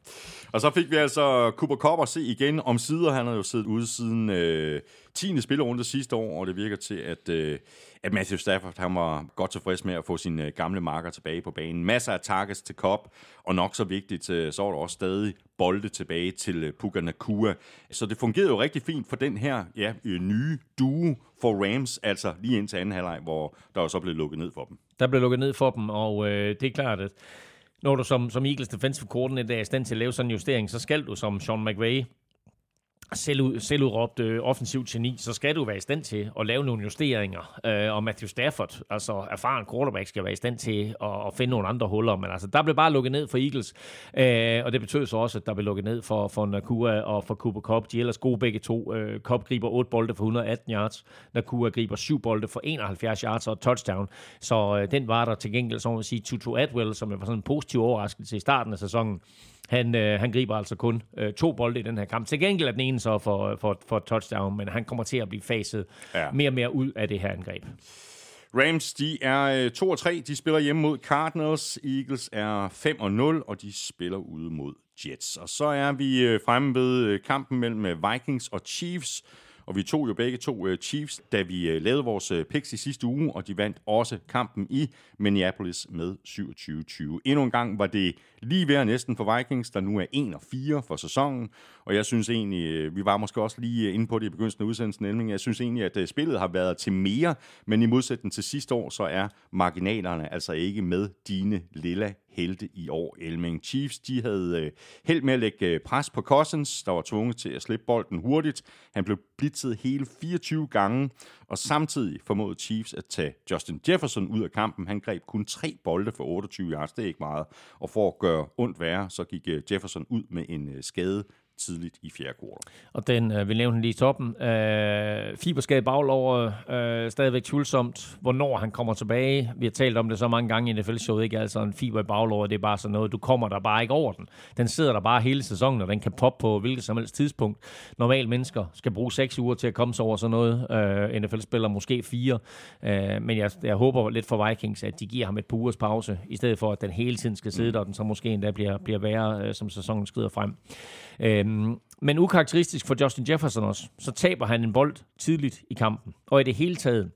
[SPEAKER 1] Og så fik vi altså Cooper Cup at se igen om sider. Han har jo siddet ude siden øh, 10. spillerunde sidste år, og det virker til, at, øh, at Matthew Stafford han var godt tilfreds med at få sine øh, gamle marker tilbage på banen. Masser af targets til Cup, og nok så vigtigt, øh, så var der også stadig bolde tilbage til øh, Puka Nakua. Så det fungerede jo rigtig fint for den her ja, øh, nye duo for Rams, altså lige indtil anden halvleg, hvor der jo så blev lukket ned for dem.
[SPEAKER 3] Der blev lukket ned for dem, og øh, det er klart, at når du som, som Eagles defensive coordinator er i stand til at lave sådan en justering, så skal du som Sean McVay selvud, selvudråbt øh, offensivt geni, så skal du være i stand til at lave nogle justeringer. Øh, og Matthew Stafford, altså erfaren quarterback, skal være i stand til at, at finde nogle andre huller. Men altså, der blev bare lukket ned for Eagles, øh, og det betød så også, at der blev lukket ned for, for Nakua og for Cooper Cup. De er ellers gode begge to. Øh, Cup griber 8 bolde for 118 yards, Nakua griber 7 bolde for 71 yards og touchdown. Så øh, den var der til gengæld, så man sige, Tutu Atwell, som var sådan en positiv overraskelse i starten af sæsonen. Han, øh, han griber altså kun øh, to bolde i den her kamp. Til gengæld er den ene så for, for, for touchdown, men han kommer til at blive faset ja. mere og mere ud af det her angreb.
[SPEAKER 1] Rams, de er 2 øh, og 3. De spiller hjemme mod Cardinals. Eagles er 5 og 0, og de spiller ude mod Jets. Og så er vi øh, fremme ved øh, kampen mellem Vikings og Chiefs. Og vi tog jo begge to øh, Chiefs, da vi øh, lavede vores øh, picks i sidste uge, og de vandt også kampen i Minneapolis med 27-20. Endnu en gang var det lige ved næsten for Vikings, der nu er 1-4 for sæsonen. Og jeg synes egentlig, vi var måske også lige inde på det i begyndelsen af udsendelsen, nemlig jeg synes egentlig, at spillet har været til mere, men i modsætning til sidste år, så er marginalerne altså ikke med dine lilla helte i år. Elming Chiefs, de havde øh, held med at lægge øh, pres på Cousins, der var tvunget til at slippe bolden hurtigt. Han blev blitzet hele 24 gange, og samtidig formåede Chiefs at tage Justin Jefferson ud af kampen. Han greb kun tre bolde for 28 yards, det er ikke meget. Og for at gøre ondt værre, så gik øh, Jefferson ud med en øh, skade tidligt i fjerde kvartal.
[SPEAKER 3] Og den, øh, vi nævnte den lige i toppen, øh, fiberskade baglov, øh, stadigvæk tvivlsomt, hvornår han kommer tilbage. Vi har talt om det så mange gange i NFL-showet, ikke? Altså en fiber i baglov, det er bare sådan noget, du kommer der bare ikke over den. Den sidder der bare hele sæsonen, og den kan poppe på hvilket som helst tidspunkt. Normalt mennesker skal bruge seks uger til at komme sig over sådan noget. Øh, NFL-spiller måske fire. Øh, men jeg, jeg håber lidt for Vikings, at de giver ham et par ugers pause, i stedet for at den hele tiden skal sidde mm. der, og den så måske endda bliver, bliver værre, øh, som sæsonen skrider frem. Øhm, men ukarakteristisk for Justin Jefferson også, så taber han en bold tidligt i kampen. Og i det hele taget,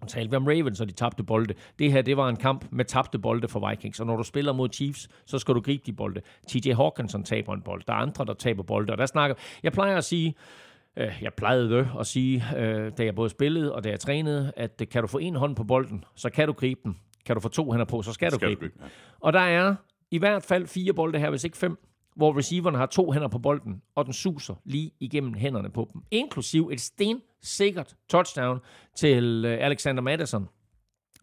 [SPEAKER 3] og talte vi om Ravens, og de tabte bolde. Det her, det var en kamp med tabte bolde for Vikings. Og når du spiller mod Chiefs, så skal du gribe de bolde. TJ Hawkinson taber en bold. Der er andre, der taber bolde. Og der snakker... Jeg plejer at sige, øh, jeg plejede det at sige, øh, da jeg både spillede og da jeg trænede, at kan du få en hånd på bolden, så kan du gribe den. Kan du få to hænder på, så skal, skal du gribe den. Ja. Og der er i hvert fald fire bolde her, hvis ikke fem, hvor receiveren har to hænder på bolden, og den suser lige igennem hænderne på dem. Inklusiv et stensikkert touchdown til øh, Alexander Madison,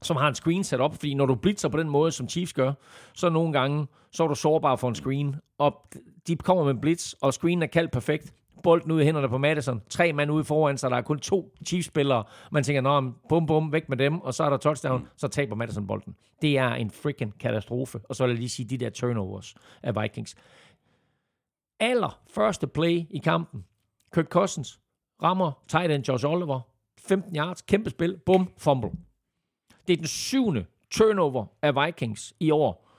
[SPEAKER 3] som har en screen sat op, fordi når du blitzer på den måde, som Chiefs gør, så nogle gange, så er du sårbar for en screen, og de kommer med blitz, og screenen er kaldt perfekt, bolden ud i hænderne på Madison, tre mand ude foran, så der er kun to Chiefs-spillere, man tænker, nå, bum, bum, væk med dem, og så er der touchdown, mm. så taber Madison bolden. Det er en freaking katastrofe, og så vil jeg lige sige, de der turnovers af Vikings. Aller første play i kampen, Kirk Cousins rammer tight end Josh Oliver, 15 yards, kæmpe spil, bum, fumble. Det er den syvende turnover af Vikings i år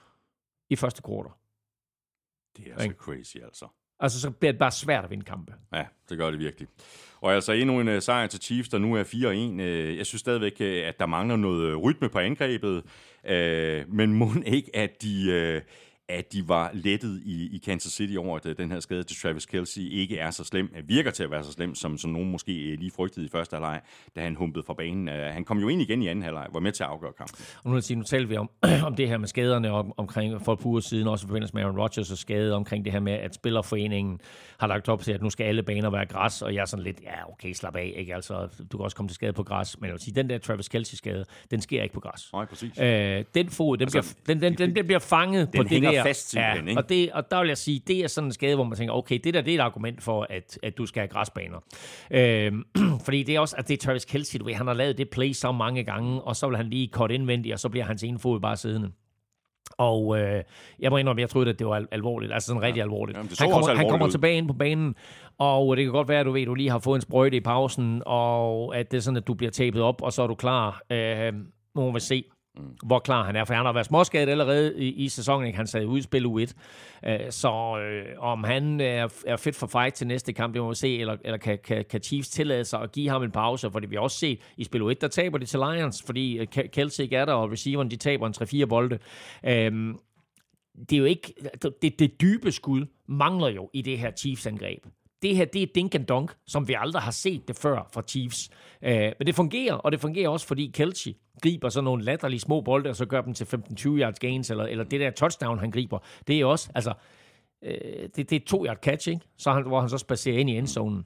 [SPEAKER 3] i første kvartal.
[SPEAKER 1] Det er så crazy, altså.
[SPEAKER 3] Altså, så bliver det bare svært at vinde kampe.
[SPEAKER 1] Ja, det gør det virkelig. Og altså endnu en uh, sejr til Chiefs, der nu er 4-1. Uh, øh, jeg synes stadigvæk, uh, at der mangler noget rytme på angrebet. Uh, men må ikke, at de... Uh, at de var lettet i, i Kansas City over, at den her skade til Travis Kelsey ikke er så slem, virker til at være så slem, som, som nogen måske lige frygtede i første halvleg, da han humpede fra banen. Han kom jo ind igen i anden halvleg, var med til at afgøre kampen.
[SPEAKER 3] Og nu, sige, nu taler vi om, om det her med skaderne om, omkring for et par uger siden, også i forbindelse med Aaron Rodgers og skade, omkring det her med, at Spillerforeningen har lagt op til, at nu skal alle baner være græs, og jeg er sådan lidt, ja okay, slap af, ikke? Altså, du kan også komme til skade på græs, men jeg vil sige, den der Travis Kelsey-skade, den sker ikke på græs.
[SPEAKER 1] Nej, præcis.
[SPEAKER 3] Øh, den fod, den, altså, bliver, den, den, den, den bliver fanget
[SPEAKER 1] den
[SPEAKER 3] på det der.
[SPEAKER 1] Fast til ja, ikke?
[SPEAKER 3] Og, det, og der vil jeg sige, det er sådan en skade, hvor man tænker, okay, det der det er et argument for, at, at du skal have græsbaner. Øhm, fordi det er også, at det er Travis Kelce, du ved, han har lavet det play så mange gange, og så vil han lige kort indvendigt, og så bliver hans ene fod bare siddende. Og øh, jeg må indrømme, jeg troede, at det var alvorligt. Altså sådan rigtig ja. alvorligt.
[SPEAKER 1] Jamen,
[SPEAKER 3] han, kommer,
[SPEAKER 1] alvorligt
[SPEAKER 3] han kommer tilbage ind på banen, og det kan godt være, at du ved, at du lige har fået en sprøjte i pausen, og at det er sådan, at du bliver tabet op, og så er du klar. Øh, må man se mm. hvor klar han er, for han har været småskadet allerede i, i sæsonen. Ikke? Han sad ud i spil u 1. Uh, øh, så øh, om han er, er fit for fight til næste kamp, det må vi se, eller, eller kan, kan, kan Chiefs tillade sig at give ham en pause, for det vi også set i spil u 1, der taber de til Lions, fordi øh, Kelsey ikke er der, og receiveren de taber en 3-4 bolde. Uh, det er jo ikke, det, det dybe skud mangler jo i det her Chiefs-angreb det her, det er dink and dunk, som vi aldrig har set det før fra Chiefs. Uh, men det fungerer, og det fungerer også, fordi Kelsey griber sådan nogle latterlige små bolde, og så gør dem til 15-20 yards gains, eller, eller det der touchdown, han griber. Det er også, altså, uh, det, det er to yard catch, ikke? Så han, hvor han så spacerer ind i endzonen.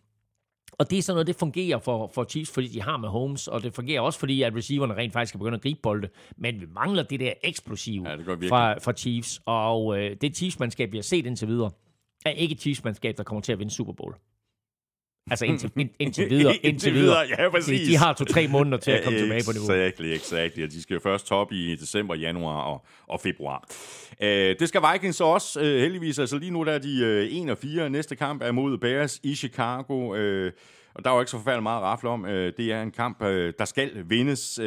[SPEAKER 3] Og det er sådan noget, det fungerer for, for Chiefs, fordi de har med Holmes, og det fungerer også, fordi at receiverne rent faktisk kan begynde at gribe bolde. Men vi mangler det der eksplosive ja, det fra, fra Chiefs, og øh, det Chiefs-mandskab, vi har set indtil videre, er ikke et Chiefs-mandskab, der kommer til at vinde Super Bowl. Altså indtil, ind, indtil videre. indtil videre.
[SPEAKER 1] Ja, præcis.
[SPEAKER 3] De, de har to-tre måneder til at komme tilbage på niveau.
[SPEAKER 1] Exactly, exactly. De skal jo først top i december, januar og, og februar. Uh, det skal Vikings også, uh, heldigvis. Altså lige nu der er de uh, 1 og 4. Næste kamp er mod Bears i Chicago. Uh, og der er jo ikke så forfærdeligt meget at rafle om. Det er en kamp, der skal vindes,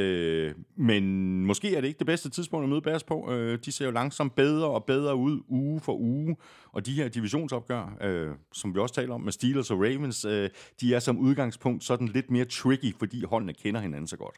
[SPEAKER 1] men måske er det ikke det bedste tidspunkt at møde Bears på. De ser jo langsomt bedre og bedre ud uge for uge. Og de her divisionsopgør, øh, som vi også taler om med Steelers og Ravens, øh, de er som udgangspunkt sådan lidt mere tricky, fordi holdene kender hinanden så godt.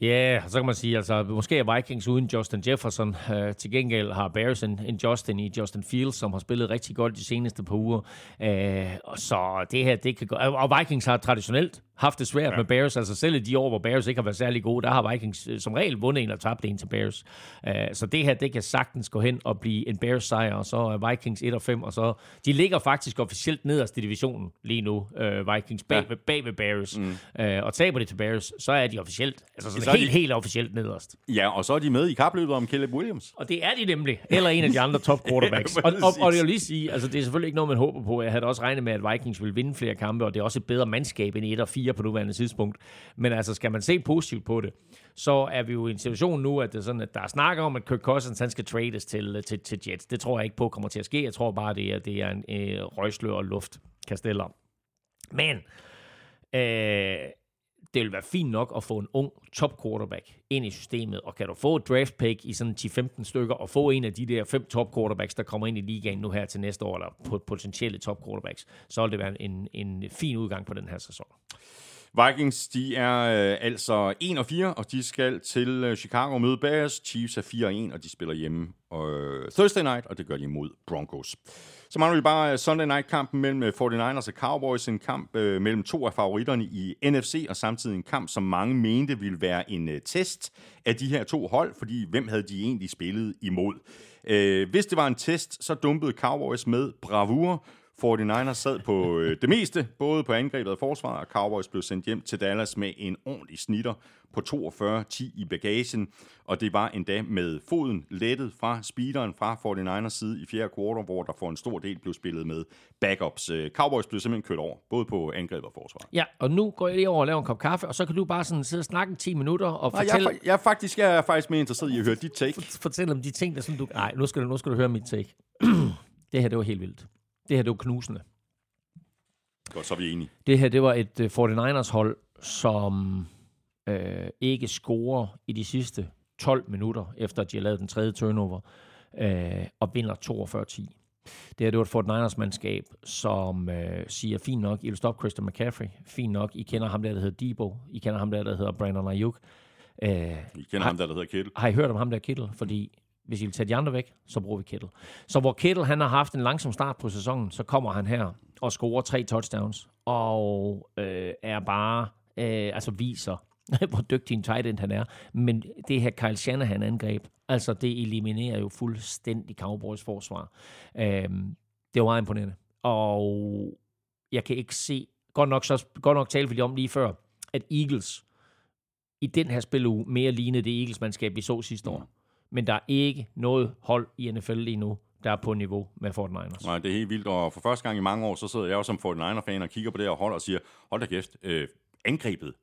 [SPEAKER 3] Ja, yeah, så kan man sige, altså måske er Vikings uden Justin Jefferson. Uh, til gengæld har Bears en, en Justin i Justin Fields, som har spillet rigtig godt de seneste par uger. Uh, så det her, det kan gå. Og Vikings har traditionelt haft det svært ja. med Bears. Altså selv i de år, hvor Bears ikke har været særlig gode, der har Vikings som regel vundet en og tabt en til Bears. Uh, så det her, det kan sagtens gå hen og blive en Bears sejr, og så er Vikings 1 5, og så de ligger faktisk officielt nederst i divisionen lige nu, øh, Vikings, bag, ja. bag ved Bears. Mm. Øh, og taber de til Bears, så er de officielt, altså sådan så helt, de... helt officielt nederst.
[SPEAKER 1] Ja, og så er de med i kapløbet om Caleb Williams.
[SPEAKER 3] Og det er de nemlig, eller en af de andre top quarterbacks. ja, og, og, og, det vil lige sige, altså det er selvfølgelig ikke noget, man håber på. Jeg havde også regnet med, at Vikings vil vinde flere kampe, og det er også et bedre mandskab end 1 og 4 på nuværende tidspunkt. Men altså, skal man se positivt på det, så er vi jo i en situation nu, at, det er sådan, at der er snakker om, at Kirk Cousins han skal trades til, øh, til, til Jets. Det tror jeg ikke på kommer til at ske. Jeg tror bare, det er, det er en øh, røgslør og luftkasteller. Men øh, det vil være fint nok at få en ung top quarterback ind i systemet, og kan du få et draft pick i sådan 10-15 stykker, og få en af de der fem top quarterbacks, der kommer ind i ligaen nu her til næste år, eller potentielle top quarterbacks, så vil det være en, en fin udgang på den her sæson.
[SPEAKER 1] Vikings, de er øh, altså 1 og 4, og de skal til øh, Chicago og møde Bears. Chiefs er 4 og 1, og de spiller hjemme øh, Thursday night, og det gør de mod Broncos. Så mangler vi bare øh, Sunday night-kampen mellem øh, 49ers og Cowboys. En kamp øh, mellem to af favoritterne i NFC, og samtidig en kamp, som mange mente ville være en øh, test af de her to hold, fordi hvem havde de egentlig spillet imod? Øh, hvis det var en test, så dumpede Cowboys med bravur 49ers sad på øh, det meste, både på angrebet og forsvaret, og Cowboys blev sendt hjem til Dallas med en ordentlig snitter på 42-10 i bagagen, og det var endda med foden lettet fra speederen fra 49ers side i fjerde kvartal, hvor der for en stor del blev spillet med backups. Øh, Cowboys blev simpelthen kørt over, både på angreb og forsvar.
[SPEAKER 3] Ja, og nu går jeg lige over og laver en kop kaffe, og så kan du bare sådan sidde og snakke i 10 minutter og
[SPEAKER 1] Nej, jeg,
[SPEAKER 3] fortælle,
[SPEAKER 1] jeg, er faktisk, jeg er faktisk mere interesseret i at høre dit take.
[SPEAKER 3] fortælle om de ting, der sådan du... Nej, nu skal du, nu skal du høre mit take. det her, det var helt vildt. Det her, det var knusende.
[SPEAKER 1] Godt, så er vi enige.
[SPEAKER 3] Det her, det var et uh, 49ers hold, som øh, ikke scorer i de sidste 12 minutter, efter at de har lavet den tredje turnover, øh, og vinder 42-10. Det her, det var et 49ers-mandskab, som øh, siger, fint nok, I vil stoppe Christian McCaffrey. Fint nok, I kender ham der, der hedder Debo. I kender ham der, der hedder Brandon Ayuk. Øh,
[SPEAKER 1] I kender ham der, der hedder Kittle.
[SPEAKER 3] har I hørt om ham der Kittle? Fordi hvis I vil tage de andre væk, så bruger vi Kittle. Så hvor Kittle han har haft en langsom start på sæsonen, så kommer han her og scorer tre touchdowns, og øh, er bare, øh, altså viser, hvor dygtig en tight end han er. Men det her Kyle Shanahan angreb, altså det eliminerer jo fuldstændig Cowboys forsvar. Øh, det var meget imponerende. Og jeg kan ikke se, godt nok, så, godt nok talte vi om lige før, at Eagles i den her spiluge mere lignede det Eagles-mandskab, vi så sidste år. Men der er ikke noget hold i NFL lige nu, der er på niveau med 49ers.
[SPEAKER 1] Nej, det er helt vildt, og for første gang i mange år, så sidder jeg jo som 49er-fan og kigger på det her hold og siger, hold da kæft, øh, angrebet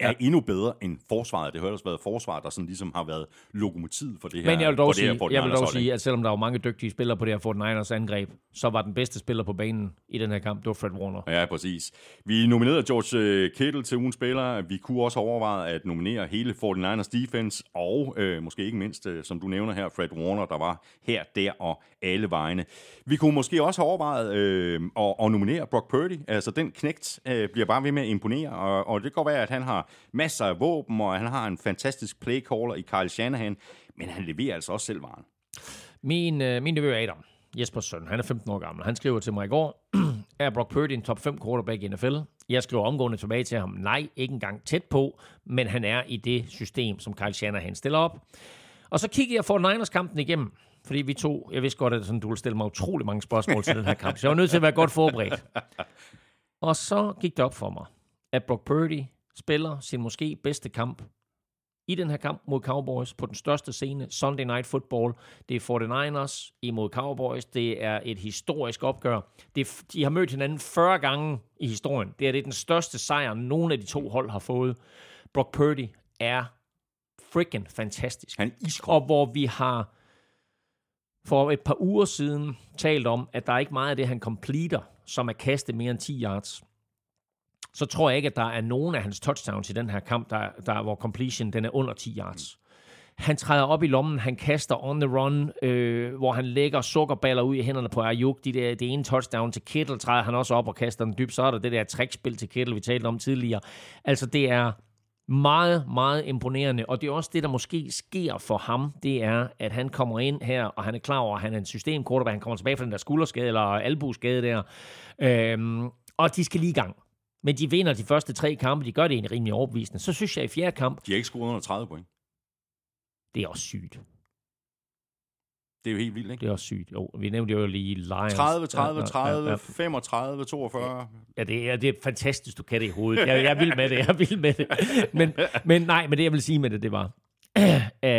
[SPEAKER 1] er
[SPEAKER 3] Ja.
[SPEAKER 1] endnu bedre end forsvaret. Det har ellers været forsvaret, der sådan ligesom har været lokomotivet for det her.
[SPEAKER 3] Men jeg vil dog
[SPEAKER 1] her
[SPEAKER 3] sige,
[SPEAKER 1] 49ers
[SPEAKER 3] jeg vil dog sige at selvom der var mange dygtige spillere på det her 49ers angreb, så var den bedste spiller på banen i den her kamp, det var Fred Warner.
[SPEAKER 1] Ja, præcis. Vi nominerede George øh, Kittle til ugens spiller. Vi kunne også have overvejet at nominere hele 49ers defense, og øh, måske ikke mindst, øh, som du nævner her, Fred Warner, der var her, der og alle vegne. Vi kunne måske også have overvejet øh, at, at nominere Brock Purdy. Altså, den knægt øh, bliver bare ved med at imponere, og, og det kan godt være, at han har masser af våben, og han har en fantastisk playcaller i Kyle Shanahan, men han leverer altså også selv varen.
[SPEAKER 3] Min, øh, min nevø Adam, Jespers søn, han er 15 år gammel. Han skriver til mig i går, er Brock Purdy en top 5 quarterback i NFL? Jeg skriver omgående tilbage til ham, nej, ikke engang tæt på, men han er i det system, som Kyle Shanahan stiller op. Og så kiggede jeg for Niners kampen igennem, fordi vi to, jeg vidste godt, at sådan, du ville stille mig utrolig mange spørgsmål til den her kamp, så jeg var nødt til at være godt forberedt. Og så gik det op for mig, at Brock Purdy spiller sin måske bedste kamp i den her kamp mod Cowboys på den største scene, Sunday Night Football. Det er 49ers imod Cowboys. Det er et historisk opgør. Det er, de har mødt hinanden 40 gange i historien. Det er, det er den største sejr, nogen af de to hold har fået. Brock Purdy er freaking fantastisk.
[SPEAKER 1] Han er iskold.
[SPEAKER 3] Og hvor vi har for et par uger siden talt om, at der er ikke meget af det, han completer, som er kaste mere end 10 yards så tror jeg ikke, at der er nogen af hans touchdowns i den her kamp, der, der hvor completion den er under 10 yards. Han træder op i lommen, han kaster on the run, øh, hvor han lægger sukkerballer ud i hænderne på Ayuk. De der, det ene touchdown til Kittle træder han også op og kaster den dybt. Så er der det der trickspil til Kittle, vi talte om tidligere. Altså, det er meget, meget imponerende, og det er også det, der måske sker for ham, det er, at han kommer ind her, og han er klar over, at han er en systemquarterback, han kommer tilbage fra den der skulderskade, eller albueskade der, øhm, og de skal lige i gang. Men de vinder de første tre kampe, de gør det egentlig rimelig overbevisende. Så synes jeg i fjerde kamp,
[SPEAKER 1] De har ikke scoret under 30 point.
[SPEAKER 3] det er også sygt.
[SPEAKER 1] Det er jo helt vildt, ikke?
[SPEAKER 3] Det er også sygt. Jo, vi nævnte jo lige Lions.
[SPEAKER 1] 30, 30,
[SPEAKER 3] Ja, ja,
[SPEAKER 1] 30,
[SPEAKER 3] ja, ja.
[SPEAKER 1] 35, 42.
[SPEAKER 3] Ja, det er, det er fantastisk, du kan det i hovedet. Jeg, jeg vil med det, jeg vil med det. Men, men nej, men det jeg vil sige med det, det var,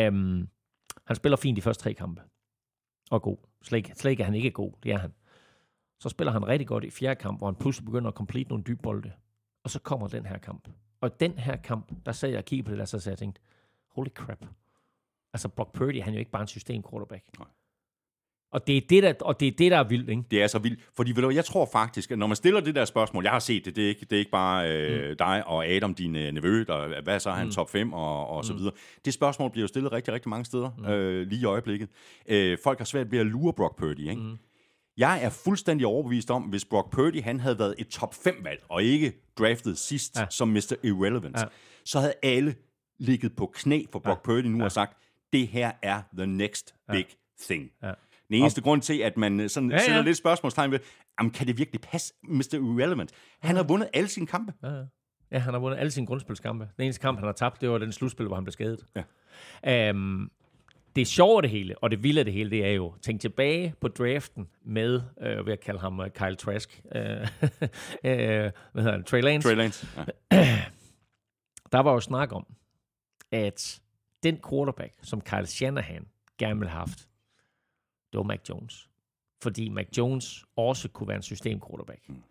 [SPEAKER 3] um, han spiller fint de første tre kampe. Og god. Slet ikke, slet ikke, han ikke er god. Det er han. Så spiller han rigtig godt i fjerde kamp, hvor han pludselig begynder at complete nogle dybe bolde. Og så kommer den her kamp. Og den her kamp, der sad jeg og kiggede på det der, så sagde jeg tænkte, holy crap. Altså Brock Purdy, han er jo ikke bare en system quarterback.
[SPEAKER 1] Nej.
[SPEAKER 3] Og det er det, der, og det er, det, der er vildt, ikke?
[SPEAKER 1] Det er så vildt. Fordi ved du, jeg tror faktisk, at når man stiller det der spørgsmål, jeg har set det, det er ikke, det er ikke bare øh, mm. dig og Adam, din øh, nevø, der, hvad så er han mm. top 5 og, og så videre. Det spørgsmål bliver jo stillet rigtig, rigtig mange steder mm. øh, lige i øjeblikket. Øh, folk har svært ved at lure Brock Purdy, ikke? Mm. Jeg er fuldstændig overbevist om, hvis Brock Purdy han havde været et top 5 valg, og ikke draftet sidst ja.
[SPEAKER 3] Ja.
[SPEAKER 1] som Mr. Irrelevant, ja.
[SPEAKER 3] Ja.
[SPEAKER 1] så havde alle ligget på knæ for Brock ja. Purdy nu ja. og sagt, det her er the next big thing.
[SPEAKER 3] Ja.
[SPEAKER 1] Den eneste grund til, at man øh, sådan ja,
[SPEAKER 3] Ja,
[SPEAKER 1] ja. sætter
[SPEAKER 3] ja.
[SPEAKER 1] lidt spørgsmålstegn ved, jamen, kan det virkelig passe, Mr. Irrelevant? Han har vundet alle sine kampe.
[SPEAKER 3] Ja, ja. ja, han har vundet alle sine grundspilskampe. Den eneste kamp, han har tabt, det var den slutspil, hvor han blev skadet. Ja. Um, det sjove af det hele, og det vilde af det hele, det er jo, tænk tilbage på draften med, øh, ved at kalde ham øh, Kyle Trask, øh, øh, hvad hedder han, Trey Lance.
[SPEAKER 1] Trey Lance. Ja.
[SPEAKER 3] Der var jo snak om, at den quarterback, som Kyle Shanahan gerne ville have haft, det var Mac Jones. Fordi Mac Jones også kunne være en system-quarterback. Mm.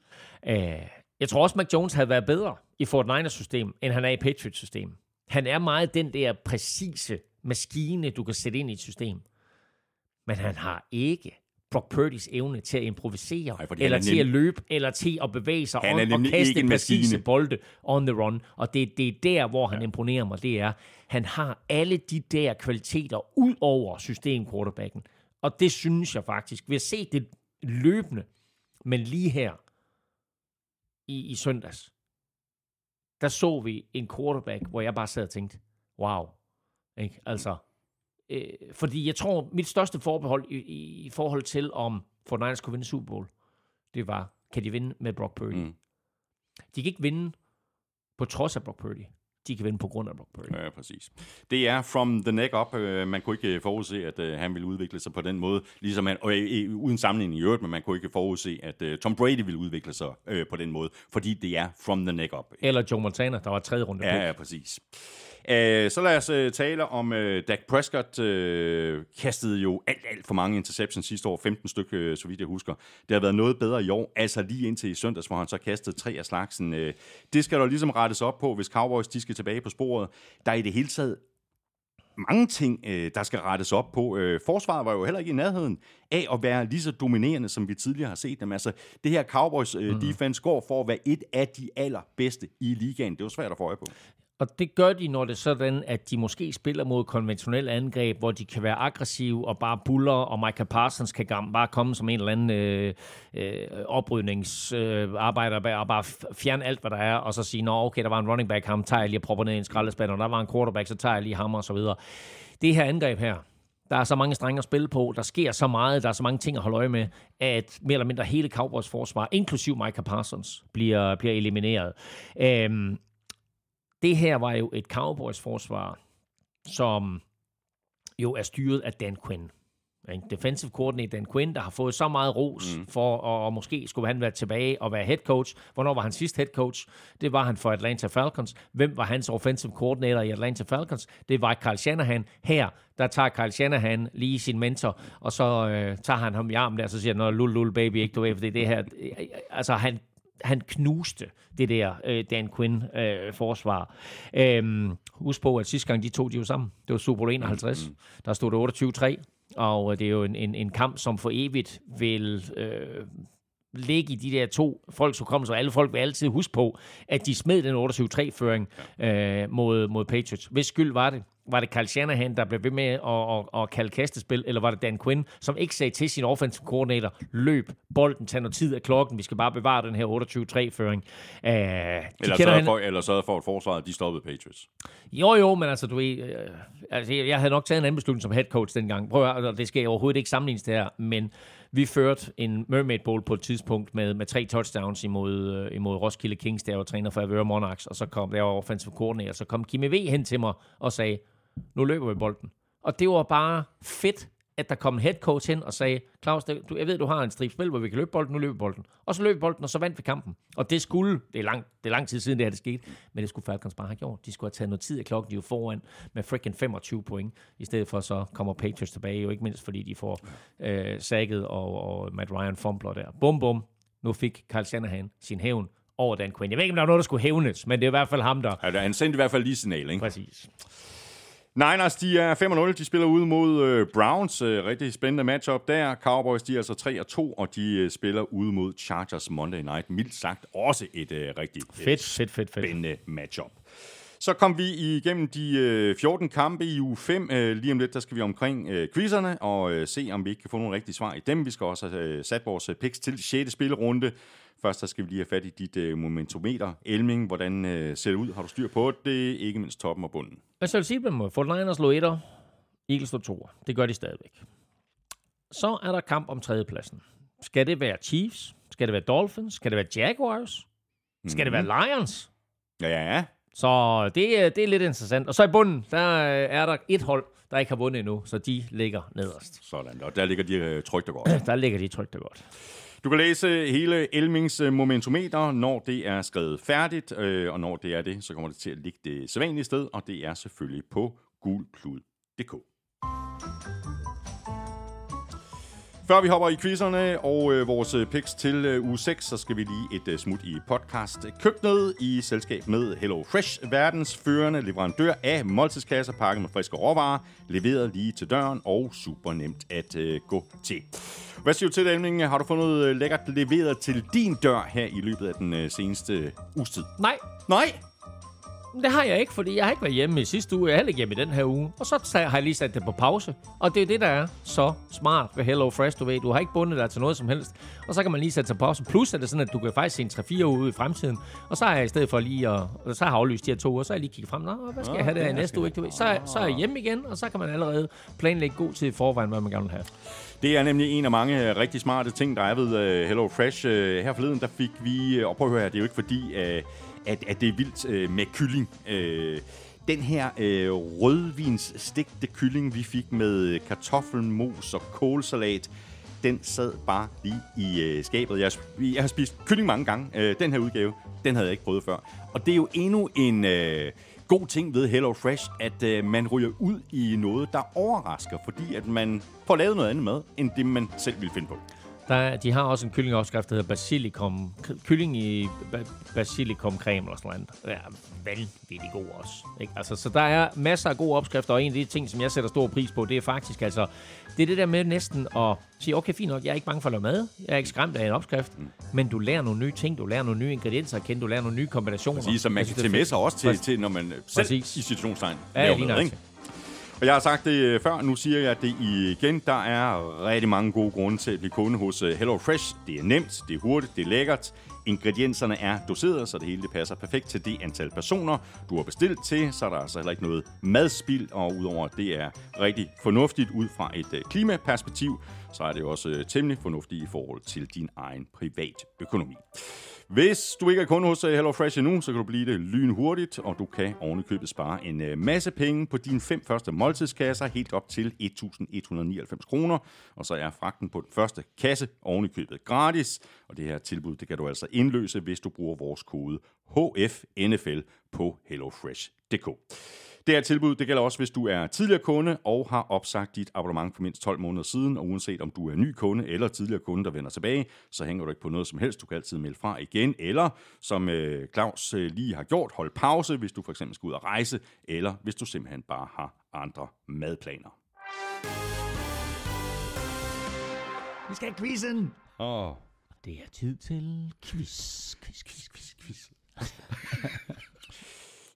[SPEAKER 3] Øh, jeg tror også, Mac Jones havde været bedre i Fort Niners system, end han er i Patriots system. Han er meget den der præcise maskine, du kan sætte ind i et system. Men han har ikke Brock Purdy's evne til at improvisere,
[SPEAKER 1] fordi
[SPEAKER 3] eller
[SPEAKER 1] er
[SPEAKER 3] til
[SPEAKER 1] nem-
[SPEAKER 3] at løbe, eller til at bevæge sig
[SPEAKER 1] Han
[SPEAKER 3] on, og kaste
[SPEAKER 1] en
[SPEAKER 3] præcise bolde on the run. Og det, det er der, hvor han ja. imponerer mig. Det er, han har alle de der kvaliteter ud over systemquarterbacken. Og det synes jeg faktisk. Vi har set det løbende, men lige her i, i søndags, der så vi en quarterback, hvor jeg bare sad og tænkte, wow. Ikke? Altså, øh, fordi jeg tror, mit største forbehold i, i, i forhold til, om Fort Niners kunne vinde Super Bowl, det var, kan de vinde med Brock Purdy?
[SPEAKER 1] Mm.
[SPEAKER 3] Mm. De kan ikke vinde på trods af Brock Purdy. De kan vinde på grund af Brock Purdy.
[SPEAKER 1] Ja, præcis. Det er from the neck up. Øh, Man kunne ikke forudse, at øh, han ville udvikle sig på den måde, ligesom han, og øh, øh, uden sammenligning i øvrigt, men man kunne ikke forudse, at øh, Tom Brady ville udvikle sig øh, på den måde, fordi det er from the neck up.
[SPEAKER 3] Eller Joe Montana, der var tredje runde
[SPEAKER 1] Ja, ja, præcis. Uh, så lad os uh, tale om uh, Dak Prescott. Uh, kastede jo alt, alt for mange interceptions sidste år. 15 stykker, uh, så vidt jeg husker. Det har været noget bedre i år. Altså lige indtil i søndags, hvor han så kastede tre af slagsen. Uh, det skal der ligesom rettes op på, hvis Cowboys de skal tilbage på sporet. Der er i det hele taget mange ting, øh, der skal rettes op på. Øh, forsvaret var jo heller ikke i nærheden af at være lige så dominerende, som vi tidligere har set dem. Altså, det her Cowboys øh,
[SPEAKER 3] Mhm.
[SPEAKER 1] defense går for at være et af de allerbedste i ligaen. Det er jo svært at få øje på.
[SPEAKER 3] Og det gør de, når det er sådan, at de måske spiller mod konventionelle angreb, hvor de kan være aggressive og bare buller, og Michael Parsons kan bare komme som en eller anden øh, øh, oprydningsarbejder øh, og bare fjerne alt, hvad der er, og så sige, nå okay, der var en running back, ham tager jeg lige og propper ned i en skraldespand, og der var en quarterback, så tager jeg lige ham og så videre. Det her angreb her, der er så mange strenge at spille på, der sker så meget, der er så mange ting at holde øje med, at mere eller mindre hele Cowboys forsvar, inklusiv Michael Parsons, bliver, bliver elimineret. Øhm, det her var jo et Cowboys forsvar, som jo er styret af Dan Quinn. Ikke? Defensive coordinator Dan Quinn, der har fået så meget ros mm. for, og, og måske skulle han være tilbage og være head coach. Hvornår var han sidst head coach? Det var han for Atlanta Falcons. Hvem var hans offensive coordinator i Atlanta Falcons? Det var Kyle Shanahan. Her, der tager Kyle Shanahan lige sin mentor, og så øh, tager han ham i armen der, og så siger han, "Nå, lul, lul, baby, ikke du ved, for det er det her. Altså, han, han knuste det der øh, Dan Quinn øh, forsvar. Øhm, husk på, at sidste gang de to de var sammen, det var Super Bowl 51. Mm. Der stod det 28-3, og øh, det er jo en, en, en kamp, som for evigt vil øh, ligge i de der to folks hukommelse, og alle folk vil altid huske på, at de smed den 28-3-føring øh, mod, mod Patriots. Hvis skyld var det? Var det Kyle Shanahan, der blev ved med at, at, at kalde kastespil, eller var det Dan Quinn, som ikke sagde til sin offensive coordinator, løb bolden, tag noget tid af klokken, vi skal bare bevare den her 28-3-føring. Øh,
[SPEAKER 1] Eller
[SPEAKER 3] kender
[SPEAKER 1] sørge
[SPEAKER 3] han-
[SPEAKER 1] for, eller sørge for, at forsvaret de stoppede Patriots.
[SPEAKER 3] jo, jo, men altså, du ved, øh, altså, jeg jeg havde nok taget en anden beslutning som head coach dengang. Prøv at altså, det skal overhovedet ikke sammenlignes det her, men vi førte en Mermaid Bowl på et tidspunkt med, med tre touchdowns imod, øh, imod Roskilde Kings, der var træner for Averra Monarchs, og så kom der var offensive coordinator, så kom Kimi V hen til mig og sagde, nu løber vi bolden. Og det var bare fedt, at der kom en head coach hen og sagde, Claus, du, jeg ved, du har en strip spil, hvor vi kan løbe bolden, nu løber bolden. Og så løb bolden, og så vandt vi kampen. Og det skulle, det er lang, det er lang tid siden, det her det skete, men det skulle Falcons bare have gjort. De skulle have taget noget tid af klokken, de jo foran med freaking 25 point, i stedet for så kommer Patriots tilbage, jo ikke mindst fordi de får øh, sækket, og, og Matt Ryan fumbler der. Bum, bum. Nu fik Kyle Shanahan sin hævn over Dan Quinn. Jeg ved ikke, om der var noget, der skulle hævnes, men det er i hvert fald ham, der...
[SPEAKER 1] Altså, han sendte i hvert fald lige signal, ikke?
[SPEAKER 3] Præcis.
[SPEAKER 1] Niners, de er 5-0. De spiller ude mod øh, Browns. Øh, rigtig spændende matchup der. Cowboys, de er altså 3-2, og de øh, spiller ude mod Chargers Monday Night. Mildt sagt også et øh, rigtig øh,
[SPEAKER 3] Fedt, fedt, fedt, fedt.
[SPEAKER 1] spændende matchup. Så kom vi igennem de øh, 14 kampe i uge 5. Øh, lige om lidt, der skal vi omkring øh, quizzerne og øh, se, om vi ikke kan få nogle rigtige svar i dem. Vi skal også have øh, sat vores øh, picks til 6. spillerunde. Først så skal vi lige have fat i dit øh, momentometer. Elming, hvordan øh, ser det ud? Har du styr på det? Ikke mindst toppen og bunden.
[SPEAKER 3] Jeg skal sige på den måde. Fort Niners lå etter, Eagles lå toer. Det gør de stadigvæk. Så er der kamp om tredjepladsen. Skal det være Chiefs? Skal det være Dolphins? Skal det være Jaguars? Skal det være Lions?
[SPEAKER 1] Ja, ja, ja.
[SPEAKER 3] Så det, er- det er lidt interessant. Og så i bunden, der øh, er der et hold, der ikke har vundet endnu, så de ligger nederst.
[SPEAKER 1] Sådan, og der ligger de øh, trygt og godt.
[SPEAKER 3] Der ligger de trygt og godt.
[SPEAKER 1] Du kan læse hele Elmings øh, momentometer, når det er skrevet færdigt, øh, og når det er det, så kommer det til at ligge det sædvanlige sted, og det er selvfølgelig på gulklud.dk. Før vi hopper i quizzerne og øh, vores øh, picks til øh, uge 6, så skal vi lige et øh, smut i podcast køkkenet i selskab med Hello Fresh, verdens førende leverandør af måltidskasser pakket med friske råvarer, leveret lige til døren og super nemt at øh, gå til. Hvad siger du til det? Har du fået noget øh, lækkert leveret til din dør her i løbet af den øh, seneste øh, tid?
[SPEAKER 3] Nej,
[SPEAKER 1] Nej!
[SPEAKER 3] Det har jeg ikke, fordi jeg har ikke været hjemme i sidste uge. Jeg er heller ikke hjemme i den her uge. Og så har jeg lige sat det på pause. Og det er det, der er så smart ved Hello Fresh, du ved. Du har ikke bundet dig til noget som helst. Og så kan man lige sætte sig på pause. Plus er det sådan, at du kan faktisk se en 3-4 uger ud i fremtiden. Og så har jeg i stedet for lige at... Så har jeg aflyst de her to uger, så har jeg lige kigget frem. Nå, hvad skal jeg have der i næste uge? ikke, Du ved. Så, så er jeg hjemme igen, og så kan man allerede planlægge god tid i forvejen, hvad man gerne vil have.
[SPEAKER 1] Det er nemlig en af mange øh, rigtig smarte ting, der er ved øh, Hello Fresh. Øh, her forleden, der fik vi... Og prøv at høre her, det er jo ikke fordi, øh, at, at det er vildt øh, med kylling. Øh, den her øh, rødvinsstegte kylling, vi fik med kartoffelmos og kålsalat, den sad bare lige i øh, skabet. Jeg, har jeg har spist kylling mange gange. Øh, den her udgave, den havde jeg ikke prøvet før. Og det er jo endnu en øh, god ting ved Hello Fresh, at øh, man ryger ud i noget, der overrasker, fordi at man får lavet noget andet mad, end det man selv ville finde på.
[SPEAKER 3] Der, de har også en kyllingopskrift, der hedder basilikum. Kylling i ba- basilikum creme eller sådan noget. Det er vanvittigt god også. Ikke? Altså, så der er masser af gode opskrifter, og en af de ting, som jeg sætter stor pris på, det er faktisk altså, det er det der med næsten at sige, okay, fint nok, jeg er ikke bange for at lave mad, jeg er ikke skræmt af en opskrift, mm. men du lærer nogle nye ting, du lærer nogle nye ingredienser at kende, du lærer nogle nye kombinationer.
[SPEAKER 1] Sige, som man kan tage med sig også til,
[SPEAKER 3] Præcis.
[SPEAKER 1] til når man selv
[SPEAKER 3] Præcis.
[SPEAKER 1] i situationstegn
[SPEAKER 3] Ja,
[SPEAKER 1] laver noget, ikke? Og jeg har sagt det øh, før, nu siger jeg det igen. Der er rigtig mange gode grunde til at blive kunde hos øh, HelloFresh. Hello Fresh. Det er nemt, det er hurtigt, det er lækkert. Ingredienserne er doseret, så det hele det passer perfekt til det antal personer, du har bestilt til. Så er der altså heller ikke noget madspild, og udover at det er rigtig fornuftigt ud fra et øh, klimaperspektiv, så er det også temmelig fornuftigt i forhold til din egen privatøkonomi. Hvis du ikke er kunde hos øh, HelloFresh endnu, så kan du blive det lynhurtigt, og du kan ovenikøbet spare en øh, masse penge på dine fem første måltidskasser, helt op til 1.199 kroner. Og så er fragten på den første kasse ovenikøbet gratis, og det her tilbud det kan du altså indløse, hvis du bruger vores kode HFNFL på hellofresh.dk. Det her tilbud det gælder også, hvis du er tidligere kunde og har opsagt dit abonnement for mindst 12 måneder siden. Og uanset om du er ny kunde eller tidligere kunde, der vender tilbage, så hænger du ikke på noget som helst. Du kan altid melde fra igen. Eller som øh, Claus øh, lige har gjort, hold pause, hvis du for eksempel skal ud og rejse, eller hvis du simpelthen bare har andre madplaner.
[SPEAKER 5] Vi skal have quizzen.
[SPEAKER 1] Åh, oh.
[SPEAKER 3] Det er tid til quiz, quiz, quiz, quiz, quiz.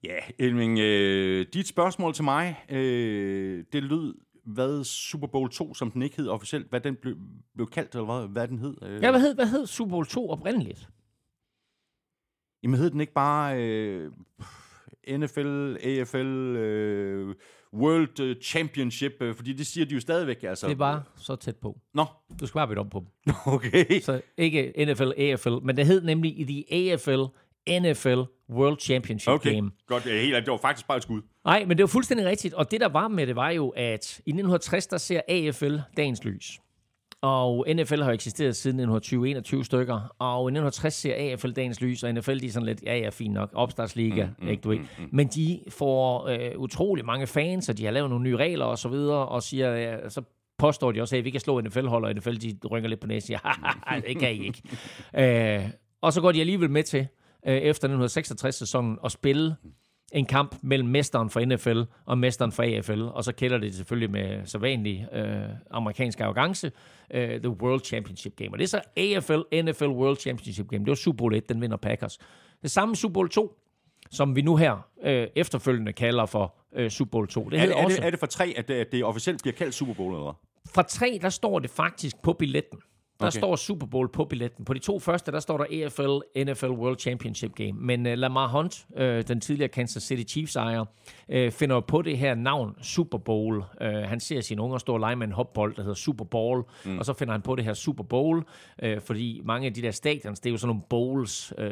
[SPEAKER 1] Ja, Elming, øh, dit spørgsmål til mig, øh, det lød, hvad Super Bowl 2, som den ikke hed officielt, hvad den blev, blev kaldt, eller hvad, hvad den hed? Øh,
[SPEAKER 3] Ja, hvad hed, hvad hed Super Bowl 2 oprindeligt?
[SPEAKER 1] Jamen hed den ikke bare øh, NFL, AFL, øh, World øh, Championship, øh, fordi det siger de jo stadigvæk. Altså.
[SPEAKER 3] Det var så tæt på.
[SPEAKER 1] Nå,
[SPEAKER 3] Du skal bare bytte om på dem.
[SPEAKER 1] okay.
[SPEAKER 3] Så ikke NFL, AFL, men det hed nemlig i de AFL, NFL World Championship
[SPEAKER 1] Okay,
[SPEAKER 3] Game.
[SPEAKER 1] godt. Ja, helt, det var faktisk bare et skud.
[SPEAKER 3] Nej, men det var fuldstændig rigtigt. Og det, der var med det, var jo, at i 1960, der ser AFL dagens lys. Og NFL har eksisteret siden 1920-21 stykker. Og i 1960 ser AFL dagens lys, og NFL de er sådan lidt, ja, ja, fint nok, opstartsliga, mm, ikke du ved. Men de får øh, utrolig mange fans, og de har lavet nogle nye regler og så videre, og siger, ja, så påstår de også, at vi kan slå NFL-hold, og NFL de rykker lidt på næsen "Haha, det kan I ikke. øh, og så går de alligevel med til, øh, efter 1966-sæsonen, at spille en kamp mellem mesteren for NFL og mesteren for AFL, og så kælder det selvfølgelig med så vanlig øh, amerikansk arrogance, øh, The World Championship Game. Og det er så AFL, NFL World Championship Game. Det var Super Bowl 1, den vinder Packers. Det samme Super Bowl 2, som vi nu her øh, efterfølgende kalder for øh, Super Bowl 2. Det
[SPEAKER 1] Er det, er,
[SPEAKER 3] også,
[SPEAKER 1] det, er det for tre, at det, at det officielt bliver kaldt Super Bowl, eller
[SPEAKER 3] fra 3, der står det faktisk på billetten. Der
[SPEAKER 1] Okay.
[SPEAKER 3] står Super Bowl på billetten. På de to første, der står der AFL NFL World Championship Game. Men uh, Lamar Hunt, uh, den tidligere Kansas City Chiefs ejer, uh, finder på det her navn Super Bowl. Uh, han ser sine unger stå og lege med en hopbold, der hedder Super Bowl. Mm. Og så finder han på det her Super Bowl, uh, fordi mange af de der stadions, det er jo sådan nogle bowls, uh,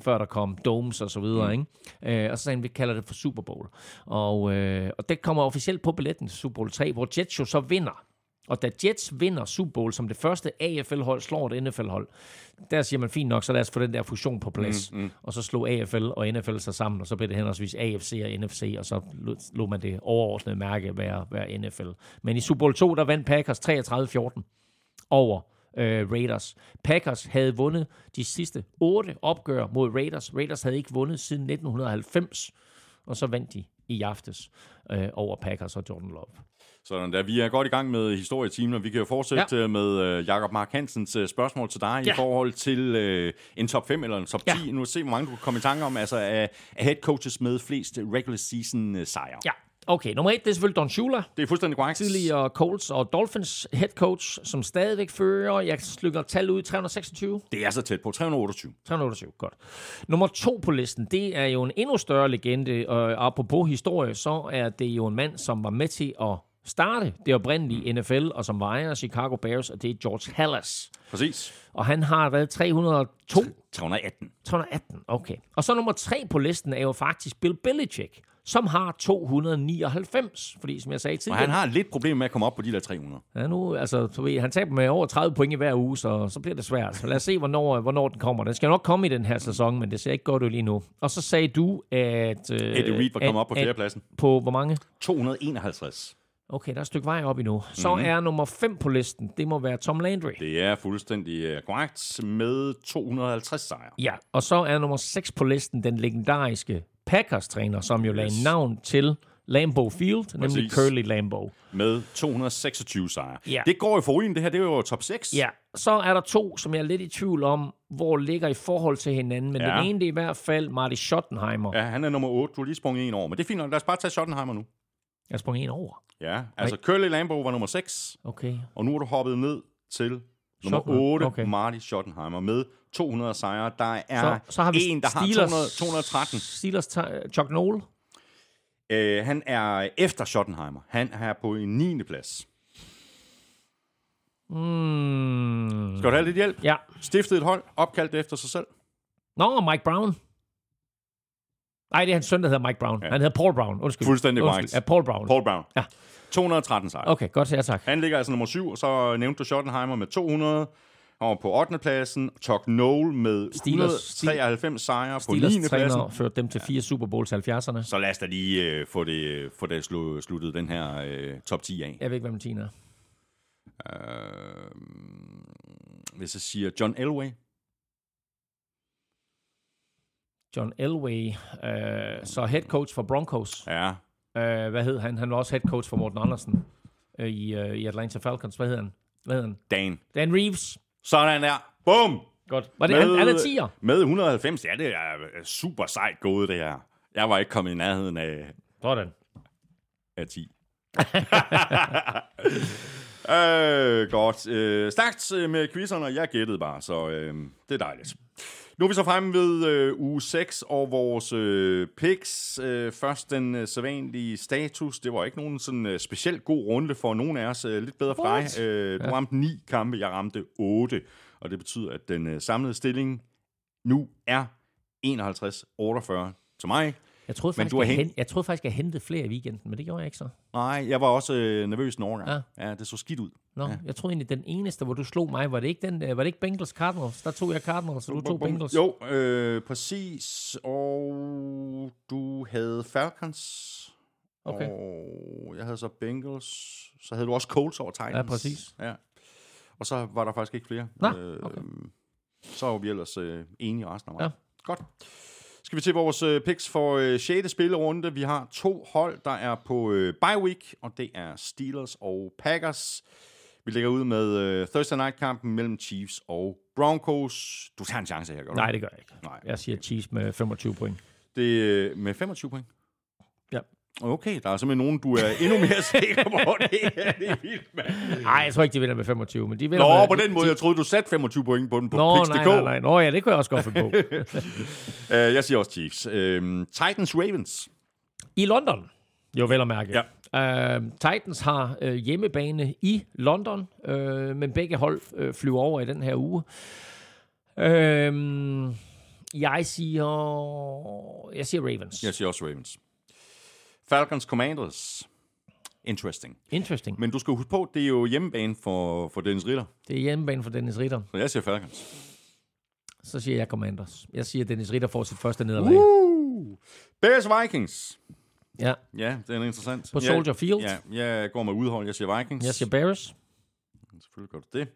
[SPEAKER 3] før der kom domes og så videre. Mm. Ikke? Uh, og så sagde han, vi kalder det for Super Bowl. Og, uh, og det kommer officielt på billetten til Super Bowl 3, hvor Jets jo så vinder. Og da Jets vinder Super Bowl som det første AFL-hold slår et NFL-hold, der siger man fint nok, så lad os få den der fusion på plads. Mm, mm. Og så slog AFL og NFL sig sammen, og så blev det henholdsvis AFC og NFC, og så lod man det overordnede mærke være, være NFL. Men i Super Bowl 2, der vandt Packers 33-14 over øh, Raiders. Packers havde vundet de sidste otte opgør mod Raiders. Raiders havde ikke vundet siden 1990, og så vandt de i aftes øh, over Packers og Jordan Love.
[SPEAKER 1] Sådan der. Vi er godt i gang med historietimen, og vi kan jo fortsætte ja. med øh, Jakob Mark Hansens øh, spørgsmål til dig ja. I forhold til øh, en top 5 eller en top 10.
[SPEAKER 3] Ja.
[SPEAKER 1] Nu se, hvor mange du kan komme i tanke om. Altså, er, er head coaches med flest regular season øh, sejre.
[SPEAKER 3] Ja, okay. Nummer et, det er selvfølgelig Don Shula.
[SPEAKER 1] Det er fuldstændig korrekt.
[SPEAKER 3] tidligere Colts og Dolphins head coach, som stadigvæk fører. Jeg slukker tal ud 326.
[SPEAKER 1] Det er så tæt på. 328.
[SPEAKER 3] 328, godt. Nummer to på listen, det er jo en endnu større legende, og apropos historie, så er det jo en mand, som var med til at starte det oprindelige NFL, og som var ejer af Chicago Bears, og det er George Halas.
[SPEAKER 1] Præcis.
[SPEAKER 3] Og han har været 302
[SPEAKER 1] 318.
[SPEAKER 3] 318, okay. Og så nummer tre på listen er jo faktisk Bill Belichick, som har 299, fordi som jeg sagde
[SPEAKER 1] Og
[SPEAKER 3] tidligere...
[SPEAKER 1] han har lidt problem med at komme op på de der 300.
[SPEAKER 3] Ja, nu, altså, du ved, han taber med over 30 point i hver uge, så, så bliver det svært. Så lad os se, hvornår, hvornår den kommer. Den skal nok komme i den her sæson, men det ser ikke godt ud lige nu. Og så sagde du, at... Øh,
[SPEAKER 1] Eddie Reed var kommet op på fjerdepladsen.
[SPEAKER 3] På hvor mange?
[SPEAKER 1] 251.
[SPEAKER 3] Okay, der er et stykke vej op endnu. Så mm-hmm. er nummer 5 på listen, det må være Tom Landry.
[SPEAKER 1] Det er fuldstændig øh, korrekt med 250 sejre.
[SPEAKER 3] Ja, og så er nummer 6 på listen den legendariske Packers-træner, som jo lagde
[SPEAKER 1] Yes.
[SPEAKER 3] navn til Lambeau Field, nemlig
[SPEAKER 1] Præcis.
[SPEAKER 3] Curly Lambeau.
[SPEAKER 1] Med 226 sejre.
[SPEAKER 3] Ja.
[SPEAKER 1] Det går jo for ruinen, det her. Det er jo top 6.
[SPEAKER 3] Ja, så er der to, som jeg er lidt i tvivl om, hvor ligger i forhold til hinanden. Men
[SPEAKER 1] Ja.
[SPEAKER 3] den ene, det er i hvert fald Marty Schottenheimer. Ja.
[SPEAKER 1] Han er nummer 8. Du har lige sprunget en over. Men det er fint nok. Lad os bare tage Schottenheimer nu.
[SPEAKER 3] Jeg sprang en over.
[SPEAKER 1] Ja, altså Curly Lambeau var nummer 6,
[SPEAKER 3] Okay.
[SPEAKER 1] og nu er du hoppet ned til nummer
[SPEAKER 3] Schotten-
[SPEAKER 1] 8,
[SPEAKER 3] okay.
[SPEAKER 1] Marty Schottenheimer, med 200 sejre. Der er
[SPEAKER 3] Så, så har vi
[SPEAKER 1] en, der har
[SPEAKER 3] Steelers,
[SPEAKER 1] 200, 213.
[SPEAKER 3] Steelers, Chuck Noll.
[SPEAKER 1] Uh, han er efter Schottenheimer. Han er på en 9. plads.
[SPEAKER 3] Mm.
[SPEAKER 1] Skal du have lidt hjælp?
[SPEAKER 3] Ja.
[SPEAKER 1] Stiftet et hold, opkaldt efter sig selv.
[SPEAKER 3] Nå, Mike Brown. Nej, det er hans søn, der hedder Mike Brown.
[SPEAKER 1] Ja.
[SPEAKER 3] Ja. Han hedder Paul Brown. Undskyld.
[SPEAKER 1] Fuldstændig korrekt.
[SPEAKER 3] Ja, Paul Brown.
[SPEAKER 1] Paul Brown.
[SPEAKER 3] Ja.
[SPEAKER 1] 213 sejre.
[SPEAKER 3] Okay, godt, ja tak.
[SPEAKER 1] Han ligger altså nummer 7, og så nævnte du Schottenheimer med 200. Og på 8. pladsen, Chuck Noll med
[SPEAKER 3] Steelers-
[SPEAKER 1] 193 sejre på 9.
[SPEAKER 3] Steelers
[SPEAKER 1] pladsen.
[SPEAKER 3] førte dem til fire Super Bowls i 70'erne.
[SPEAKER 1] Så lad os da lige øh, få det, få det slu, sluttet, den her øh, top 10 af.
[SPEAKER 3] Jeg ved ikke, hvem Tina er.
[SPEAKER 1] Øh, hvis jeg siger John Elway.
[SPEAKER 3] John Elway, øh, så head coach for Broncos.
[SPEAKER 1] Ja,
[SPEAKER 3] Øh, hvad hed han? Han var også head coach for Morten Andersen øh, i, øh, i Atlanta Falcons. Hvad hed han? Hvad hed han?
[SPEAKER 1] Dan.
[SPEAKER 3] Dan Reeves.
[SPEAKER 1] Sådan der. Bum!
[SPEAKER 3] Godt. Var det, han, han er 10'er?
[SPEAKER 1] Med 190. Ja, det er øh, super sejt gået, det her. Jeg var ikke kommet i nærheden af,
[SPEAKER 3] Sådan.
[SPEAKER 1] af 10. øh, godt. Øh, stærkt øh, med quizzerne, og jeg gættede bare, så øh, det er dejligt. Nu er vi så fremme ved øh, uge 6 og vores øh, picks. Øh, først den øh, sædvanlige status. Det var ikke nogen sådan øh, specielt god runde for nogen af os. Øh, lidt bedre for dig. Øh, du
[SPEAKER 3] Ja.
[SPEAKER 1] ramte 9 kampe, jeg ramte 8. Og det betyder, at den øh, samlede stilling nu er 51-48 til mig.
[SPEAKER 3] Jeg troede,
[SPEAKER 1] Men
[SPEAKER 3] faktisk,
[SPEAKER 1] du har
[SPEAKER 3] jeg, hen, jeg troede faktisk, jeg hentede flere i weekenden, men det gjorde jeg ikke så.
[SPEAKER 1] Nej, jeg var også øh, nervøs en overgang.
[SPEAKER 3] Ja.
[SPEAKER 1] ja, det så skidt ud.
[SPEAKER 3] Nå,
[SPEAKER 1] Ja.
[SPEAKER 3] jeg troede egentlig, den eneste, hvor du slog mig, var det ikke, den, øh, var det ikke Bengals Cardinals? Der tog jeg Cardinals, så du tog Bengals.
[SPEAKER 1] Jo, øh, præcis. Og du havde Falcons.
[SPEAKER 3] Okay.
[SPEAKER 1] Og jeg havde så Bengals. Så havde du også Colts over Titans.
[SPEAKER 3] Ja, præcis.
[SPEAKER 1] Ja. Og så var der faktisk ikke flere.
[SPEAKER 3] Nå, okay.
[SPEAKER 1] Så var vi ellers øh, enige resten af mig.
[SPEAKER 3] Ja.
[SPEAKER 1] Godt. Skal vi til vores øh, picks for øh, 6. spillerunde. Vi har to hold, der er på øh, bye week, og det er Steelers og Packers. Vi lægger ud med øh, Thursday Night-kampen mellem Chiefs og Broncos. Du tager en chance her, gør du?
[SPEAKER 3] Nej, det gør jeg ikke.
[SPEAKER 1] Nej.
[SPEAKER 3] Jeg siger Chiefs med 25 point.
[SPEAKER 1] Det er med 25 point.
[SPEAKER 3] Ja.
[SPEAKER 1] Okay, der er simpelthen nogen, du er endnu mere sikker på. Det er, det er vildt, mand.
[SPEAKER 3] Nej, jeg tror ikke, de vinder med 25, men de vinder
[SPEAKER 1] Nå,
[SPEAKER 3] med...
[SPEAKER 1] på den måde. Jeg troede, du satte 25 point på den på
[SPEAKER 3] Nå, nej, nej, nej. Nå, ja, det kunne jeg også godt finde på.
[SPEAKER 1] Uh, jeg siger også Chiefs. Uh, Titans Ravens.
[SPEAKER 3] I London, jo vel at mærke.
[SPEAKER 1] Ja.
[SPEAKER 3] Uh, Titans har uh, hjemmebane i London, uh, men begge hold uh, flyver over i den her uge. Uh, jeg siger... Jeg siger Ravens.
[SPEAKER 1] Jeg siger også Ravens. Falcons Commanders. Interesting.
[SPEAKER 3] Interesting.
[SPEAKER 1] Men du skal huske på, det er jo hjemmebane for, for Dennis Ritter.
[SPEAKER 3] Det er hjemmebane for Dennis Ritter.
[SPEAKER 1] Så jeg siger Falcons.
[SPEAKER 3] Så siger jeg Commanders. Jeg siger, at Dennis Ritter får sit første nederlag.
[SPEAKER 1] Uh. Bears Vikings.
[SPEAKER 3] Ja,
[SPEAKER 1] Ja, det er interessant.
[SPEAKER 3] På Soldier Field.
[SPEAKER 1] Ja, jeg går med udhold. Jeg siger Vikings.
[SPEAKER 3] jeg siger Bears.
[SPEAKER 1] Selvfølgelig gør du det.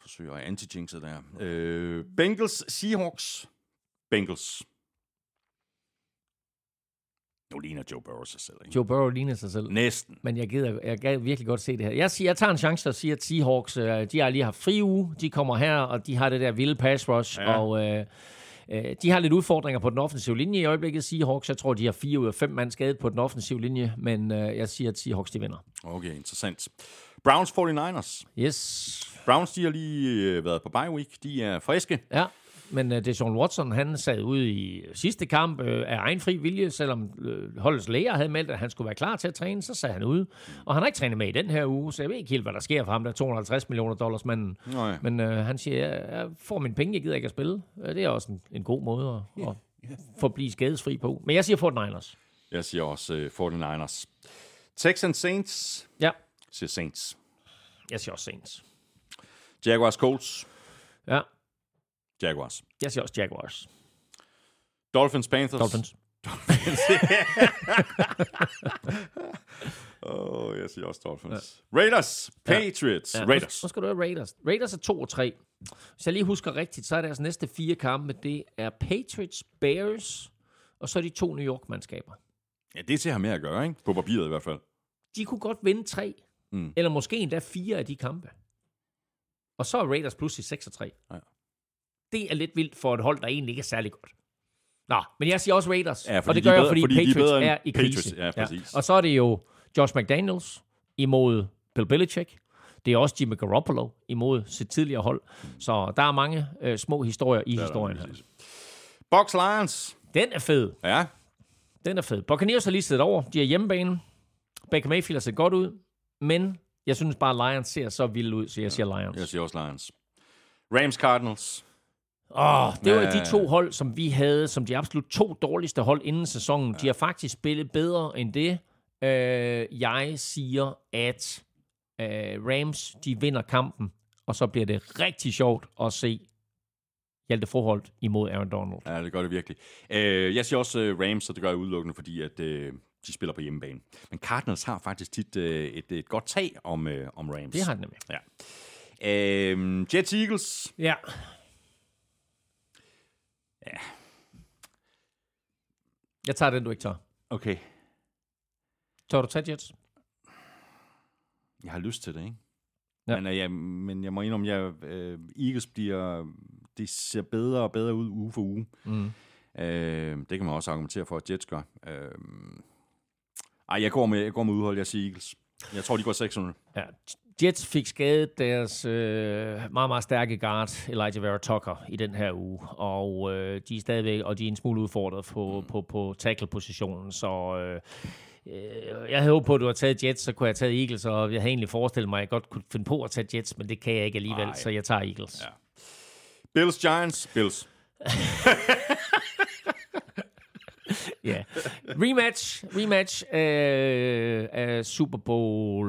[SPEAKER 1] Forsøger at anti-jinxet der. Øh, Bengals Seahawks. Bengals. Nu ligner Joe Burrow sig selv, ikke?
[SPEAKER 3] Joe Burrow ligner sig selv.
[SPEAKER 1] Næsten.
[SPEAKER 3] Men jeg gider, jeg gad virkelig godt se det her. Jeg, siger, jeg tager en chance og siger, at Seahawks, øh, de har lige haft fri uge. De kommer her, og de har det der vilde pass rush.
[SPEAKER 1] Ja.
[SPEAKER 3] Og øh, de har lidt udfordringer på den offensive linje i øjeblikket. Seahawks, jeg tror, de har fire ud af fem mand skadet på den offensive linje. Men øh, jeg siger, at Seahawks, de vinder.
[SPEAKER 1] Okay, interessant. Browns 49ers.
[SPEAKER 3] Yes.
[SPEAKER 1] Browns, de har lige øh, været på bye week. De er friske.
[SPEAKER 3] Ja, men uh, Deshaun Watson, han sad ude i sidste kamp uh, af egen fri vilje, selvom uh, holdets læger havde meldt, at han skulle være klar til at træne, så sad han ude. Og han har ikke trænet med i den her uge, så jeg ved ikke helt, hvad der sker for ham, der er 250 millioner dollars manden.
[SPEAKER 1] Nej.
[SPEAKER 3] Men uh, han siger, jeg, jeg får mine penge, jeg gider ikke at spille. Uh, det er også en, en god måde at, at forblive skadesfri på. Men jeg siger Fort Niners.
[SPEAKER 1] Jeg siger også øh, 49ers. Texans Saints.
[SPEAKER 3] Ja,
[SPEAKER 1] Jeg siger Saints.
[SPEAKER 3] jeg siger også Saints.
[SPEAKER 1] Jaguars Colts.
[SPEAKER 3] Ja,
[SPEAKER 1] Jaguars.
[SPEAKER 3] jeg siger også Jaguars.
[SPEAKER 1] Dolphins Panthers.
[SPEAKER 3] Dolphins.
[SPEAKER 1] Åh, oh, jeg siger også Dolphins. Ja. Raiders. Patriots. Ja.
[SPEAKER 3] Ja,
[SPEAKER 1] Raiders.
[SPEAKER 3] Så skal du have Raiders. Raiders er 2 og 3. Hvis jeg lige husker rigtigt, så er deres næste fire kampe, det er Patriots, Bears, og så er de to New York-mandskaber.
[SPEAKER 1] Ja, det er at have med at gøre, ikke? På papiret i hvert fald.
[SPEAKER 3] De kunne godt vinde tre,
[SPEAKER 1] mm.
[SPEAKER 3] eller måske endda fire af de kampe. Og så er Raiders pludselig 6 og 3.
[SPEAKER 1] Ja.
[SPEAKER 3] Det er lidt vildt for et hold, der egentlig ikke er særlig godt. Nå, men jeg siger også Raiders.
[SPEAKER 1] Ja, fordi
[SPEAKER 3] og det
[SPEAKER 1] de
[SPEAKER 3] gør
[SPEAKER 1] er
[SPEAKER 3] jeg,
[SPEAKER 1] bedre-
[SPEAKER 3] fordi,
[SPEAKER 1] fordi de er
[SPEAKER 3] Patriots
[SPEAKER 1] end
[SPEAKER 3] er i krise.
[SPEAKER 1] Patriots. Ja, præcis.
[SPEAKER 3] Og så er det jo Josh McDaniels imod Bill Belichick. Det er også Jimmy Garoppolo imod sit tidligere hold. Så der er mange øh, små historier i historien her.
[SPEAKER 1] Box Lions.
[SPEAKER 3] Den er fed.
[SPEAKER 1] Ja.
[SPEAKER 3] Den er fed. Buccaneers har lige siddet over. De er hjemmebane. Baker Mayfield har set godt ud. Men jeg synes bare, Lions ser så vildt ud, så jeg siger Lions.
[SPEAKER 1] Jeg siger også Lions. Rams Cardinals.
[SPEAKER 3] Åh, det var
[SPEAKER 1] Ja.
[SPEAKER 3] de to hold, som vi havde, som de absolut to dårligste hold inden sæsonen. De har faktisk spillet bedre end det. Øh, jeg siger, at øh, Rams, de vinder kampen, og så bliver det rigtig sjovt at se Hjalte Forholdt imod Aaron Donald.
[SPEAKER 1] Ja, det gør det virkelig. Øh, jeg siger også øh, Rams, og det gør jeg udelukkende, fordi at, øh, de spiller på hjemmebane. Men Cardinals har faktisk tit øh, et, et godt tag om, øh, om Rams.
[SPEAKER 3] Det har de nemlig.
[SPEAKER 1] Ja. Øh, Jets Eagles.
[SPEAKER 3] Ja. Jeg tager den, du ikke tager.
[SPEAKER 1] Okay.
[SPEAKER 3] Tør du tage Jets?
[SPEAKER 1] Jeg har lyst til det, ikke?
[SPEAKER 3] Ja.
[SPEAKER 1] Men, øh, jeg, men jeg må indrømme, at øh, Eagles bliver, det ser bedre og bedre ud uge for uge.
[SPEAKER 3] Mm.
[SPEAKER 1] Øh, det kan man også argumentere for, at Jets gør. Øh, ej, jeg går med, jeg går med udhold, jeg siger Eagles. Jeg tror, de går 600.
[SPEAKER 3] Ja, Jets fik skadet deres øh, meget, meget stærke guard, Elijah Vera Tucker, i den her uge. Og øh, de er stadigvæk, og de er en smule udfordret på, mm. på, på tackle-positionen. Så øh, jeg havde håbet på, at du havde taget Jets, så kunne jeg have taget Eagles, og jeg havde egentlig forestillet mig, at jeg godt kunne finde på at tage Jets, men det kan jeg ikke alligevel,
[SPEAKER 1] Ej.
[SPEAKER 3] så jeg tager Eagles.
[SPEAKER 1] Ja. Bills Giants. Bills.
[SPEAKER 3] Ja. Rematch, rematch øh, af Super Bowl...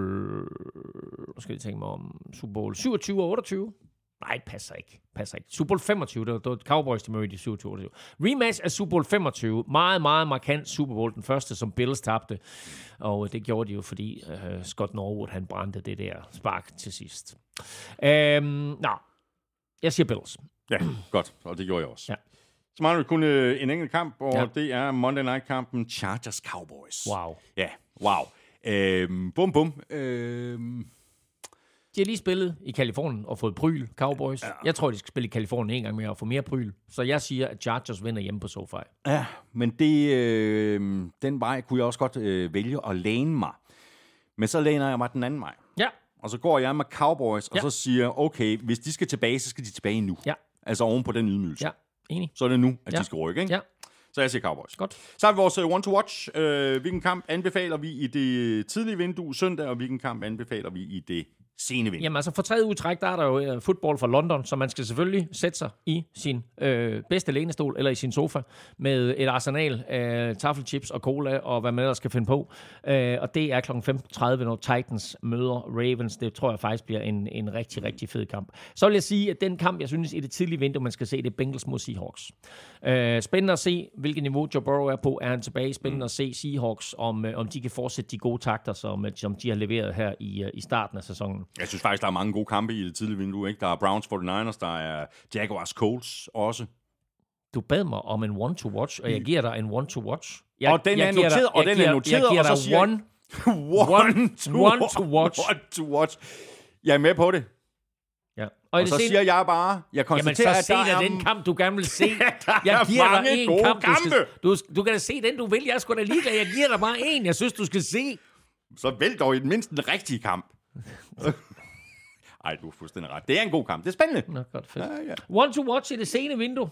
[SPEAKER 3] Nu skal jeg tænke mig om. Super Bowl 27 og 28. Nej, passer ikke. Passer ikke. Super Bowl 25, det var, det var Cowboys, der mødte i 27 28. Rematch af Super Bowl 25. Meget, meget markant Super Bowl. Den første, som Bills tabte. Og det gjorde de jo, fordi øh, Scott Norwood, han brændte det der spark til sidst. Øhm, nå, jeg siger Bills.
[SPEAKER 1] Ja, godt. Og det gjorde jeg også.
[SPEAKER 3] Ja.
[SPEAKER 1] Så mangler vi kun øh, en enkelt kamp, og
[SPEAKER 3] Ja.
[SPEAKER 1] det er Monday Night-kampen Chargers Cowboys.
[SPEAKER 3] Wow.
[SPEAKER 1] Ja, wow. Øhm, bum, bum. Øhm,
[SPEAKER 3] De har lige spillet i Kalifornien og fået pryl, Cowboys. Ja. Jeg tror, de skal spille i Kalifornien en gang mere og få mere pryl. Så jeg siger, at Chargers vinder hjemme på SoFi.
[SPEAKER 1] Ja, men det, øh, den vej kunne jeg også godt øh, vælge at læne mig. Men så læner jeg mig den anden vej.
[SPEAKER 3] Ja,
[SPEAKER 1] Og så går jeg med Cowboys, og
[SPEAKER 3] Ja.
[SPEAKER 1] så siger, okay, hvis de skal tilbage, så skal de tilbage nu.
[SPEAKER 3] Ja.
[SPEAKER 1] Altså oven på den ydmygelse.
[SPEAKER 3] ja, enig.
[SPEAKER 1] Så er det nu, at
[SPEAKER 3] Ja.
[SPEAKER 1] de skal rykke, ikke?
[SPEAKER 3] Ja,
[SPEAKER 1] Så jeg siger Cowboys.
[SPEAKER 3] godt.
[SPEAKER 1] Så har vi vores øh, one-to-watch. Øh, hvilken kamp anbefaler vi i det tidlige vindue søndag, og hvilken kamp anbefaler vi i det sene vindue?
[SPEAKER 3] Jamen altså, for tredje udtræk, der er der jo uh, fodbold fra London, så man skal selvfølgelig sætte sig i sin øh, bedste lænestol eller i sin sofa med et arsenal af taffelchips og cola og hvad man ellers skal finde på. Øh, og det er kl. 15.30, når Titans møder Ravens. Det tror jeg faktisk bliver en, en rigtig, rigtig fed kamp. Så vil jeg sige, at den kamp, jeg synes i det tidlige vindue, man skal se, det er Bengals mod Seahawks. Øh, spændende at se, hvilket niveau Joe Burrow er på. Er han tilbage? Spændende at se Seahawks, om, øh, om de kan fortsætte de gode takter, som, øh, som de har leveret her i, i starten af sæsonen.
[SPEAKER 1] Jeg synes faktisk, der er mange gode kampe i det tidlige vindue. Ikke? Der er Browns 49ers, der er Jaguars Colts også.
[SPEAKER 3] Du bad mig om en one-to-watch, og jeg giver dig en one-to-watch. Jeg,
[SPEAKER 1] Og den
[SPEAKER 3] jeg
[SPEAKER 1] er noteret,
[SPEAKER 3] dig,
[SPEAKER 1] og den er noteret,
[SPEAKER 3] jeg giver
[SPEAKER 1] og så
[SPEAKER 3] dig
[SPEAKER 1] siger
[SPEAKER 3] one.
[SPEAKER 1] one, to,
[SPEAKER 3] one to watch.
[SPEAKER 1] One to watch. Jeg er med på det.
[SPEAKER 3] Ja. Og,
[SPEAKER 1] Og så
[SPEAKER 3] sen-
[SPEAKER 1] siger jeg bare, jeg
[SPEAKER 3] Jamen,
[SPEAKER 1] konstaterer,
[SPEAKER 3] så
[SPEAKER 1] at der er...
[SPEAKER 3] den kamp, du gerne vil se. jeg
[SPEAKER 1] er
[SPEAKER 3] giver dig en kamp, du, skal,
[SPEAKER 1] kampe.
[SPEAKER 3] du, du kan da se den, du vil. Jeg er sgu da ligeglad. Jeg giver dig bare en, jeg synes, du skal se.
[SPEAKER 1] Så vælg dog i den mindste den rigtige kamp. Ej, du er fuldstændig ret. Det er en god kamp. Det er spændende.
[SPEAKER 3] Nå, godt fedt.
[SPEAKER 1] Ja, ja.
[SPEAKER 3] One to watch i det sene vindue.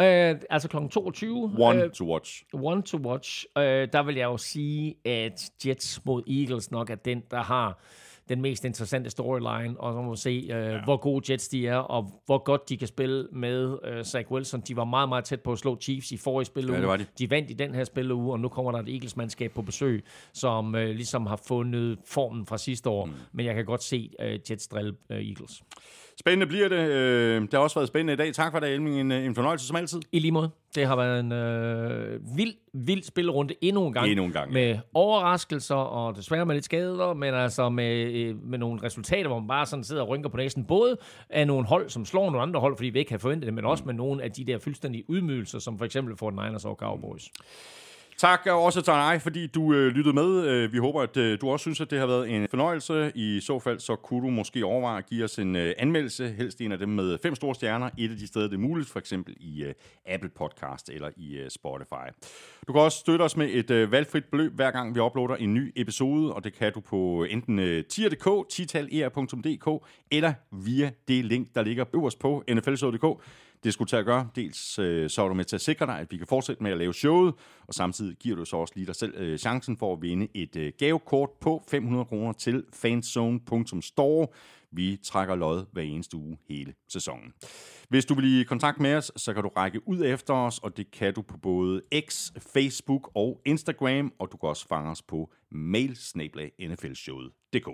[SPEAKER 3] Øh, altså kl. 22.
[SPEAKER 1] One
[SPEAKER 3] Øh,
[SPEAKER 1] to watch.
[SPEAKER 3] One to watch. Øh, der vil jeg jo sige, at Jets mod Eagles nok er den, der har den mest interessante storyline, og så må vi se, øh, ja. hvor gode Jets de er, og hvor godt de kan spille med øh, Zach Wilson. De var meget, meget tæt på at slå Chiefs i forrige spilleuge.
[SPEAKER 1] Ja, det var de.
[SPEAKER 3] de vandt i den her spilleuge, og nu kommer der et Eagles-mandskab på besøg, som øh, ligesom har fundet formen fra sidste år. Mm. Men jeg kan godt se øh, Jets drille øh, Eagles.
[SPEAKER 1] Spændende bliver det. Øh, Det har også været spændende i dag. Tak for det, Elming. En, en fornøjelse som altid.
[SPEAKER 3] I lige måde. Det har været en øh, vild, vild spillerunde endnu en gang.
[SPEAKER 1] Endnu en gang, ja.
[SPEAKER 3] Med overraskelser, og desværre med lidt skader, men altså med, øh, med nogle resultater, hvor man bare sådan sidder og rynker på næsen. Både af nogle hold, som slår nogle andre hold, fordi vi ikke har forventet det, men også med nogle af de der fuldstændige ydmygelser, som for eksempel for Niners og Cowboys.
[SPEAKER 1] Tak også til dig, fordi du øh, lyttede med. Øh, vi håber, at øh, du også synes, at det har været en fornøjelse. I så fald, så kunne du måske overveje at give os en øh, anmeldelse. Helst en af dem med fem store stjerner. Et af de steder, det er muligt. For eksempel i øh, Apple Podcast eller i øh, Spotify. Du kan også støtte os med et øh, valgfrit beløb, hver gang vi uploader en ny episode. Og det kan du på enten øh, tier.dk, titaler.dk eller via det link, der ligger øverst på nflsod.dk. Det skulle til at gøre. Dels øh, så er du med til at sikre dig, at vi kan fortsætte med at lave showet, og samtidig giver du så også lige dig selv øh, chancen for at vinde et øh, gavekort på 500 kroner til fanzone.store. Vi trækker lod hver eneste uge hele sæsonen. Hvis du vil i kontakt med os, så kan du række ud efter os, og det kan du på både X, Facebook og Instagram, og du kan også fange os på mail nflshowet.dk.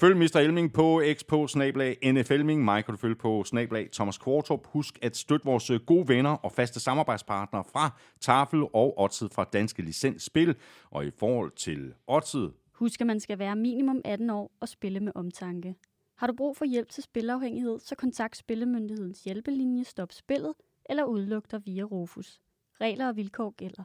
[SPEAKER 1] Følg Mr. Elming på X på snablag NFLming. Mig kan du følge på snablag Thomas Kvartrup. Husk at støtte vores øh, gode venner og faste samarbejdspartnere fra Tafel og Odset fra Danske Licens Spil. Og i forhold til Odset,
[SPEAKER 2] Husk, at man skal være minimum 18 år og spille med omtanke. Har du brug for hjælp til spilafhængighed, så kontakt Spillemyndighedens hjælpelinje Stop Spillet eller udluk dig via Rufus. Regler og vilkår gælder.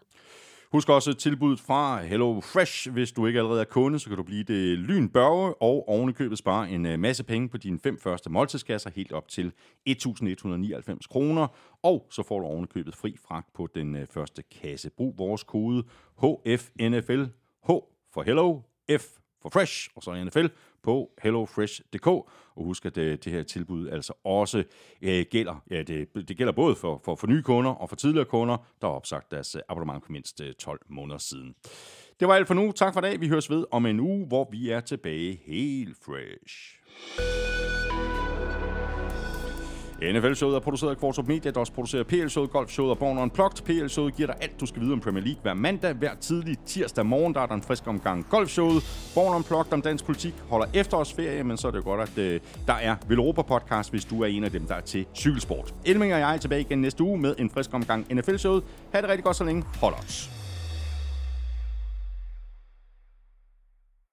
[SPEAKER 1] Husk også tilbuddet fra Hello Fresh. Hvis du ikke allerede er kunde, så kan du blive det lynbørge og ovenikøbet spare en øh, masse penge på dine fem første måltidskasser helt op til 1.199 kroner. Og så får du ovenikøbet fri fragt på den øh, første kasse. Brug vores kode HFNFL. H for Hello, F for Fresh, og så NFL på hellofresh.dk. Og husk, at øh, det her tilbud altså også øh, gælder, ja, det, det gælder både for, for, for nye kunder og for tidligere kunder, der har opsagt deres øh, abonnement for mindst øh, 12 måneder siden. Det var alt for nu. Tak for i dag. Vi høres ved om en uge, hvor vi er tilbage helt fresh. NFL-showet er produceret af Kvartrup Media, der også producerer PL-showet, Golf-showet og Born Unplugged. PL-showet giver dig alt, du skal vide om Premier League hver mandag. Hver tidlig tirsdag morgen, der er der en frisk omgang Golf-showet. Born Unplugged om dansk politik holder efterårsferie, men så er det jo godt, at øh, der er Velropa-podcast, hvis du er en af dem, der er til cykelsport. Elming og jeg er tilbage igen næste uge med en frisk omgang NFL-showet. Ha' det rigtig godt så længe. Hold os.